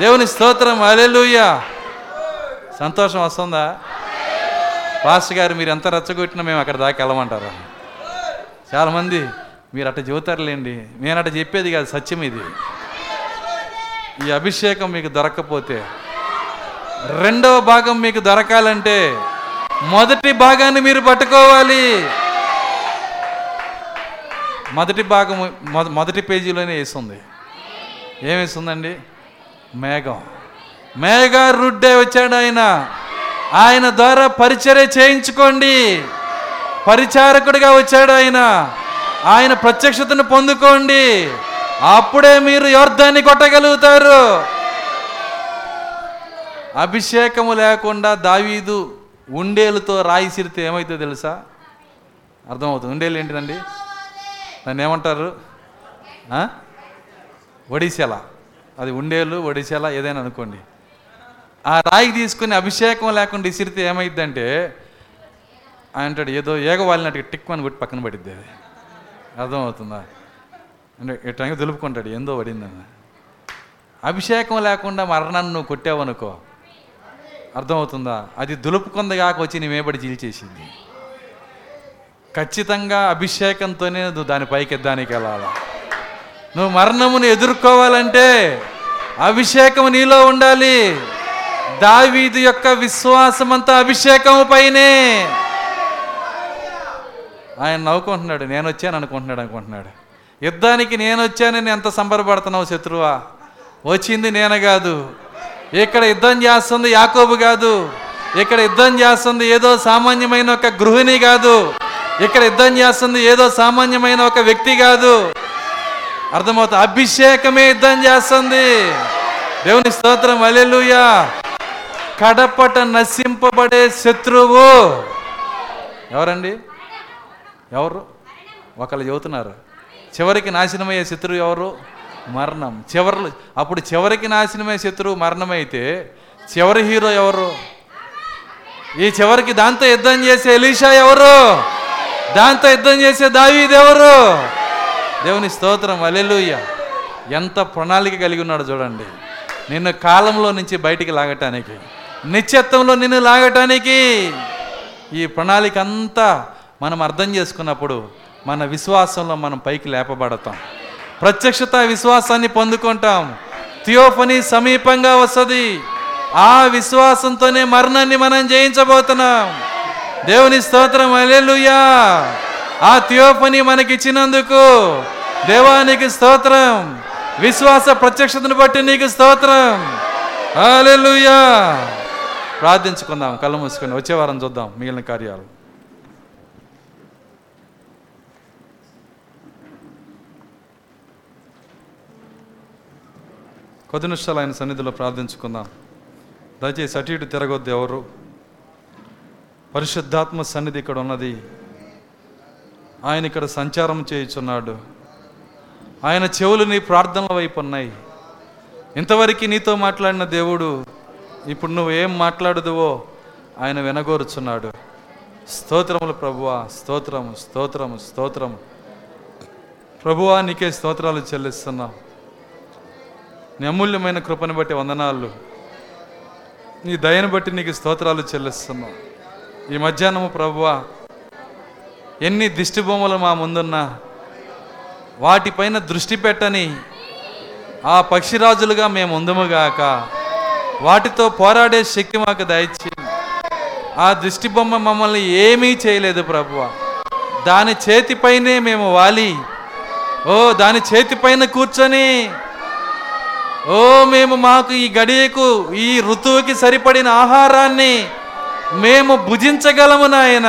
దేవుని స్తోత్రం అలెలుయ్య సంతోషం వస్తుందా? పాస్టర్ గారు మీరు ఎంత రెచ్చగొట్టినా మేము అక్కడ దాకా వెళ్ళమంటారు. చాలామంది మీరు అట్ట చెబుతారులేండి. నేను అట్ట చెప్పేది కాదు సత్యం ఇది. ఈ అభిషేకం మీకు దొరకకపోతే రెండవ భాగం మీకు దొరకాలంటే మొదటి భాగాన్ని మీరు పట్టుకోవాలి. మొదటి భాగం మొద- మొదటి పేజీలోనే వేస్తుంది ఏం వేస్తుందండి మేఘం. రుడ్డే వచ్చాడు ఆయన. ఆయన ద్వారా పరిచర్య చేయించుకోండి. పరిచారకుడిగా వచ్చాడు ఆయన. ఆయన ప్రత్యక్షతను పొందుకోండి. అప్పుడే మీరు యోర్ధాన్ని కొట్టగలుగుతారు. అభిషేకము లేకుండా దావీదు ఉండేలతో రాయి సిరితే ఏమవుతుందో తెలుసా? అర్థమవుతుంది. ఉండేలు ఏంటిదండి? దాన్ని ఏమంటారు? ఒడిశల. అది ఉండేలు ఒడిశల ఏదైనా అనుకోండి. ఆ రాయి తీసుకుని అభిషేకం లేకుండా ఇసిరితే ఏమైందంటే ఆయన అంటాడు ఏదో ఏగవాలినట్టు టిక్ అని కొట్టి పక్కన పడిద్ది అది. అర్థమవుతుందా? అంటే ఇట్లా దులుపుకుంటాడు ఏందో పడిందన్న. అభిషేకం లేకుండా మరణాన్ని నువ్వు కొట్టావనుకో అర్థమవుతుందా? అది దులుపుకుందగాక వచ్చి నీ మేబడి జీల్చేసింది ఖచ్చితంగా అభిషేకంతోనే నువ్వు దాని పైకి ఎద్దానికి వెళ్ళాలి? నువ్వు మరణమును ఎదుర్కోవాలంటే అభిషేకం నీలో ఉండాలి. దావీదు యొక్క విశ్వాసం అంతా అభిషేకం పైనే. ఆయన నవ్వుకుంటున్నాడు నేను వచ్చాను అనుకుంటున్నాడు అనుకుంటున్నాడు. యుద్ధానికి నేను వచ్చానని ఎంత సంబరపడుతున్నావు శత్రువా? వచ్చింది నేను కాదు. ఇక్కడ యుద్ధం చేస్తుంది యాకోబు కాదు. ఇక్కడ యుద్ధం చేస్తుంది ఏదో సామాన్యమైన ఒక గృహిణి కాదు. ఇక్కడ యుద్ధం చేస్తుంది ఏదో సామాన్యమైన ఒక వ్యక్తి కాదు. అర్థమవుతుంది? అభిషేకమే యుద్ధం చేస్తుంది. దేవుని స్తోత్రం అలెలుయా కడపట నశింపబడే శత్రువు. ఎవరండి? ఎవరు? ఒకళ్ళు చెబుతున్నారు. చివరికి నాశనమయ్యే శత్రువు ఎవరు? మరణం. చివరిలో అప్పుడు చివరికి నాశనమే శత్రువు మరణమైతే చివరి హీరో ఎవరు? ఈ చివరికి దాంతో యుద్ధం చేసే ఎలీషా ఎవరు? దాంతో యుద్ధం చేసే దావీదెవరు దేవుని స్తోత్రం అలెలుయ్య ఎంత ప్రణాళిక కలిగి ఉన్నాడు చూడండి. నిన్ను కాలంలో నుంచి బయటికి లాగటానికి నిత్యత్వంలో నిన్ను లాగటానికి ఈ ప్రణాళిక అంతా మనం అర్థం చేసుకున్నప్పుడు మన విశ్వాసంలో మనం పైకి లేపబడతాం. ప్రత్యక్షత విశ్వాసాన్ని పొందుకుంటాం. థియోఫనీ సమీపంగా వస్తుంది. ఆ విశ్వాసంతోనే మరణాన్ని మనం జయించబోతున్నాం. దేవుని స్తోత్రం అలెలుయా ఆ థియోఫనీ మనకిచ్చినందుకు దేవానికి స్తోత్రం. విశ్వాస ప్రత్యక్షతను బట్టి నీకు స్తోత్రం. హల్లెలూయా. ప్రార్థించుకుందాం కళ్ళు మూసుకొని వచ్చే వారం చూద్దాం మిగిలిన కార్యాలు. కొద్ది నిమిషాలు ఆయన సన్నిధిలో ప్రార్థించుకుందాం. దయచేసి అటు ఇటు తిరగొద్దు ఎవరు. పరిశుద్ధాత్మ సన్నిధి ఇక్కడ ఉన్నది. ఆయన ఇక్కడ సంచారం చేయుచున్నాడు. ఆయన చెవులు నీ ప్రార్థనల వైపు ఉన్నాయి. ఇంతవరకు నీతో మాట్లాడిన దేవుడు ఇప్పుడు నువ్వు ఏం మాట్లాడదువో ఆయన వినగోరుచున్నాడు. స్తోత్రములు ప్రభువా స్తోత్రము స్తోత్రము స్తోత్రము. ప్రభువా నీకే స్తోత్రాలు చెల్లిస్తున్నాం. నీ అమూల్యమైన కృపను బట్టి వందనాలు. నీ దయను బట్టి నీకు స్తోత్రాలు చెల్లిస్తున్నాం. ఈ మధ్యాహ్నము ప్రభువా ఎన్ని దిష్టి బొమ్మలు మా ముందున్నా వాటిపైన దృష్టి పెట్టని ఆ పక్షిరాజులుగా మేము ఉందముగాక వాటితో పోరాడే శక్తి మాకు దయచేయండి ఆ దృష్టి బొమ్మ మమ్మల్ని ఏమీ చేయలేదు ప్రభువ. దాని చేతిపైనే మేము వాలి. ఓ దాని చేతిపైన కూర్చొని ఓ మేము మాకు ఈ గడియకు ఈ ఋతువుకి సరిపడిన ఆహారాన్ని మేము భుజించగలము నాయన.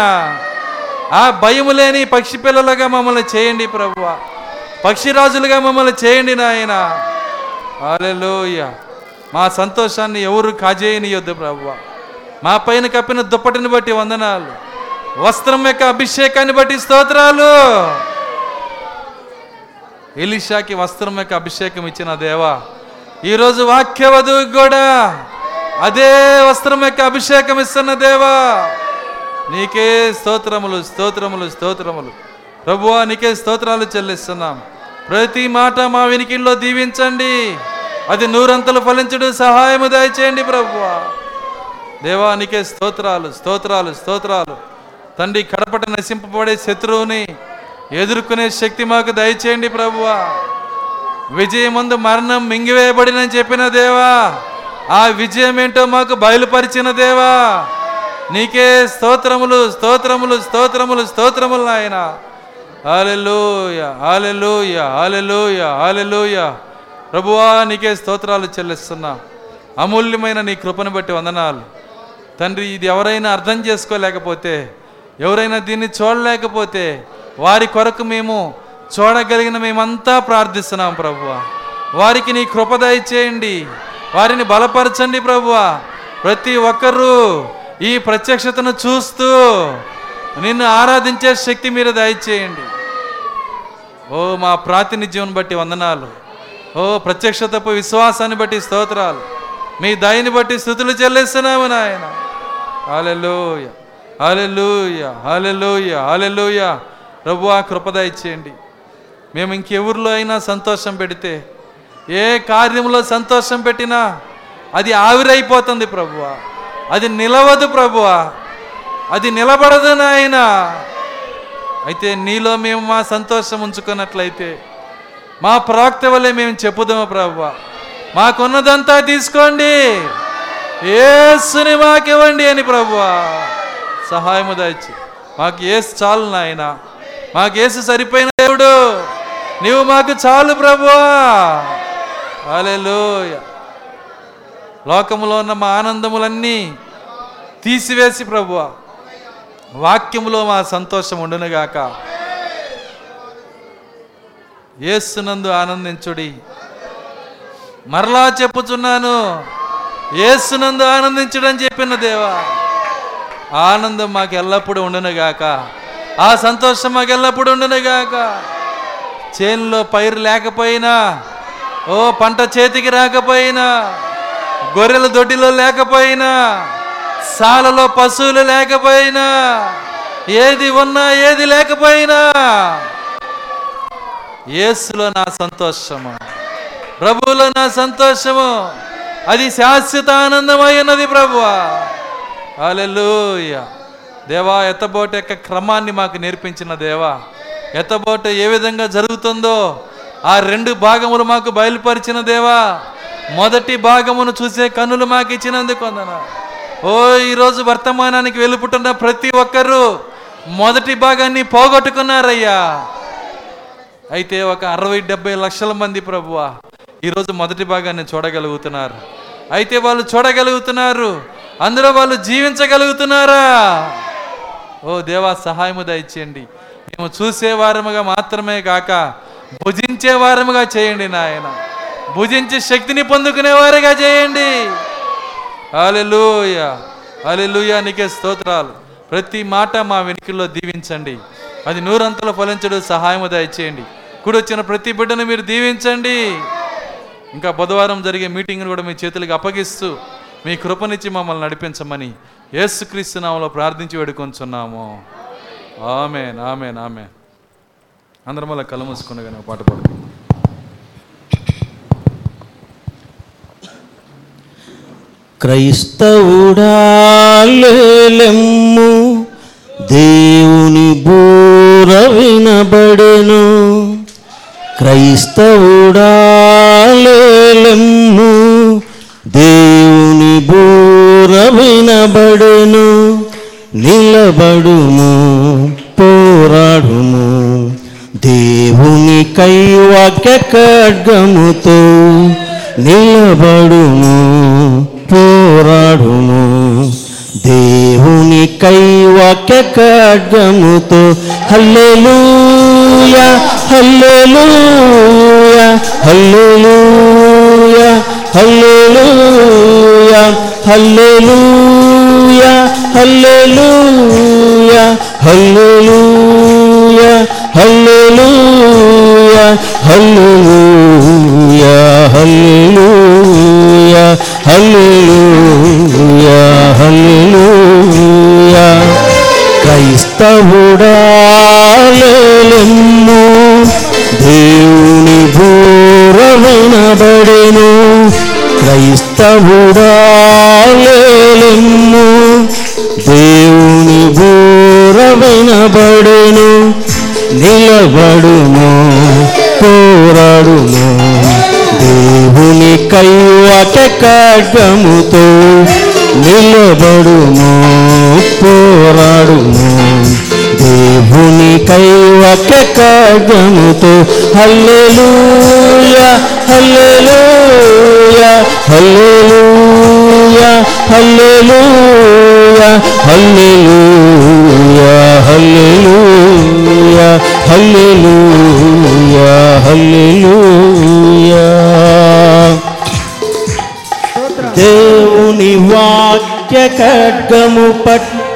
ఆ భయము లేని పక్షి పిల్లలుగా మమ్మల్ని చేయండి ప్రభువ. పక్షిరాజులుగా మమ్మల్ని చేయండి నాయన. అలెలోయ మా సంతోషాన్ని ఎవరు కాజేయనియొద్దు ప్రభువ. మా పైన కప్పిన దుప్పటిని బట్టి వందనాలు. వస్త్రం యొక్క అభిషేకాన్ని బట్టి స్తోత్రాలు. ఎలిషాకి వస్త్రం యొక్క అభిషేకం ఇచ్చిన దేవా ఈరోజు వాక్యవధువు కూడా అదే వస్త్రం యొక్క అభిషేకం ఇస్తున్న దేవా. నీకే స్తోత్రములు స్తోత్రములు స్తోత్రములు. ప్రభువా నీకే స్తోత్రాలు చెల్లిస్తున్నాం. ప్రతి మాట మా వినికిల్లో దీవించండి. అది నూరంతలు ఫలించడు సహాయము దయచేయండి ప్రభువా. దేవా నీకే స్తోత్రాలు స్తోత్రాలు స్తోత్రాలు. తండ్రి కడపట నశింపబడే శత్రువుని ఎదుర్కొనే శక్తి మాకు దయచేయండి ప్రభువా. విజయముందు మరణం మింగివేయబడినని చెప్పిన దేవా ఆ విజయం ఏంటో మాకు బయలుపరిచిన దేవా. నీకే స్తోత్రములు స్తోత్రములు స్తోత్రములు స్తోత్రములు నాయన. ఆలెలుయ ఆలెలుయ ఆలెలుయ ఆలెలుయ ప్రభువా నీకే స్తోత్రాలు చెల్లిస్తున్నా. అమూల్యమైన నీ కృపను బట్టి వందనాలు. తండ్రి ఇది ఎవరైనా అర్థం చేసుకోలేకపోతే ఎవరైనా దీన్ని చూడలేకపోతే వారి కొరకు మేము చూడగలిగిన మేమంతా ప్రార్థిస్తున్నాం ప్రభువ. వారికి నీ కృప దయచేయండి. వారిని బలపరచండి ప్రభువ. ప్రతి ఒక్కరూ ఈ ప్రత్యక్షతను చూస్తూ నిన్ను ఆరాధించే శక్తి మీరు దయచేయండి. ఓ మా ప్రాతినిధ్యం బట్టి వందనాలు. ఓ ప్రత్యక్షతపు విశ్వాసాన్ని బట్టి స్తోత్రాలు. మీ దయని బట్టి స్థుతులు చెల్లిస్తున్నాము నాయన. హాలెలూయ హాలెలూయ హాలెలూయ హాలెలూయ ప్రభు ఆ కృపద ఇచ్చేయండి మేము ఇంకెవరిలో అయినా సంతోషం పెడితే ఏ కార్యంలో సంతోషం పెట్టినా అది ఆవిరైపోతుంది ప్రభువ. అది నిలవదు ప్రభువ. అది నిలబడదు నాయనా. అయితే నీలో మేము మా సంతోషం ఉంచుకున్నట్లయితే మా ప్రవక్త వల్లే మేము చెప్పుదాము ప్రభువ. మాకున్నదంతా తీసుకోండి. ఏసుని మాకివ్వండి అని ప్రభువ. సహాయము దాచి. మాకు ఏసు చాలు నాయనా. మాకేసు సరిపోయిన దేవుడు. నీవు మాకు చాలు ప్రభువా. హల్లెలూయ. లోకములో ఉన్న మా ఆనందములన్నీ తీసివేసి ప్రభువ. వాక్యములో మా సంతోషం ఉండునుగాక. ఏసునందు ఆనందించుడి. మరలా చెప్పుచున్నాను ఏసునందు ఆనందించుడని చెప్పిన దేవా. ఆనందం మాకు ఎల్లప్పుడూ ఉండునుగాక. ఆ సంతోషం మాకు ఎల్లప్పుడు ఉండునుగాక చేనులో పైరు లేకపోయినా ఓ పంట చేతికి రాకపోయినా గొర్రెల దొడ్డిలో లేకపోయినా సాలలో పశువులు లేకపోయినా ఏది ఉన్నా ఏది లేకపోయినా యేసులో నా సంతోషము ప్రభువులో నా సంతోషము అది శాశ్వత ఆనందమైనది ఉన్నది ప్రభువా. హల్లెలూయా. దేవా ఎత్తబోట యొక్క క్రమాన్ని మాకు నేర్పించిన దేవా. ఎత్తబోట ఏ విధంగా జరుగుతుందో ఆ రెండు భాగములు మాకు బయలుపరిచిన దేవా. మొదటి భాగమును చూసే కన్నులు మాకు ఇచ్చినందుకు అందన ఓ ఈరోజు వర్తమానానికి వెళ్ళిపుట్టున్న ప్రతి ఒక్కరూ మొదటి భాగాన్ని పోగొట్టుకున్నారయ్యా. అయితే ఒక అరవై డెబ్బై లక్షల మంది ప్రభువా ఈరోజు మొదటి భాగాన్ని చూడగలుగుతున్నారు. అయితే వాళ్ళు చూడగలుగుతున్నారు అందులో వాళ్ళు జీవించగలుగుతున్నారా? ఓ దేవా సహాయము దయచేయండి. మేము చూసేవారముగా మాత్రమే కాక భుజించే వారముగా చేయండి నాయన. భుజించే శక్తిని పొందుకునేవారుగా చేయండి. అలెలుయ అలెలుయ నీకే స్తోత్రాలు. ప్రతి మాట మా వెనుకల్లో దీవించండి. అది నూరంతలు ఫలించడం సహాయము దయచేయండి. కూడి వచ్చిన ప్రతి బిడ్డను మీరు దీవించండి. ఇంకా బుధవారం జరిగే మీటింగ్ను కూడా మీ చేతులకు అప్పగిస్తూ మీ కృపనిచ్చి మమ్మల్ని నడిపించమని యేసుక్రీస్తు నామంలో ప్రార్థించి వేడుకొంచున్నాము. ఆమె ఆమెన్ ఆమెన్. అందరం వల్ల కళ్ళు మూసుకునగానే ఒక పాట పాడు క్రైస్తవుడాలెమ్ము దేవుని బూర వినబడెను. క్రైస్తవుడాలెమ్ము దేవుని బూర నిలబడును నిలబడుము పోరాడుము. దేవుని కై ఖడ్గముతో నిలబడుము పోరాడుము. దేవుని కై ఖడ్గముతో హల్లెలూయా హల్లెలూయా హల్లెలూయా హల్లెలూయా హల్లెలూయా. హల్లెలూయా హల్లెలూయా హల్లెలూయా హల్లెలూయా హల్లెలూయా హల్లెలూయా హల్లెలూయా. క్రైస్తవుడా లేలెమ్ము దేవుని భూరవనబడెను క్రైస్తవుడా దేవుని బూర వినబడును నిలబడును పోరాడును. దేవుని కయ్యట కడ్డముతో నిలబడును పోరాడును. దేవుని కైవక కడ్డముతో హల్లెలూయా హల్లెలూయా హల్లెలూయా హల్లెలూయా. Hallelujah, hallelujah, hallelujah, hallelujah. దేవుని వాక్య ఖడ్గము పట్టు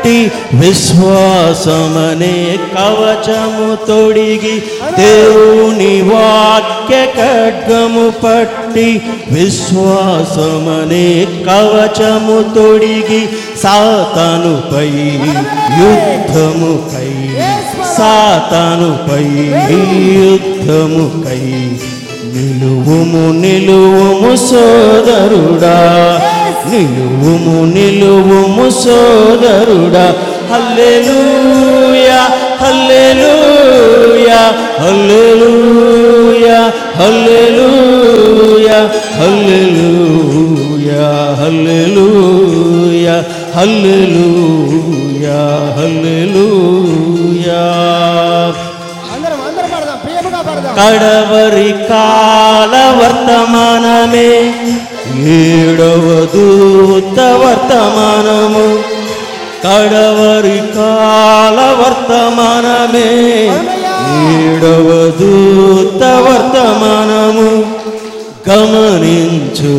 విశ్వాసమనే కవచము తొడిగి దేవుని వాక్య ఖడ్గము పట్టి విశ్వాసమనే కవచము తొడిగి సాతనుపై యుద్ధముకై సాతనుపై యుద్ధముకై నిలువుము నిలువుము సోదరుడా. నిలువుము నిలువుము సోదరుడా. హల్లెలూయా హల్లెలూయా హల్లెలూయా హల్లెలూయా హల్లెలూయా హల్లెలూయా హల్లెలూయా హల్లెలూయా. కడవరి కాల వర్తమానమే ఏడవ దూత వర్తమానము. కడవరి కాల వర్తమానమే. ఏడవ దూత వర్తమానము. గమనించు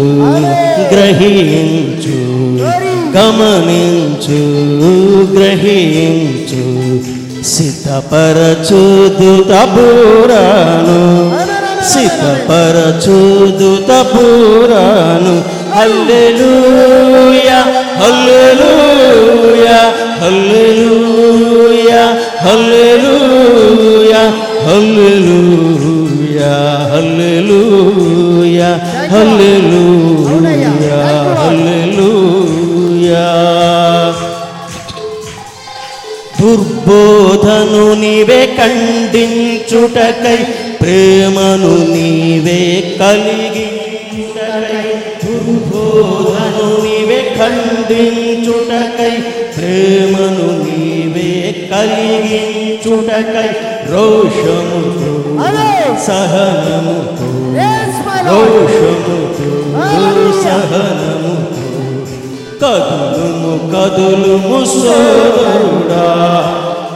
గ్రహించు. గమనించు గ్రహించు. సిద్ధపరచుదుత పురాను సిద్ధపరచుదుత పురాను హల్లెలూయా హల్లెలూయా హల్లెలూయా హల్లెలూయా హల్లెలూయా హల్లెలూయా హల్లెలూయా హల్లెలూయా. దుర్బోధను నీవే ఖండించుటకై ప్రేమను నీవే కలిగించుటకై దుర్బోధను నీవే ఖండించుటకై ప్రేమను నీవే కలిగించుటకై రోషముతో సహనముతో Yes, my Lord. రోషముతో సహనముతో కదులుము కదులుము సోదరుడా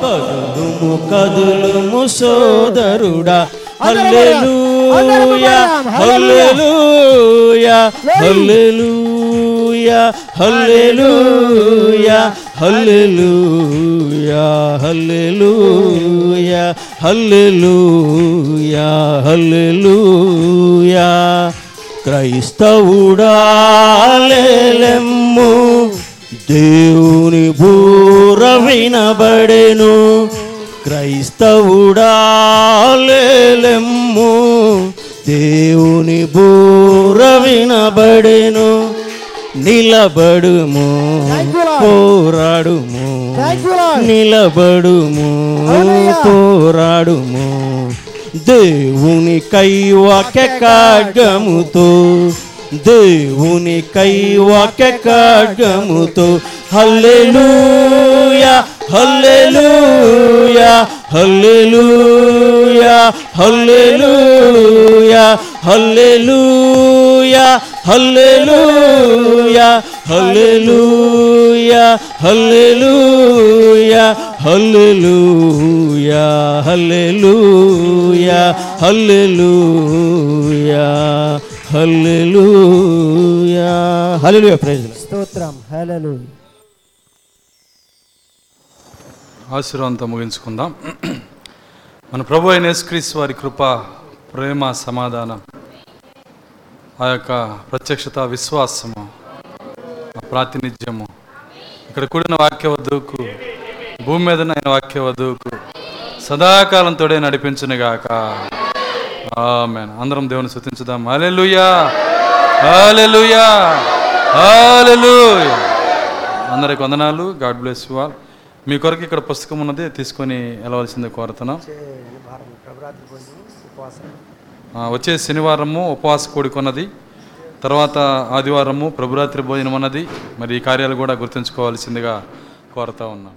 కదులుము కదులుము సోదరుడా హల్లెలూయా హల్లెలూయా హల్లెలూయా హల్లెలూయా హల్లెలూయా హల్లెలూయా హల్లెలూయా హల్లెలూయా క్రైస్తవుడాలెమ్ము దేవుని బూర వినబడెను. క్రైస్తవుడా దేవుని బూర వినబడెను నిలబడుము పోరాడుము నిలబడుము పోరాడుము. దేవుని కై కైవాక్య ఖడ్గముతో దేవుని కై కైవాక్య ఖడ్గముతో హల్లెలూయా. హల్లెలూయా హల్లెలూయా హల్లెలూయా హల్లెలూయా హల్లెలూయా హల్లెలూయా హల్లెలూయా హల్లెలూయా హల్లెలూయా హల్లెలూయా హల్లెలూయా హల్లెలూయా ప్రైజ్ స్తోత్రం హల్లెలూయా ఆశీర్వాదంతో ముగించుకుందాం. మన ప్రభు అయిన యేసుక్రీస్తు వారి కృప ప్రేమ సమాధానం ఆ యొక్క ప్రత్యక్షత విశ్వాసము ప్రాతినిధ్యము ఇక్కడ కూడిన వాక్య వధువుకు భూమి మీద ఆయన వాక్య వధువుకు సదాకాలంతోడే నడిపించునుగాక. ఆమెన్. అందరం దేవుని శృతించుదాం హల్లెలూయా! హల్లెలూయా! హల్లెలూయా! అందరికి వందనాలు. God bless you all. మీ కొరకు ఇక్కడ పుస్తకం ఉన్నది తీసుకొని వెళ్ళవలసిందే కోరుతున్నాం. వచ్చే శనివారము ఉపవాస కూడుకున్నది. తర్వాత ఆదివారము ప్రభురాత్రి భోజనం ఉన్నది. మరి ఈ కార్యాలు కూడా గుర్తుంచుకోవాల్సిందిగా కోరుతా ఉన్నాం.